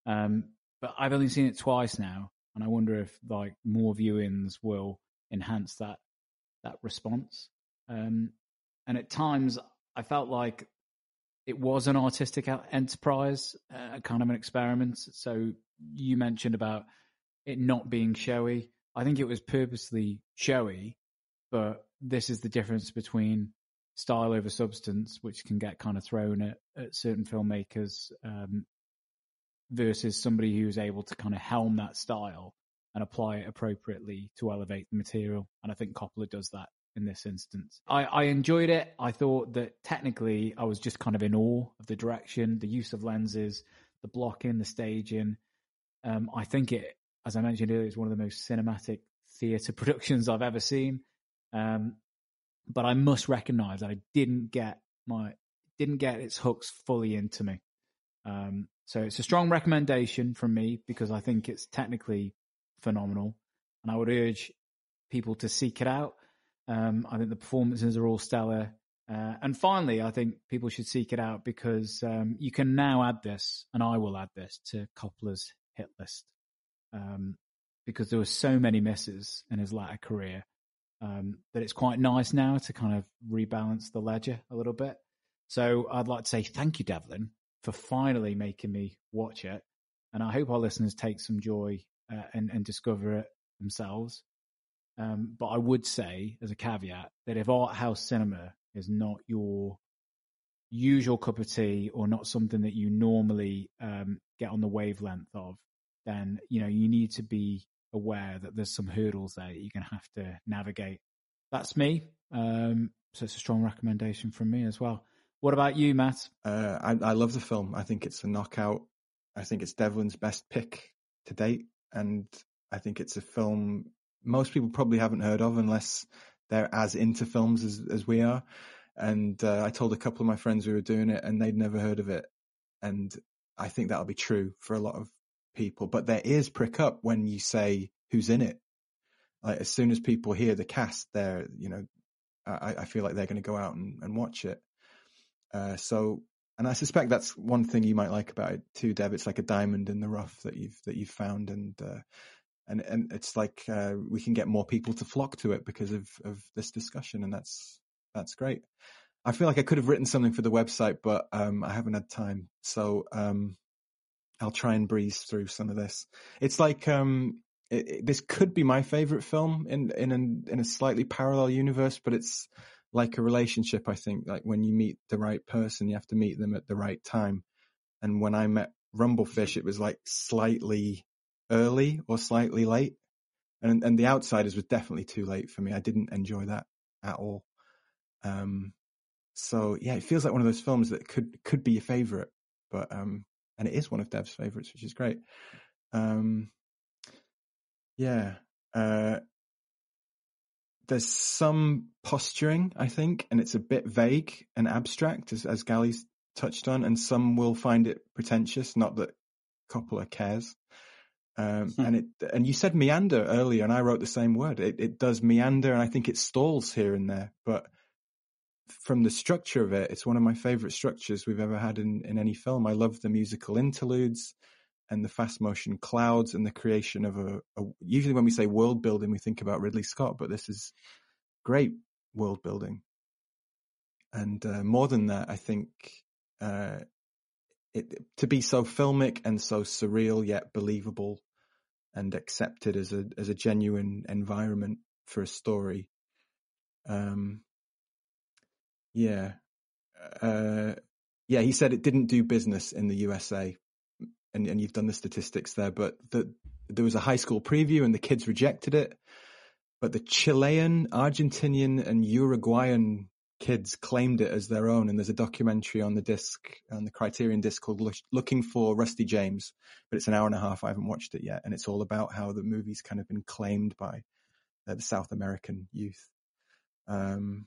Um, but I've only seen it twice now, and I wonder if like more viewings will enhance that that response. Um, and at times, I felt like it was an artistic enterprise, uh, kind of an experiment. So you mentioned about it not being showy. I think it was purposely showy, but this is the difference between style over substance, which can get kind of thrown at, at certain filmmakers, um, versus somebody who's able to kind of helm that style and apply it appropriately to elevate the material. And I think Coppola does that in this instance. I, I enjoyed it. I thought that technically I was just kind of in awe of the direction, the use of lenses, the blocking, the staging. Um, I think it, as I mentioned earlier, is one of the most cinematic theatre productions I've ever seen. Um, but I must recognise that I didn't get my didn't get its hooks fully into me. Um, so it's a strong recommendation from me because I think it's technically phenomenal, and I would urge people to seek it out. Um, I think the performances are all stellar. Uh, and finally, I think people should seek it out because um, you can now add this, and I will add this to Coppola's hit list um, because there were so many misses in his latter career um, that it's quite nice now to kind of rebalance the ledger a little bit. So I'd like to say thank you, Devlin, for finally making me watch it, and I hope our listeners take some joy uh, and, and discover it themselves. Um, but I would say, as a caveat, that if art house cinema is not your usual cup of tea or not something that you normally um, get on the wavelength of, then you know you need to be aware that there's some hurdles there that you're going to have to navigate. That's me. Um, so it's a strong recommendation from me as well. What about you, Matt? Uh, I, I love the film. I think it's a knockout. I think it's Devlin's best pick to date, and I think it's a film most people probably haven't heard of unless they're as into films as, as we are. And uh, I told a couple of my friends we were doing it, and they'd never heard of it. And I think that'll be true for a lot of people. But their ears prick up when you say who's in it. Like as soon as people hear the cast, they're you know, I, I feel like they're going to go out and, and watch it. Uh, so, and I suspect that's one thing you might like about it too, Dev. It's like a diamond in the rough that you've that you've found, and uh, and and it's like uh, we can get more people to flock to it because of of this discussion, and that's that's great. I feel like I could have written something for the website, but um, I haven't had time, so um, I'll try and breeze through some of this. It's like um, it, it, this could be my favorite film in in an, in a slightly parallel universe, but it's like a relationship. I think like when you meet the right person, you have to meet them at the right time. And when I met Rumblefish, it was like slightly early or slightly late. And, and the outsiders was definitely too late for me. I didn't enjoy that at all. Um, so yeah, it feels like one of those films that could, could be your favorite, but, um, and it is one of Dev's favorites, which is great. Um, yeah, uh, there's some posturing, I think, and it's a bit vague and abstract, as, as Gally's touched on, and some will find it pretentious. Not that Coppola cares. Um, hmm. and it, and you said meander earlier, and I wrote the same word. It, it does meander, and I think it stalls here and there. But from the structure of it, it's one of my favorite structures we've ever had in, in any film. I love the musical interludes and the fast motion clouds and the creation of a, a usually when we say world building, we think about Ridley Scott, but this is great world building. And uh, more than that, I think uh, it, to be so filmic and so surreal yet believable and accepted as a as a genuine environment for a story. Um, yeah, uh, yeah. He said it didn't do business in the USA, and, and you've done the statistics there. But the, there was a high school preview, and the kids rejected it. But the Chilean, Argentinian, and Uruguayan kids claimed it as their own. And there's a documentary on the disc, on the Criterion disc called Looking for Rusty James, but it's an hour and a half. I haven't watched it yet. And it's all about how the movie's kind of been claimed by uh, the South American youth. Um,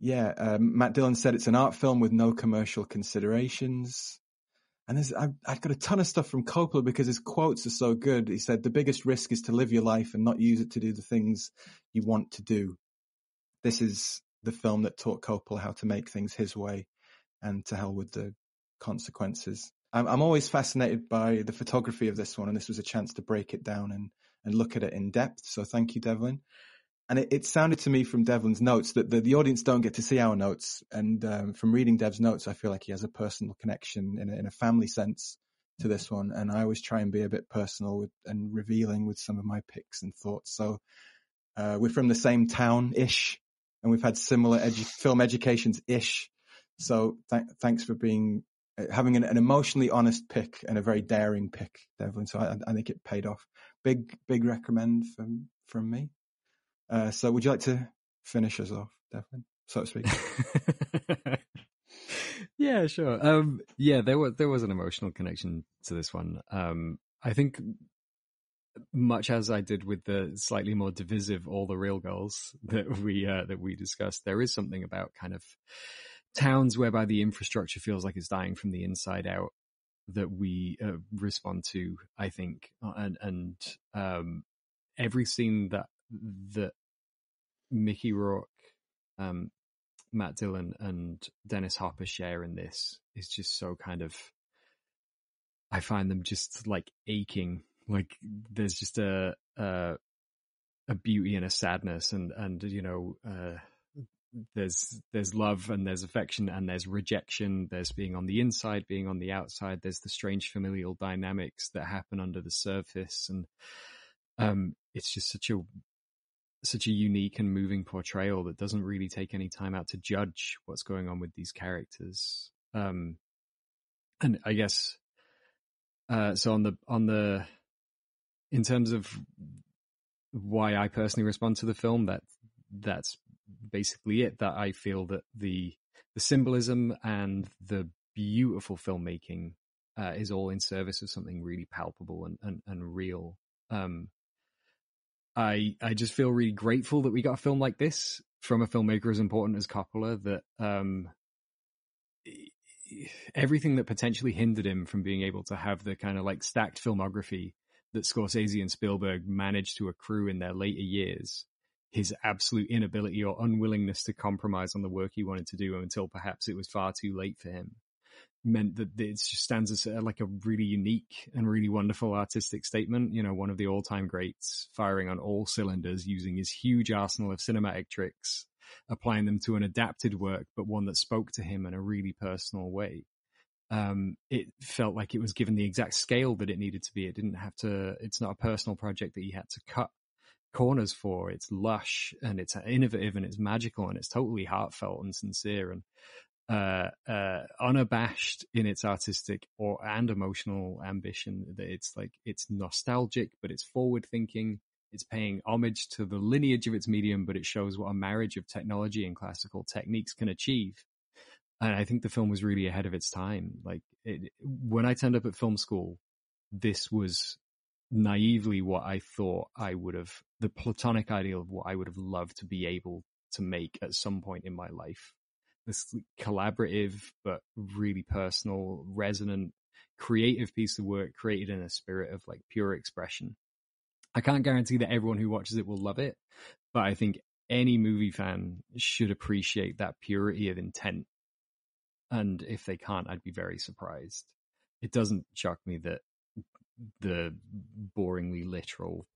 yeah, um, Matt Dillon said it's an art film with no commercial considerations. And I've, I've, got a ton of stuff from Coppola because his quotes are so good. He said, the biggest risk is to live your life and not use it to do the things you want to do. This is the film that taught Coppola how to make things his way and to hell with the consequences. I'm, I'm always fascinated by the photography of this one, and this was a chance to break it down and, and look at it in depth. So thank you, Devlin. And it, it sounded to me from Devlin's notes that the, the audience don't get to see our notes. And um, from reading Dev's notes, I feel like he has a personal connection in a, in a family sense to this one. And I always try and be a bit personal with, and revealing with some of my picks and thoughts. So uh, we're from the same town ish and we've had similar edu- film educations ish. So th- thanks for being uh, having an, an, emotionally honest pick and a very daring pick, Devlin. So I, I think it paid off. Big big recommend from from me. Uh, so would you like to finish us off, Devlin, so to speak? yeah, sure. Um, yeah, there was there was an emotional connection to this one. Um, I think much as I did with the slightly more divisive all the real girls that we uh, that we discussed, there is something about kind of towns whereby the infrastructure feels like it's dying from the inside out that we uh, respond to. I think, uh, and and um, every scene that that Mickey Rourke, um, Matt Dillon, and Dennis Hopper share in this is just so kind of. I find them just like aching. Like there's just a a, a beauty and a sadness, and and you know. Uh, there's there's love and there's affection and there's rejection there's being on the inside being on the outside there's the strange familial dynamics that happen under the surface and um it's just such a such a unique and moving portrayal that doesn't really take any time out to judge what's going on with these characters um and i guess uh so on the on the in terms of why i personally respond to the film that that's basically it that I feel that the the symbolism and the beautiful filmmaking uh, is all in service of something really palpable and and, and real. Um, I I just feel really grateful that we got a film like this from a filmmaker as important as Coppola. That um, everything that potentially hindered him from being able to have the kind of like stacked filmography that Scorsese and Spielberg managed to accrue in their later years his absolute inability or unwillingness to compromise on the work he wanted to do until perhaps it was far too late for him meant that it stands as a, like a really unique and really wonderful artistic statement. You know, one of the all-time greats firing on all cylinders using his huge arsenal of cinematic tricks, applying them to an adapted work, but one that spoke to him in a really personal way. Um, it felt like it was given the exact scale that it needed to be. It didn't have to, it's not a personal project that he had to cut corners for. It's lush and it's innovative and it's magical and it's totally heartfelt and sincere and uh, uh, unabashed in its artistic or and emotional ambition. That it's like it's nostalgic, but it's forward thinking. It's paying homage to the lineage of its medium, but it shows what a marriage of technology and classical techniques can achieve. And I think the film was really ahead of its time. Like it, when I turned up at film school, this was naively what I thought I would have, the platonic ideal of what I would have loved to be able to make at some point in my life. This collaborative, but really personal, resonant, creative piece of work created in a spirit of like pure expression. I can't guarantee that everyone who watches it will love it, but I think any movie fan should appreciate that purity of intent. And if they can't, I'd be very surprised. It doesn't shock me that the boringly literal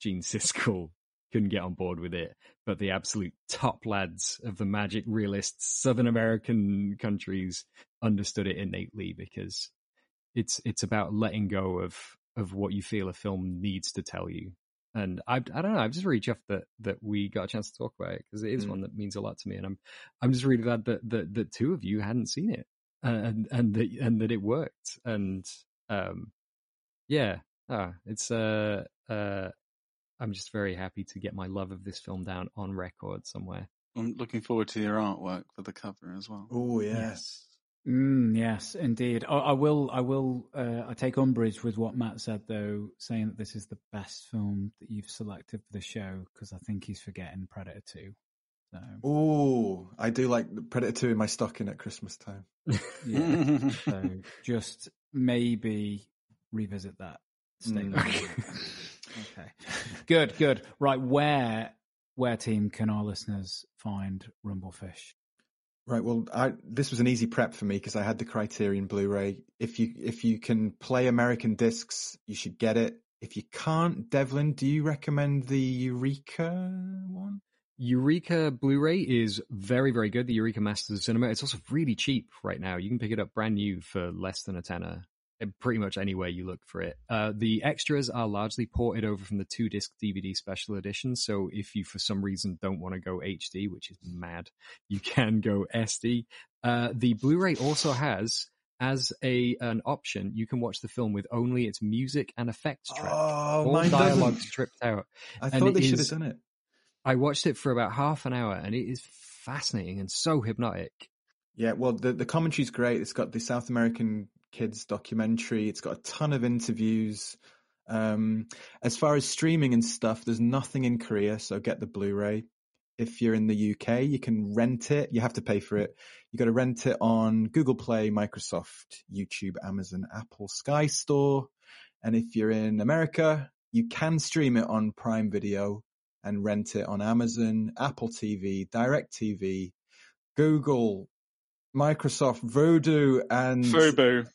Gene Siskel couldn't get on board with it, but the absolute top lads of the magic realist Southern American countries understood it innately because it's it's about letting go of of what you feel a film needs to tell you. And I, I don't know. I'm just really chuffed that that we got a chance to talk about it because it is mm. one that means a lot to me, and I'm I'm just really glad that that, that two of you hadn't seen it and and that and that it worked. And um, yeah, ah, it's uh, uh, I'm just very happy to get my love of this film down on record somewhere. I'm looking forward to your artwork for the cover as well. Oh yes. Mm, yes, indeed. I, I will. I will. Uh, I take umbrage with what Matt said, though, saying that this is the best film that you've selected for the show because I think he's forgetting Predator Two. So. Oh, I do like Predator Two in my stocking at Christmas time. yeah. so just maybe revisit that statement. Mm. okay, good, good. Right, where where team can our listeners find Rumblefish? Right. Well, I, this was an easy prep for me because I had the Criterion Blu-ray. If you if you can play American discs, you should get it. If you can't, Devlin, do you recommend the Eureka one? Eureka Blu-ray is very, very good. The Eureka Masters of Cinema. It's also really cheap right now. You can pick it up brand new for less than a tenner pretty much anywhere you look for it. Uh, the extras are largely ported over from the two disc DVD special edition. So if you for some reason don't want to go HD, which is mad, you can go SD. Uh, the Blu-ray also has as a an option, you can watch the film with only its music and effects track. Oh, All dialogue stripped out. I and thought they should have done it. I watched it for about half an hour, and it is fascinating and so hypnotic. Yeah, well, the the commentary's great. It's got the South American kids documentary. It's got a ton of interviews. Um, as far as streaming and stuff, there's nothing in Korea, so get the Blu-ray. If you're in the UK, you can rent it. You have to pay for it. You got to rent it on Google Play, Microsoft, YouTube, Amazon, Apple, Sky Store. And if you're in America, you can stream it on Prime Video. and rent it on Amazon, Apple TV, Direct TV, Google, Microsoft, Vudu, and Fubo.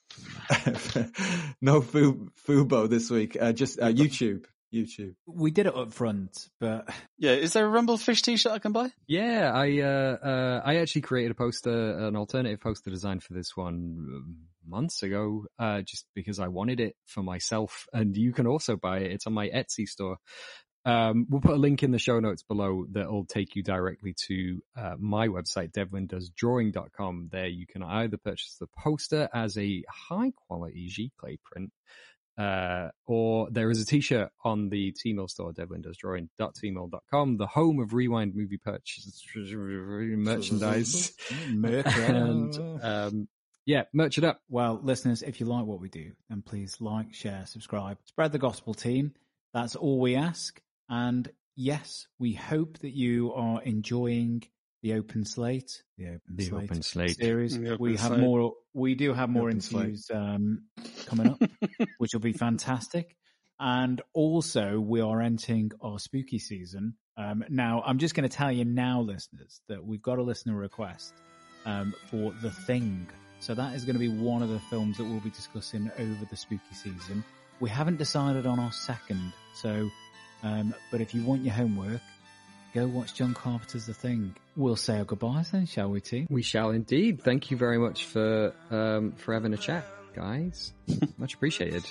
no Fu- Fubo this week. Uh, just uh, YouTube. YouTube. We did it up front, but Yeah, is there a Rumblefish t-shirt I can buy? Yeah, I uh, uh, I actually created a poster, an alternative poster design for this one um, months ago, uh, just because I wanted it for myself. And you can also buy it. It's on my Etsy store. Um, we'll put a link in the show notes below that'll take you directly to uh, my website, devlindoesdrawing.com. There you can either purchase the poster as a high quality Giclée print, uh, or there is a t-shirt on the Teemill store, devlindoesdrawing.teemill.com, the home of Rewind movie purchase merchandise. and, um, yeah, merch it up. Well, listeners, if you like what we do, then please like, share, subscribe, spread the gospel team. That's all we ask. And yes, we hope that you are enjoying the open slate, the open The slate, Open Slate. series. The Open we have Slate. more. We do have more Open interviews um, coming up, which will be fantastic. And also, we are entering our spooky season. Um, now, I'm just going to tell you now, listeners, that we've got a listener request um, for The Thing. So that is going to be one of the films that we'll be discussing over the spooky season. We haven't decided on our second, so um, but if you want your homework, go watch John Carpenter's The Thing. We'll say our goodbyes then, shall we, team? We shall indeed. Thank you very much for um, for having a chat, guys. Much appreciated.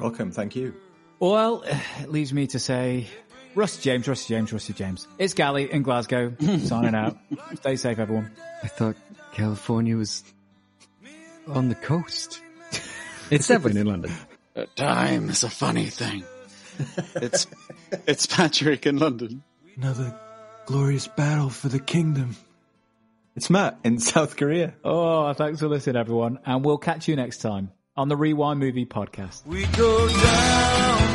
Welcome. Thank you. Well, it leaves me to say, Rusty James, Rusty James, Rusty James. It's Gally in Glasgow, signing out. Stay safe, everyone. I thought California was on the coast. It's definitely in London. Uh, Time is a funny thing. It's it's Patrick in London. Another glorious battle for the kingdom. It's Matt in South Korea. Oh, thanks for listening, everyone. And we'll catch you next time on the Rewind Movie Podcast. We go down